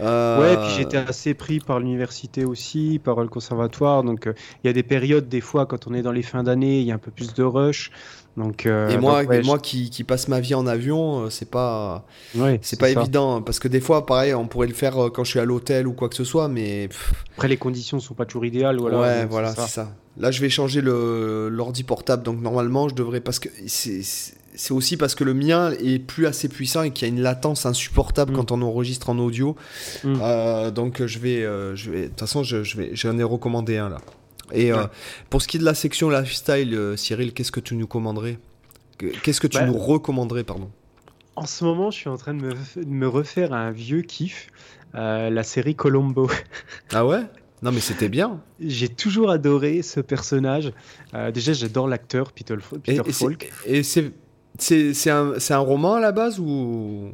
Euh, ouais, puis j'étais assez pris par l'université aussi, par le conservatoire. Donc euh, il y a des périodes, des fois, quand on est dans les fins d'année, il y a un peu plus de rush. Donc, euh, et moi, moi qui, qui, passe ma vie en avion, c'est pas, c'est pas évident hein, parce que des fois, pareil, on pourrait le faire quand je suis à l'hôtel ou quoi que ce soit, mais après les conditions sont pas toujours idéales. Voilà, ouais, voilà, c'est ça. Là, je vais changer l'ordi portable, donc normalement, je devrais parce que c'est c'est aussi parce que le mien est plus assez puissant et qu'il y a une latence insupportable mm. quand on enregistre en audio. Mm. Euh, donc je vais, euh, je vais, de toute façon, je, je vais, j'en ai recommandé un là. Et euh, pour ce qui est de la section lifestyle, Cyril, qu'est-ce que tu nous commanderais Qu'est-ce que tu bah, nous recommanderais, pardon En ce moment, je suis en train de me, de me refaire un vieux kiff, la série Colombo. ah ouais? Non, mais c'était bien. J'ai toujours adoré ce personnage. déjà, j'adore l'acteur Peter, Peter et, Falk. Et c'est c'est un, un, roman à la base ou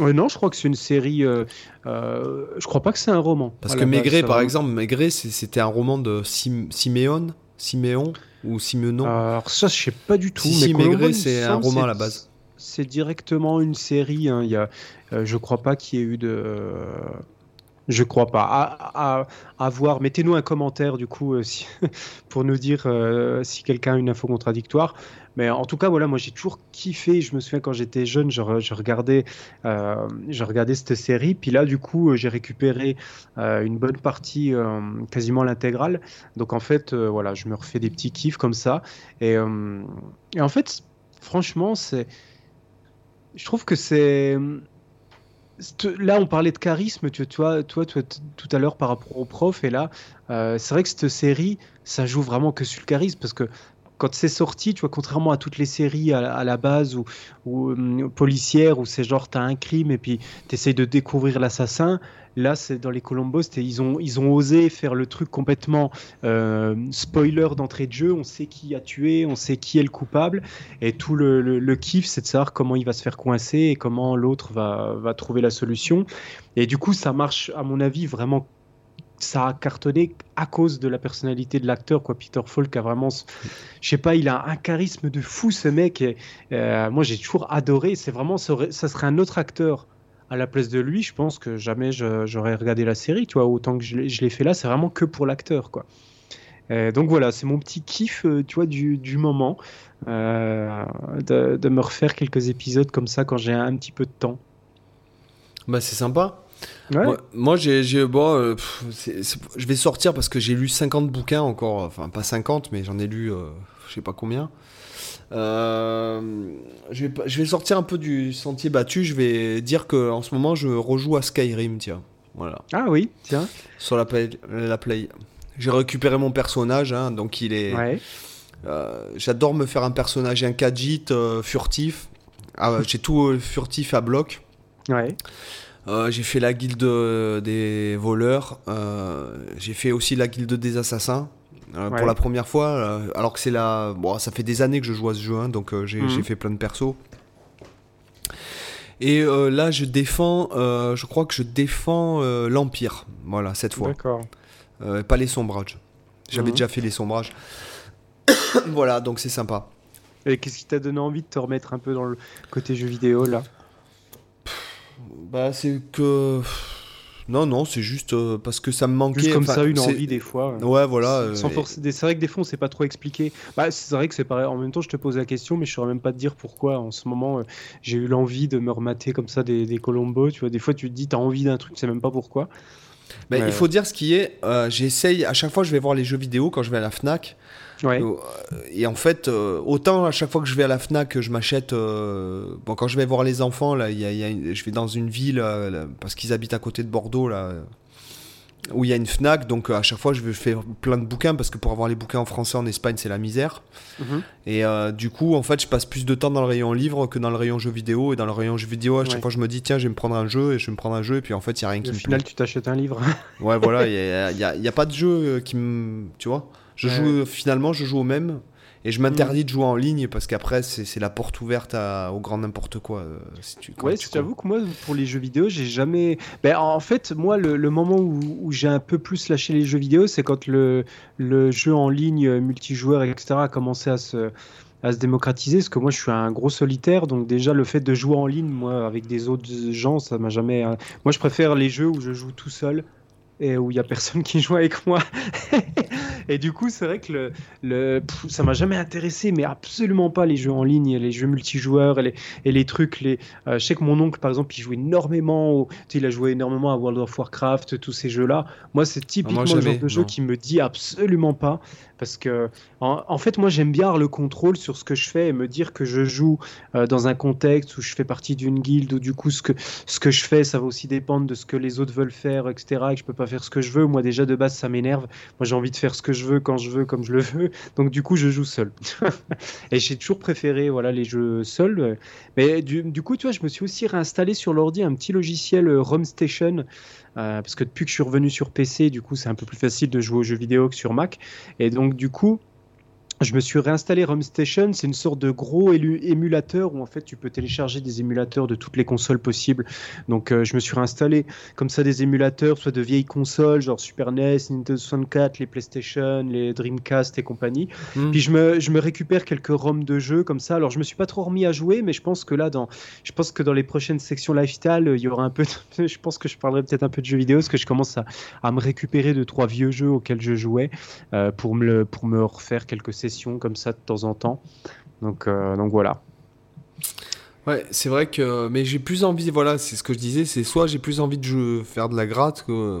non, je crois que c'est une série. Euh, euh, je crois pas que c'est un roman. Parce que Maigret, par exemple, Maigret, c'était un roman de Siméon, Siméon ou Simenon. Alors ça, je sais pas du tout. Si, Maigret, c'est un roman à la base. c'est directement une série. Hein. Il y a, je crois pas qu'il y ait eu de. Je crois pas. À. Mettez-nous un commentaire du coup (laughs) pour nous dire si quelqu'un a une info contradictoire. Mais en tout cas, voilà, moi j'ai toujours kiffé. Je me souviens quand j'étais jeune, je, regardais, euh, je regardais cette série. Puis là, du coup, j'ai récupéré euh, une bonne partie, euh, quasiment l'intégrale. Donc en fait, voilà, je me refais des petits kiffs comme ça. Et, et en fait, franchement, c'est, je trouve que c'est là, on parlait de charisme, tu, vois, toi, toi, tout à l'heure par rapport au prof, et là, c'est vrai que cette série, ça joue vraiment que sur le charisme, parce que quand c'est sorti, tu vois, contrairement à toutes les séries à, la base ou, ou hum, policières où c'est genre t'as un crime et puis t'essayes de découvrir l'assassin, là c'est dans les Colombos, ils ont, ils ont osé faire le truc complètement euh, spoiler d'entrée de jeu, on sait qui a tué, on sait qui est le coupable. Et tout le, le, kiff c'est de savoir comment il va se faire coincer et comment l'autre va, va trouver la solution. Et du coup ça marche à mon avis vraiment ça a cartonné à cause de la personnalité de l'acteur quoi. Peter Falk a vraiment je sais pas il a un charisme de fou ce mec. Euh, moi j'ai toujours adoré. C'est vraiment ça, serait un autre acteur à la place de lui je pense que jamais j'aurais regardé la série tu vois autant que je, l'ai fait là c'est vraiment que pour l'acteur quoi euh, donc voilà c'est mon petit kiff euh, tu vois du, du moment de, de, me refaire quelques épisodes comme ça quand j'ai un petit peu de temps bah c'est sympa moi, j'ai. Bon, euh, je vais sortir parce que j'ai lu 50 bouquins encore. Enfin, pas 50, mais j'en ai lu euh, je sais pas combien. Euh, je, vais, je vais sortir un peu du sentier battu. Je vais dire que en ce moment, je rejoue à Skyrim, tiens. Voilà. Ah oui, tiens. Sur la Play. La play. J'ai récupéré mon personnage, hein, donc il est. J'adore me faire un personnage, un Khajiit furtif. Ah, j'ai tout furtif à bloc. Ouais. Euh, j'ai fait la guilde euh, des voleurs. Euh, j'ai fait aussi la guilde des assassins. Pour la première fois, alors que c'est la. Bon, ça fait des années que je joue à ce jeu, hein, donc j'ai mhm. fait plein de persos. Et là, je défends. je crois que je défends l'Empire. Voilà, cette fois. D'accord. pas les sombrages. J'avais mhm. déjà fait les sombrages. (coughs) voilà, donc c'est sympa. Et qu'est-ce qui t'a donné envie de te remettre un peu dans le côté jeu vidéo là? Bah, c'est que. Non, non, c'est juste euh, parce que ça me manquait. Juste comme ça, une envie des fois. Ouais, voilà. Sans euh, C'est vrai que des fois, on sait pas trop expliquer. Bah, c'est vrai que c'est pareil. En même temps, je te pose la question, mais je saurais même pas te dire pourquoi. En ce moment, euh, j'ai eu l'envie de me remater comme ça des, des Colombos. Tu vois, des fois, tu te dis, tu as envie d'un truc, tu sais même pas pourquoi. Bah, il faut dire ce qui est. J'essaye, à chaque fois, je vais voir les jeux vidéo quand je vais à la Fnac. Euh, et en fait, euh, autant à chaque fois que je vais à la Fnac, je m'achète. Euh, bon, quand je vais voir les enfants, là, y a, je vais dans une ville parce qu'ils habitent à côté de Bordeaux, là, où il y a une Fnac. Donc à chaque fois, je faire plein de bouquins parce que pour avoir les bouquins en français en Espagne, c'est la misère. Mhm. Et du coup, en fait, je passe plus de temps dans le rayon livre que dans le rayon jeux vidéo. Et dans le rayon jeux vidéo, à chaque fois, je me dis, tiens, je vais me prendre un jeu et je vais me prendre un jeu. Et puis en fait, il n'y a rien qui me plaît. Au final, tu t'achètes un livre. ouais, voilà, (laughs) il n'y a, a, pas de jeu qui me. Tu vois je joue finalement, je joue au même. Et je m'interdis mm. de jouer en ligne parce qu'après, c'est la porte ouverte à, au grand n'importe quoi. Euh, si tu, ouais, j'avoue que moi, pour les jeux vidéo, j'ai jamais. Ben, en fait, moi, le, moment où, j'ai un peu plus lâché les jeux vidéo, c'est quand le, le jeu en ligne multijoueur, etc., a commencé à se à se démocratiser, parce que moi je suis un gros solitaire, donc déjà le fait de jouer en ligne, moi avec des autres gens, ça m'a jamais. Hein. Moi je préfère les jeux où je joue tout seul et où il y a personne qui joue avec moi. (laughs) Et du coup, c'est vrai que le, le ça m'a jamais intéressé, mais absolument pas les jeux en ligne, les jeux multijoueurs et les, et les trucs. Les, euh, je sais que mon oncle, par exemple, il joue énormément, au, il a joué énormément à World of Warcraft, tous ces jeux-là. Moi, c'est typiquement le genre de jeu qui me dit absolument pas. Parce que, en, fait, moi, j'aime bien avoir le contrôle sur ce que je fais et me dire que je joue euh, dans un contexte où je fais partie d'une guilde, où du coup, ce que, ce que je fais, ça va aussi dépendre de ce que les autres veulent faire, etc. Et que je peux pas faire ce que je veux. Moi, déjà, de base, ça m'énerve. Moi, j'ai envie de faire ce que je veux, quand je veux, comme je le veux. Donc, du coup, je joue seul. (laughs) et j'ai toujours préféré voilà, les jeux seuls. Mais du, coup, tu vois, je me suis aussi réinstallé sur l'ordi un petit logiciel euh, Station. Euh, parce que depuis que je suis revenu sur PC, du coup, c'est un peu plus facile de jouer aux jeux vidéo que sur Mac. Et donc, du coup, je me suis réinstallé Rum Station. C'est une sorte de gros émulateur où en fait tu peux télécharger des émulateurs de toutes les consoles possibles. Donc euh, je me suis réinstallé comme ça des émulateurs, soit de vieilles consoles, genre Super NES, Nintendo 64, les PlayStation, les Dreamcast et compagnie. Hmm. Puis je me, je me récupère quelques ROM de jeux comme ça. Alors je me suis pas trop remis à jouer, mais je pense que là, dans, je pense que dans les prochaines sections lifestyle, il y aura un peu. De, (laughs) je pense que je parlerai peut-être un peu de jeux vidéo parce que je commence à, à me récupérer de trois vieux jeux auxquels je jouais euh, pour me pour me refaire quelques sessions comme ça de temps en temps. Donc, euh, donc voilà. Ouais, c'est vrai que. Mais j'ai plus envie, voilà, c'est ce que je disais, c'est soit j'ai plus envie de faire de la gratte que,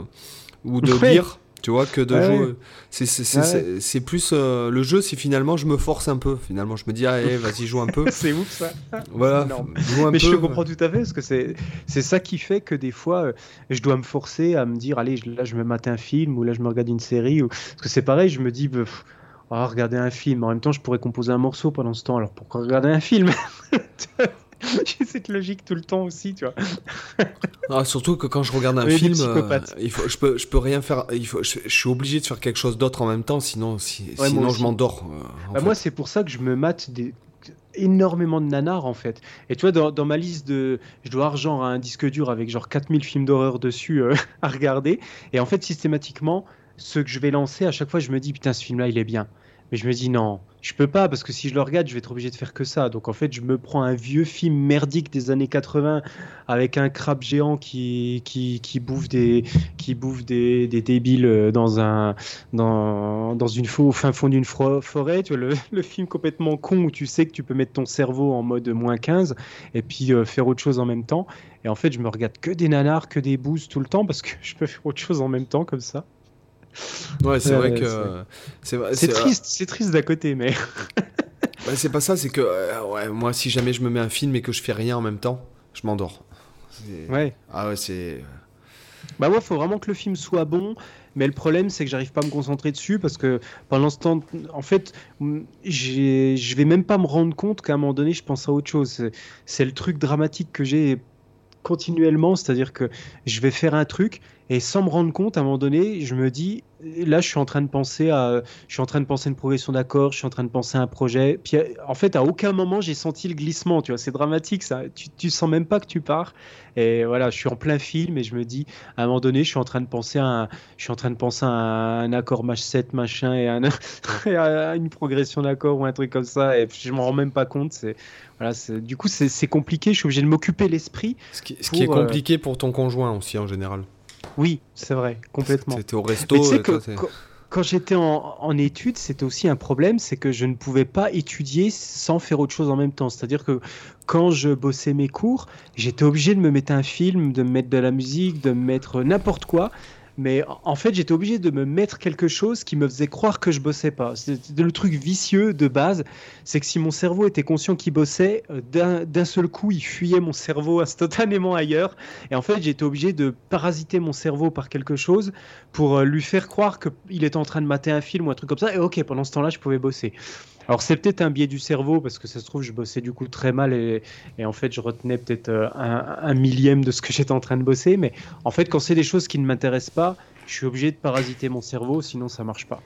ou de lire, tu vois, que de jouer. C'est plus. Euh, le jeu, c'est finalement, je me force un peu. Finalement, je me dis, allez, vas-y, joue un peu. (laughs) c'est ouf ça. Voilà. mais je comprends tout à fait, parce que c'est ça qui fait que des fois, euh, je dois me forcer à me dire, allez, là, je me mate un film, ou là, je me regarde une série. Ou... Parce que c'est pareil, je me dis, bah, ah, regarder un film. En même temps, je pourrais composer un morceau pendant ce temps. Alors pourquoi regarder un film? (laughs) J'ai cette logique tout le temps aussi, tu vois. ah, surtout que quand je regarde un film, euh, il faut, je peux, je peux rien faire. Il faut, je, suis obligé de faire quelque chose d'autre en même temps, sinon, sinon je m'endors. Euh, bah, moi, c'est pour ça que je me mate des énormément de nanars en fait. Et tu vois, dans, ma liste de. Je dois argent à un disque dur avec genre 4000 films d'horreur dessus euh, (laughs) à regarder. Et en fait, systématiquement, ce que je vais lancer, à chaque fois, je me dis, putain, ce film-là, il est bien. Mais je me dis non, je peux pas parce que si je le regarde, je vais être obligé de faire que ça. Donc en fait, je me prends un vieux film merdique des années 80 avec un crabe géant qui, qui, qui bouffe des qui bouffe des, des débiles euh, dans un dans, dans une au fin fond d'une forêt. Tu vois le, (laughs) le, film complètement con où tu sais que tu peux mettre ton cerveau en mode moins 15 et puis euh, faire autre chose en même temps. Et en fait, je me regarde que des nanars, que des boosts tout le temps parce que je peux faire autre chose en même temps comme ça. Ouais, c'est vrai que. C'est triste, c'est triste d'à côté, mais. (laughs) c'est pas ça, c'est que euh, ouais, moi, si jamais je me mets un film et que je fais rien en même temps, je m'endors. Ouais. Ah ouais, c'est. Bah, moi, il faut vraiment que le film soit bon. Mais le problème, c'est que j'arrive pas à me concentrer dessus parce que pendant ce temps, en fait, je vais même pas me rendre compte qu'à un moment donné, je pense à autre chose. C'est le truc dramatique que j'ai continuellement, c'est-à-dire que je vais faire un truc et sans me rendre compte, à un moment donné, je me dis, là, je suis en train de penser à, je suis en train de penser à une progression d'accord, je suis en train de penser à un projet. Puis, en fait, à aucun moment, j'ai senti le glissement. Tu vois, c'est dramatique, ça. Tu, tu sens même pas que tu pars. Et voilà, je suis en plein film et je me dis, à un moment donné, je suis en train de penser à, un, je suis en train de penser à un, accord match 7 machin (laughs) et, à une progression d'accord ou un truc comme ça. Et je m'en rends même pas compte. C'est voilà, du coup, c'est compliqué. Je suis obligé de m'occuper l'esprit. Ce qui, ce qui est euh, compliqué pour ton conjoint aussi en général. Oui, c'est vrai, complètement. C'était au resto. quand, j'étais en, études, c'était aussi un problème, c'est que je ne pouvais pas étudier sans faire autre chose en même temps. C'est-à-dire que quand je bossais mes cours, j'étais obligé de me mettre un film, de me mettre de la musique, de me mettre n'importe quoi mais en fait j'étais obligé de me mettre quelque chose qui me faisait croire que je bossais pas. Le truc vicieux de base, c'est que si mon cerveau était conscient qu'il bossait, euh, d'un seul coup il fuyait mon cerveau instantanément ailleurs, et en fait j'étais obligé de parasiter mon cerveau par quelque chose pour euh, lui faire croire qu'il était en train de mater un film ou un truc comme ça, et ok pendant ce temps-là je pouvais bosser. Alors c'est peut-être un biais du cerveau parce que ça se trouve je bossais du coup très mal et, en fait je retenais peut-être euh, un, millième de ce que (laughs) j'étais en train de bosser. Mais en fait quand c'est des choses qui ne m'intéressent pas, je suis obligé de parasiter mon cerveau sinon ça marche pas.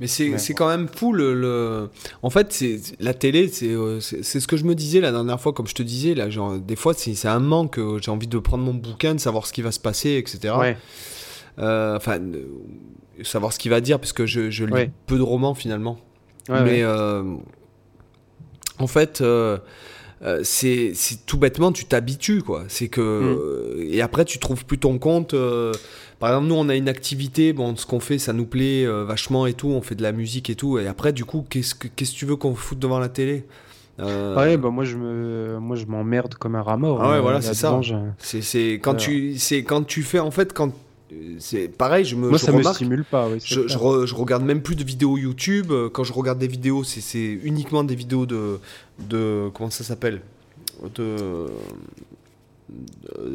Mais c'est quand même fou le, En fait, c'est la télé, euh, c'est ce que je me disais la dernière fois, comme je te disais, là, genre, des fois c'est un manque, euh, j'ai envie de prendre mon bouquin, de savoir ce qui va se passer, etc. Enfin, savoir ce qu'il va dire, parce que je, je lis peu de romans finalement mais euh, en fait, euh, euh, c'est tout bêtement, tu t'habitues, quoi. C'est que. Mm. et après, tu trouves plus ton compte. par exemple, nous, on a une activité, bon, ce qu'on fait, ça nous plaît vachement et tout, on fait de la musique et tout. Et après, du coup, qu'est-ce que, tu veux qu'on foute devant la télé? Ouais, bah moi je me, moi je m'emmerde comme un rat mort. Ah ouais, hein, voilà, c'est ça. C'est quand tu, c'est quand tu fais en fait quand c'est pareil, je me. Moi, ça me stimule pas. je, je, regarde même plus de vidéos YouTube. Quand je regarde des vidéos, c'est uniquement des vidéos de, de comment ça s'appelle, de,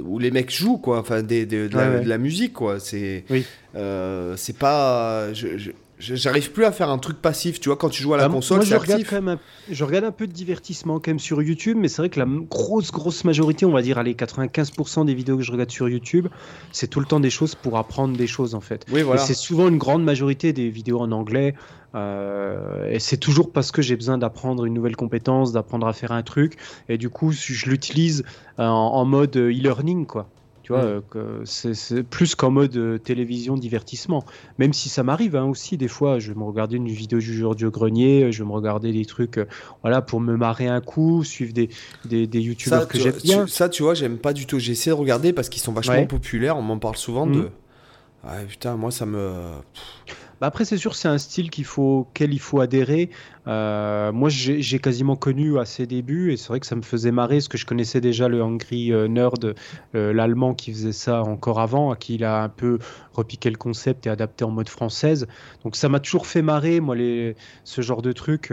où les mecs jouent quoi. Enfin, des, de, la, musique quoi. C'est. Oui. Euh, c'est pas. Je, j'arrive plus à faire un truc passif. Tu vois, quand tu joues à la Bah, console, moi, je regarde, actif. quand même un, je regarde un peu de divertissement quand même sur YouTube, mais c'est vrai que la grosse, grosse majorité, on va dire, allez, 95% des vidéos que je regarde sur YouTube, c'est tout le temps des choses pour apprendre des choses en fait. Oui, voilà. C'est souvent une grande majorité des vidéos en anglais. euh, et c'est toujours parce que j'ai besoin d'apprendre une nouvelle compétence, d'apprendre à faire un truc. Et du coup, je l'utilise euh, en, en mode euh, e-learning, quoi. Tu vois, Mm. euh, c'est plus qu'en mode euh, télévision divertissement. Même si ça m'arrive hein, aussi, des fois, je vais me regarder une vidéo du jour du grenier, je vais me regarder des trucs euh, voilà, pour me marrer un coup, suivre des, des, des Ça, youtubeurs que j'aime bien. ça, tu vois, j'aime pas du tout. J'ai essayé de regarder parce qu'ils sont vachement Ouais. populaires. On m'en parle souvent de. Ouais, putain, moi, ça me. Bah après, c'est sûr, c'est un style qu'il faut, auquel il faut adhérer. Euh, moi, j'ai quasiment connu à ses débuts, et c'est vrai que ça me faisait marrer, parce que je connaissais déjà le Angry euh, Nerd, euh, l'allemand qui faisait ça encore avant, à qui il a un peu repiqué le concept et adapté en mode française. Donc ça m'a toujours fait marrer, moi, les, ce genre de truc.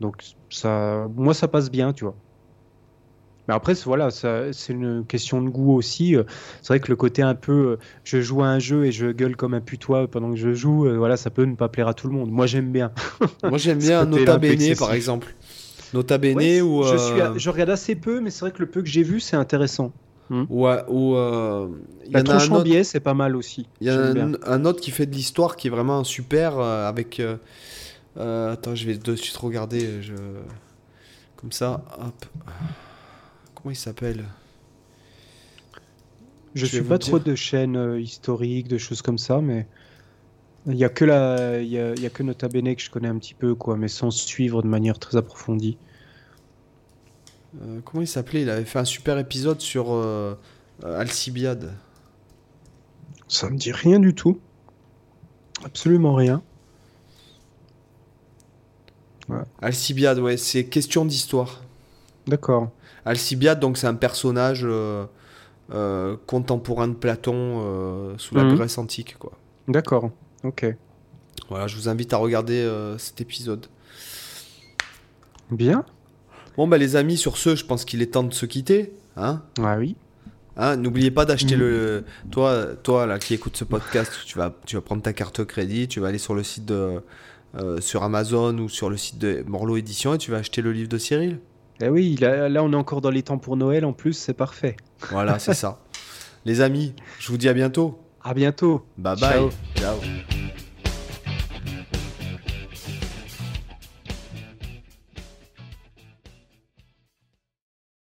donc ça, moi, ça passe bien, tu vois. Mais après, c'est- voilà, c'est une question de goût aussi. Euh, C'est vrai que le côté un peu, euh, je joue à un jeu et je gueule comme un putois pendant que je joue, euh, voilà, ça peut ne pas plaire à tout le monde. Moi, j'aime bien. (laughs) Moi, j'aime bien Nota Bene, par exemple. Nota Bene Ouais, ou. je, suis, je regarde assez peu, mais c'est vrai que le peu que j'ai vu, c'est intéressant. ou, euh, ou, euh, La tronche en autre- biais, c'est pas mal aussi. Il y a un, un autre qui fait de l'histoire qui est vraiment super euh, avec. attends, je vais de suite regarder. Je... Comme ça, hop. Comment il s'appelle? Je, vais suis pas trop de chaînes euh, historiques, de choses comme ça, mais il y a que la, il y a, il y a que Nota Bene que je connais un petit peu, quoi, mais sans suivre de manière très approfondie. Euh, Comment il s'appelait? Il avait fait un super épisode sur euh, euh, Alcibiade. Ça me dit rien du tout. Absolument rien. Alcibiade, ouais, c'est question d'histoire. D'accord. Alcibiade, donc c'est un personnage euh, euh, contemporain de Platon euh, sous la Mhm. Grèce antique, quoi. D'accord. Ok. Voilà, je vous invite à regarder cet épisode. Bien. Bon, bah les amis, sur ce, je pense qu'il est temps de se quitter. Hein Ah oui. Hein, N'oubliez pas d'acheter Mhm. le. Toi, toi là, qui écoute ce podcast, tu vas, tu vas prendre ta carte crédit, tu vas aller sur le site de. euh, sur Amazon ou sur le site de Morlo Édition et tu vas acheter le livre de Cyril. Eh oui, là, là, on est encore dans les temps pour Noël en plus, c'est parfait. Voilà, c'est ça. (laughs) Les amis, je vous dis à bientôt. À bientôt. Bye bye. Ciao. Ciao.